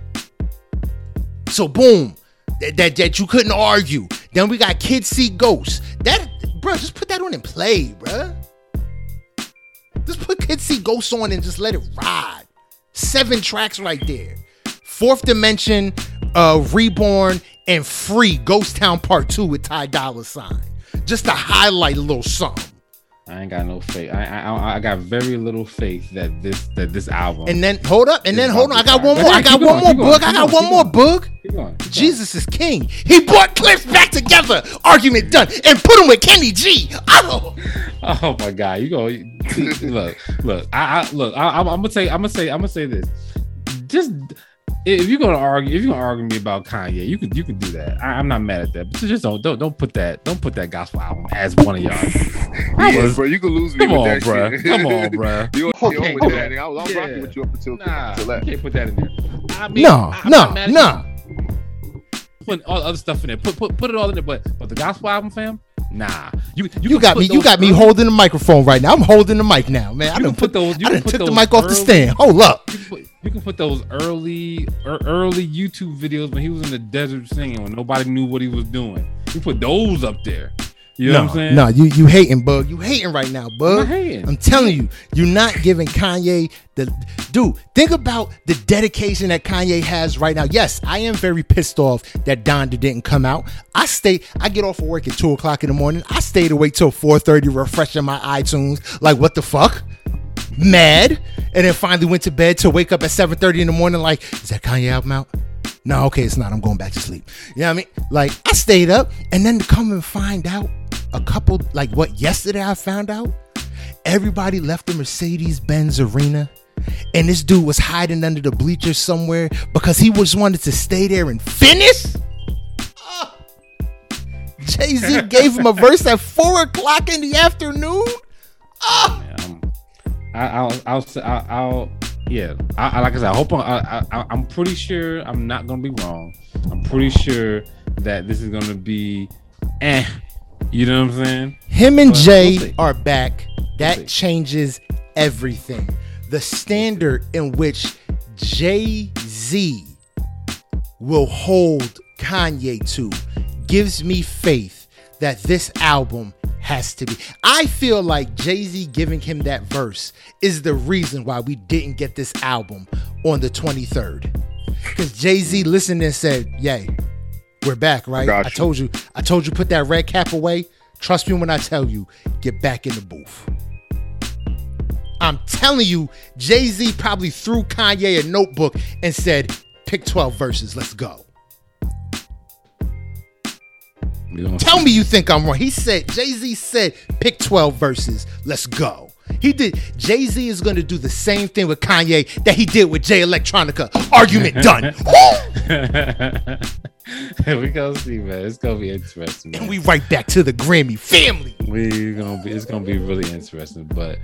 So boom, that that, that you couldn't argue. Then we got Kids See Ghosts. That, bro, just put that on and play, bro. Just put Kids See Ghosts on and just let it ride. Seven tracks right there. Fourth Dimension, uh, Reborn, and Free Ghost Town Part 2 with Ty Dolla Sign. Just to highlight a little something. I ain't got no faith. I, I I got very little faith that this that this album. And then hold up, and then hold on. I got one more. I got one more book. I got one more book. Keep going, keep going. Jesus is king. He brought Clipse back together. Argument done. And put him with Kenny G. Oh. Oh my god, you go look, look. I, I look. I, I'm, I'm gonna say. I'm gonna say. I'm gonna say this. Just if you're gonna argue, if you're gonna argue me about Kanye, you can you can do that. I, I'm not mad at that. But just don't don't don't put that don't put that gospel album as one of y'all. I Yeah, was- bro, you can lose me Come with on, that shit. Come on, bruh. you Okay, okay, with okay. that. nigga. I was, I was Yeah. rocking with you up until, Nah, until you that. can't put that in there. I mean, No, I- I'm not mad no, at you no. Putting all the other stuff in there. Put put put it all in there. But but the gospel album, fam, nah. You You can got me. You got me early- holding the microphone right now. I'm holding the mic now, man. I You can put those- you I put took the mic off the stand. Hold up. You can, put, you can put those early early YouTube videos when he was in the desert singing when nobody knew what he was doing. You put those up there. You know no, what I'm saying? no, you you hating, bug. You hating right now, I'm bug. hating. I'm telling you, you're not giving Kanye the dude. Think about the dedication that Kanye has right now. Yes, I am very pissed off that Donda didn't come out. I stay. I get off of work at two o'clock in the morning. I stayed awake till four thirty, refreshing my iTunes. Like what the fuck? Mad, and then finally went to bed to wake up at seven thirty in the morning. Like, is that Kanye album out? No, okay, it's not. I'm going back to sleep. You know what I mean? Like, I stayed up, and then to come and find out a couple, like what yesterday I found out, everybody left the Mercedes Benz arena, and this dude was hiding under the bleachers somewhere because he just wanted to stay there and finish. Jay Z gave him a verse at four o'clock in the afternoon. Ah, I'm- I, I'll, I'll, I'll, I'll, yeah. I, I, like I said, I hope I'm, I, I, I'm pretty sure I'm not gonna be wrong. I'm pretty sure that this is gonna be, eh. You know what I'm saying? Him and But Jay we'll are back. That see. changes everything. The standard in which Jay Z will hold Kanye to gives me faith that this album has to be. I feel like Jay Z giving him that verse is the reason why we didn't get this album on the 23rd. Because Jay Z listened and said, "Yay, we're back, right? got I told you, I told you, put that red cap away. Trust me when I tell you, get back in the booth." I'm telling you, Jay Z probably threw Kanye a notebook and said, "Pick 12 verses, let's go." Tell me you think I'm wrong. He said, Jay Z said, pick 12 verses. Let's go. He did. Jay Z is going to do the same thing with Kanye that he did with Jay Electronica. Argument done. We gonna see, man. It's gonna be interesting. Man. and we right back to the Grammy family. we gonna be it's gonna be really interesting but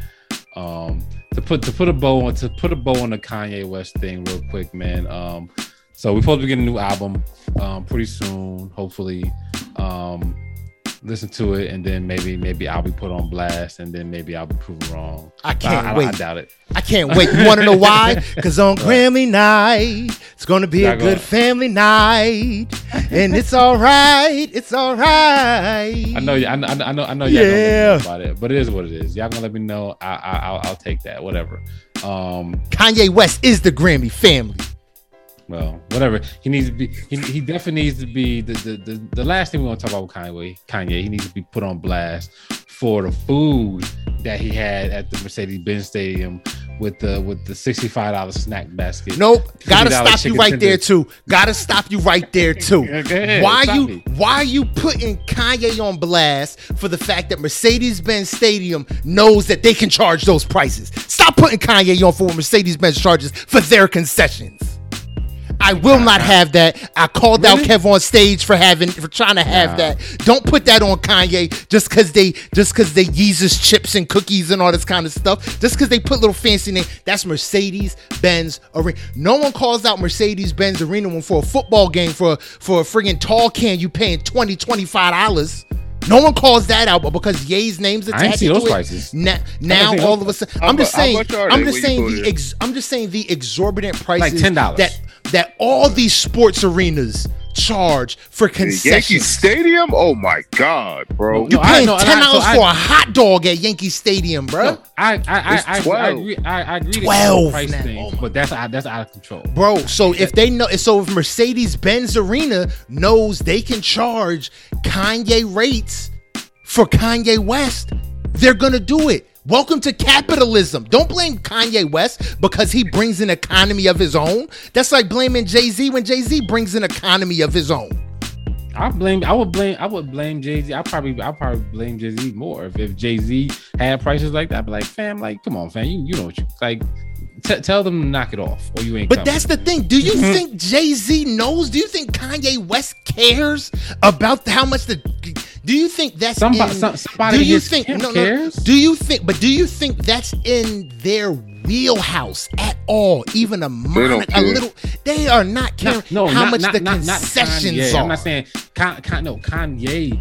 um to put to put a bow on to put a bow on the kanye west thing real quick man um so we're supposed to be getting a new album um pretty soon hopefully um listen to it and then maybe maybe i'll be put on blast and then maybe i'll be proven wrong I can't I, I, wait. I doubt it I can't wait. You want to know why? Because on Grammy night, it's going to be a Not good gonna- family night. And it's all right. It's all right. I know, I know, I know, I know y'all Yeah. gonna know about it, but it is what it is. Y'all gonna let me know. I, I, I'll, I'll take that. Whatever. Um, Kanye West is the Grammy family. Well, whatever. He needs to be. He, he definitely needs to be the, the the the last thing we want to talk about with Kanye. Kanye. He needs to be put on blast for the food that he had at the Mercedes Benz Stadium with the with the sixty five dollar snack basket. Nope. Gotta stop you right there too. Gotta stop you right there too. Ahead, why you me. why you putting Kanye on blast for the fact that Mercedes-Benz Stadium knows that they can charge those prices? Stop putting Kanye on for Mercedes-Benz charges for their concessions. I will not have that. I called out Kev on stage for having for trying to have Nah. that. Don't put that on Kanye just cause they just cause they Yeezus chips and cookies and all this kind of stuff. Just cause they put little fancy name. That's Mercedes Benz Arena. No one calls out Mercedes Benz Arena when for a football game for for a friggin' tall can you paying 20 25 dollars. No one calls that out, but because Ye's name's I attached ain't see to it, prices. na- now all those of a sudden, I'm just saying, I'm just saying the there? ex, I'm just saying the exorbitant prices like $10. that that all these sports arenas charge for The Yankee. Stadium? Oh my God, bro. You No, I- paying no, and ten I- so dollars for a hot dog at Yankee Stadium, bro? No, I I I, I, I, agree. I, I agree. that 12 price now. thing, Oh but that's out- that's out of control. Bro, so if they know, so if Mercedes Benz Arena knows they can charge Kanye rates for Kanye West, they're gonna do it. Welcome to capitalism. Don't blame Kanye West because he brings an economy of his own. That's like blaming Jay Z when Jay Z brings an economy of his own. I blame. I would blame. I would blame Jay Z. I probably. I probably blame Jay Z more if, if Jay Z had prices like that. Be like, fam, like, come on, fam, you you know what you like. T- tell them to knock it off, or you ain't. But coming. that's the thing. Do you mm-hmm. think Jay Z knows? Do you think Kanye West cares about how much the? Do you think that's Somebody- in, some- somebody Do you think camp no, no, cares? Do you think? But do you think that's in their wheelhouse at all? Even a They a little. They are not caring no, how not, much not, the not, not concessions Kanye. are. I'm not saying Con, Con, no Kanye,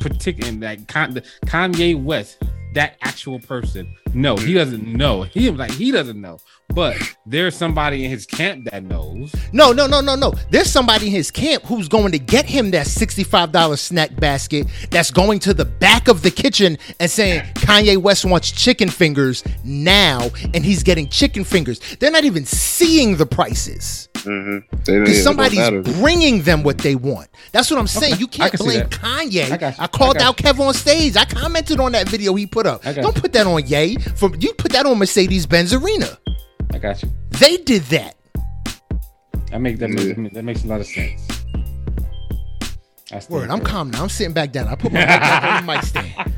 particular like Con, Kanye West, that actual person. No, he doesn't know. He like he doesn't know. But there's somebody in his camp that knows. No, no, no, no, no. There's somebody in his camp who's going to get him that $65 snack basket that's going to the back of the kitchen and saying Kanye West wants chicken fingers now, and he's getting chicken fingers. They're not even seeing the prices Mm-hmm. because somebody's bringing them what they want. That's what I'm saying. Okay, You can't can blame. Kanye. I. I called I out Kev on stage. I commented on that video he put up. Don't put that on Ye. From you put that on Mercedes Benz Arena. I got you. They did that. I make that Yeah. makes, that makes a lot of sense. I stand Word, I'm calm now. I'm sitting back down. I put my mic back on the mic stand.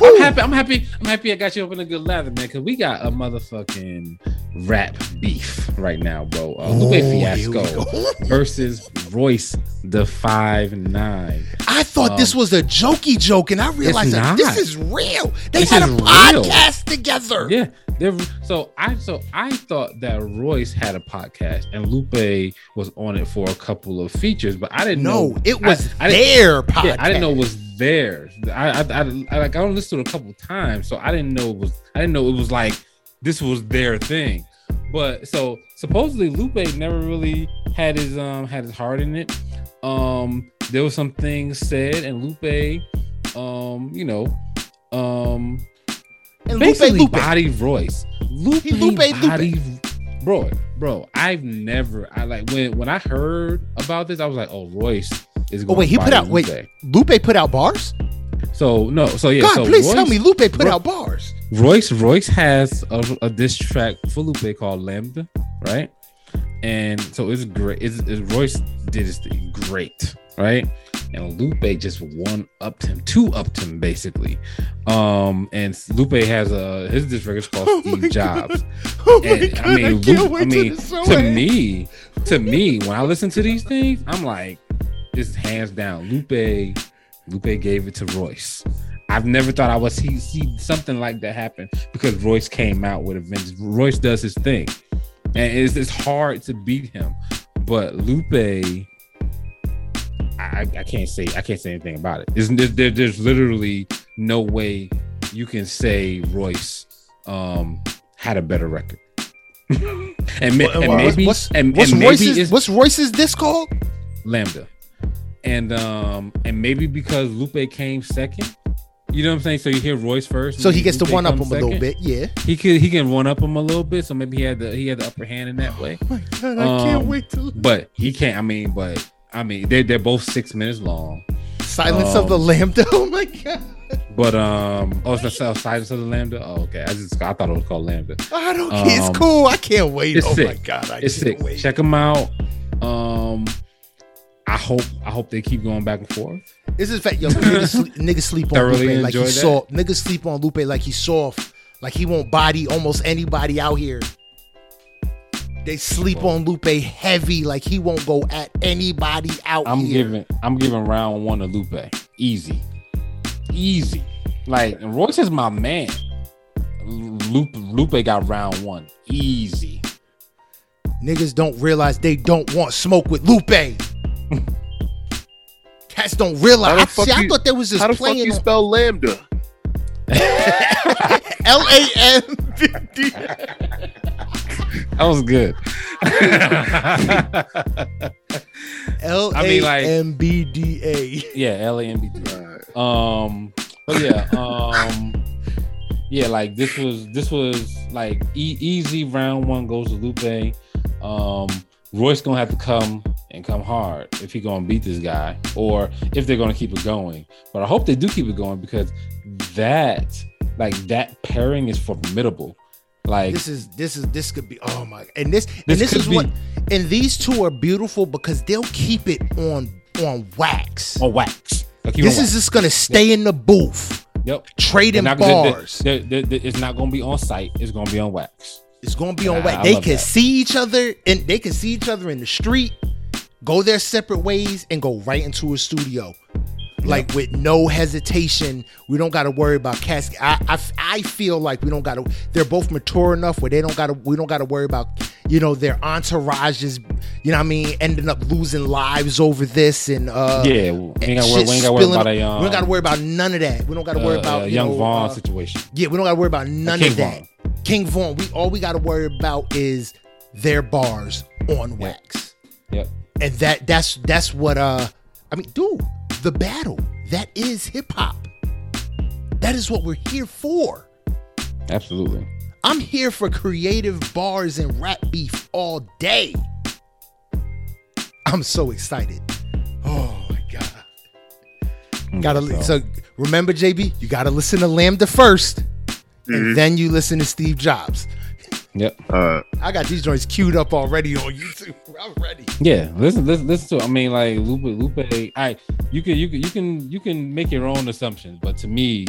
I'm happy. I'm happy. I'm happy. I got you up in a good lather, man. Because we got a motherfucking rap beef right now, bro. Uh, Lupe Oh, Fiasco versus Royce da Five Nine. I thought this was a jokey joke, and I realized that this is real. They This had a is real. podcast together. Yeah. they're- So I so I thought that Royce had a podcast and Lupe was on it for a couple of features, but I didn't No, know it was I, I their podcast. Yeah, I didn't know it was theirs. I, I, I, I like I only listened to it a couple times, so I didn't know it was. I didn't know it was like this was their thing. But so supposedly Lupe never really had his um had his heart in it. Um, there was some things said, and Lupe, um, you know, um, And Lupe, basically Lupe. Lupe, He Lupe, Lupe. bodied Roy. bro, I've never I like when when I heard about this, I was like, oh, Royce is Oh wait, he put out wait. Lupe. Lupe put out bars. So no, so yeah, God, so please Royce, tell me Lupe put Ro- out bars. Royce Royce has a, a diss track for Lupe called Lambda, right? And so it's great. It's, it's Royce did his thing great, right? And Lupe just one upped him, two upped him basically. Um, and Lupe has a his diss record is called Oh Steve Jobs. Oh my And, god! I mean, I Lupe, I mean, so to me, to me, when I listen to these things, I'm like, it's hands down. Lupe, Lupe gave it to Royce. I've never thought I would see, see something like that happen because Royce came out with a vengeance. Royce does his thing, and it's, it's hard to beat him. But Lupe, I, I can't say I can't say anything about it. There's, there, there's literally no way you can say Royce um, had a better record. and, ma- Well, and maybe what's, and, what's and maybe Royce's what's Royce's this called? Lambda, and um and maybe because Lupe came second. You know what I'm saying? So you hear Royce first, So he gets to Lupe one up him comes a little bit. Yeah. He could he can one up him a little bit. So maybe he had the he had the upper hand in that way. Oh my god! I can't Um, wait to But he can't. I mean, but I mean, they're they're both six minutes long. silence of the um, lambda. Oh my god! But um, oh, it's the Silence of the Lambda. Oh, okay. I just I thought it was called Lambda. I don't care. It's um, cool. I can't wait. Oh my god! I It's can't sick. wait. Check them out. Um, I hope I hope they keep going back and forth. This is fact, yo. Niggas sleep, niggas sleep on Thoroughly Lupe like he that. soft. Niggas sleep on Lupe like he's soft. Like he won't body almost anybody out here. They sleep on Lupe heavy, like he won't go at anybody out I'm here. giving I'm giving round one to Lupe. Easy. Easy. Like and Royce is my man. Lupe Lupe got round one. Easy. Niggas don't realize they don't want smoke with Lupe. Cats don't realize. the I, fuck see, I thought there was this How the fuck playing you on spell lambda? L A M B D. That was good. L I mean, A like- M B D A. yeah, L A N B T. Alright. Um, but yeah, um, yeah, like this was this was like e- easy. Round one goes to Lupe. Um, Royce gonna have to come and come hard if he gonna beat this guy, or if they're gonna keep it going. But I hope they do keep it going because that like that pairing is formidable. Like This is this is this could be oh my and this, and This this is be- what and these two are beautiful because they'll keep it on on wax. on wax. This on is just gonna stay in the booth, wax. yep. trading bars. they're- they're- they're- it's not gonna be on site. It's gonna be on wax. It's gonna be on Nah, wax. They can that. see each other and they can see each other in the street, go their separate ways, and go right into a studio. Like with no hesitation, we don't got to worry about cast. I, I I feel like we don't got to. They're both mature enough where they don't got to. We don't got to worry about you know their entourages. You know what I mean? Ending up losing lives over this and uh yeah, we ain't gotta worry, we ain't gotta worry about a um, we don't got to worry about none of that. We don't got to worry uh, about uh, you young know, Von uh, situation. yeah, we don't got to worry about none of that. King Von, we all we got to worry about is their bars on wax, Yep. and that that's that's what uh I mean, dude, the battle that is hip hop. That is what we're here for. Absolutely. I'm here for creative bars and rap beef all day. I'm so excited. Oh my god. Mm, gotta li- so remember, JB, you gotta listen to Lambda 1st and mm-hmm. then you listen to Steve Jobs. Yep. Uh, I got these joints queued up already on YouTube. I'm ready. Yeah. Listen. Listen. Listen to. I mean, like Lupe. Lupe. I. You can. You can. You can. You can make your own assumptions. But to me,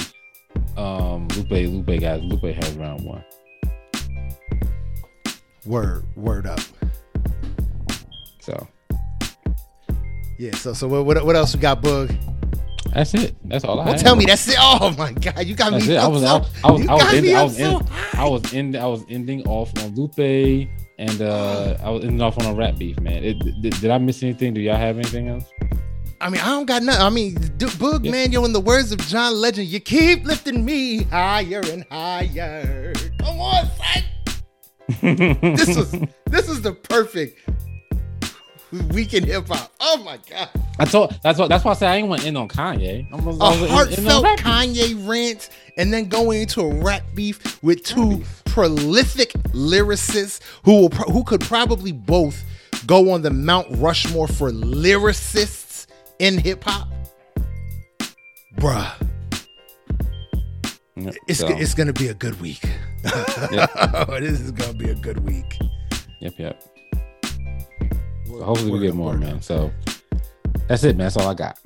um, Lupe. Lupe guys. Lupe has round one. Word, word up. So Yeah. So, so what, what, what else we got, Bug? That's it. That's all I. Don't have. tell me that's it. Oh my god, you got That's me. it. I was. so, I, was. I was. got End, me I was. so End. I was. End, I was ending off on Lupe, and uh, I was ending off on a rap beef. Man, it, did, did I miss anything? Do y'all have anything else? I mean, I don't got nothing. I mean, D- Boog, Yeah. man, yo, in the words of John Legend, you keep lifting me higher and higher. Come on, son. This was this is the perfect. week in hip hop. Oh my god. I told that's what that's why I said I ain't want to end on Kanye. I'm a heartfelt Kanye rant, and then going into a rap beef with two beef. prolific lyricists who will who could probably both go on the Mount Rushmore for lyricists in hip hop. Bruh. Yep, it's so. it's gonna be a good week. Yep. this is gonna be a good week. Yep, yep. Hopefully we get more, man. So that's it, man. That's all I got.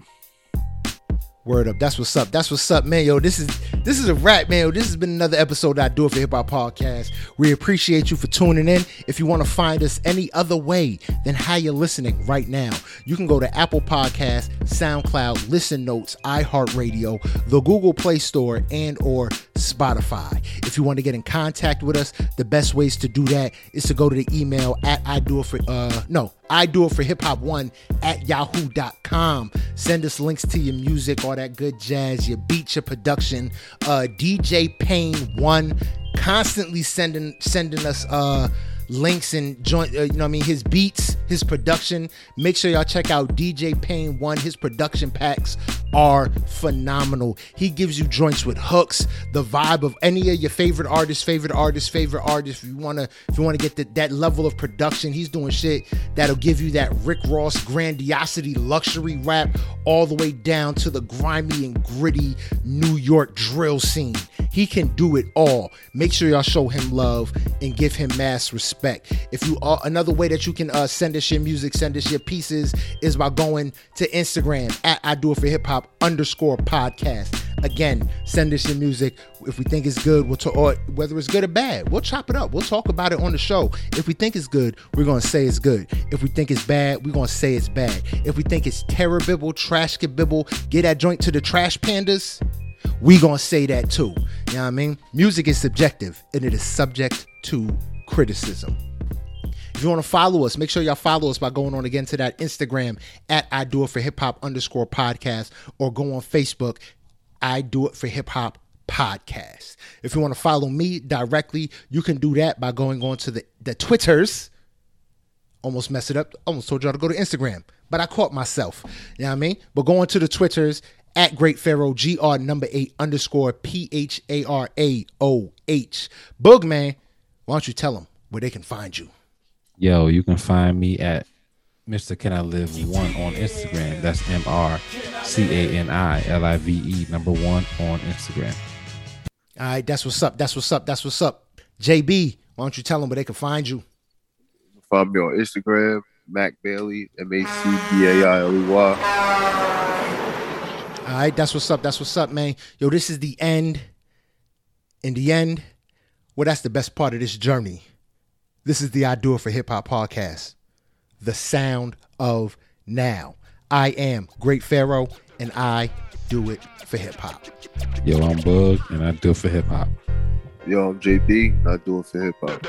Word up. That's what's up. That's what's up, man. Yo, this is this is a wrap, man. This has been another episode of I do it for Hip Hop Podcast. We appreciate you for tuning in. If you want to find us any other way than how you're listening right now, you can go to Apple Podcast, SoundCloud, Listen Notes, iHeartRadio, the Google Play Store, and or Spotify. If you want to get in contact with us, the best ways to do that is to go to the email at I do it for uh no I do it for hip hop one at yahoo.com. Send us links to your music, all that good jazz, your beats, your production. Uh, DJ Payne one constantly sending sending us uh links and joint, uh, you know, what I mean, his beats, his production. Make sure y'all check out DJ Payne One. His production packs are phenomenal. He gives you joints with hooks, the vibe of any of your favorite artists, favorite artists, favorite artists. If you wanna, if you wanna get the, that level of production, he's doing shit that'll give you that Rick Ross grandiosity, luxury rap, all the way down to the grimy and gritty New York drill scene. He can do it all. Make sure y'all show him love and give him mass respect. If you are another way that you can uh, send us your music, send us your pieces is by going to Instagram at I do it for hip hop underscore podcast. Again, send us your music. If we think it's good, we'll talk, or whether it's good or bad, we'll chop it up. We'll talk about it on the show. If we think it's good, we're gonna say it's good. If we think it's bad, we're gonna say it's bad. If we think it's terrible, trash bibble, get that joint to the trash pandas we gonna say that too. You know what I mean? Music is subjective and it is subject to criticism. If you want to follow us, make sure y'all follow us by going on again to that Instagram at I do it for hip hop underscore podcast or go on Facebook, I do it for hip hop podcast. If you want to follow me directly, you can do that by going on to the, the Twitters. Almost messed it up. Almost told y'all to go to Instagram, but I caught myself. You know what I mean? But going to the Twitters at Great Pharaoh, GR number eight underscore P H A R A O H. Boogman, why don't you tell them where they can find you? Yo, you can find me at Mr. Can I Live One on Instagram. That's M R C A N I L I V E number one on Instagram. All right, that's what's up. That's what's up. That's what's up. JB, why don't you tell them where they can find you? Find me on Instagram, Mac Bailey, M A C B A I L E Y. All right, that's what's up. That's what's up, man. Yo, this is the end. In the end, well, that's the best part of this journey. This is the I Do It for Hip Hop podcast, the sound of now. I am Great Pharaoh, and I do it for hip hop. Yo, I'm Bug, and I do it for hip hop. Yo, I'm JB, and I do it for hip hop.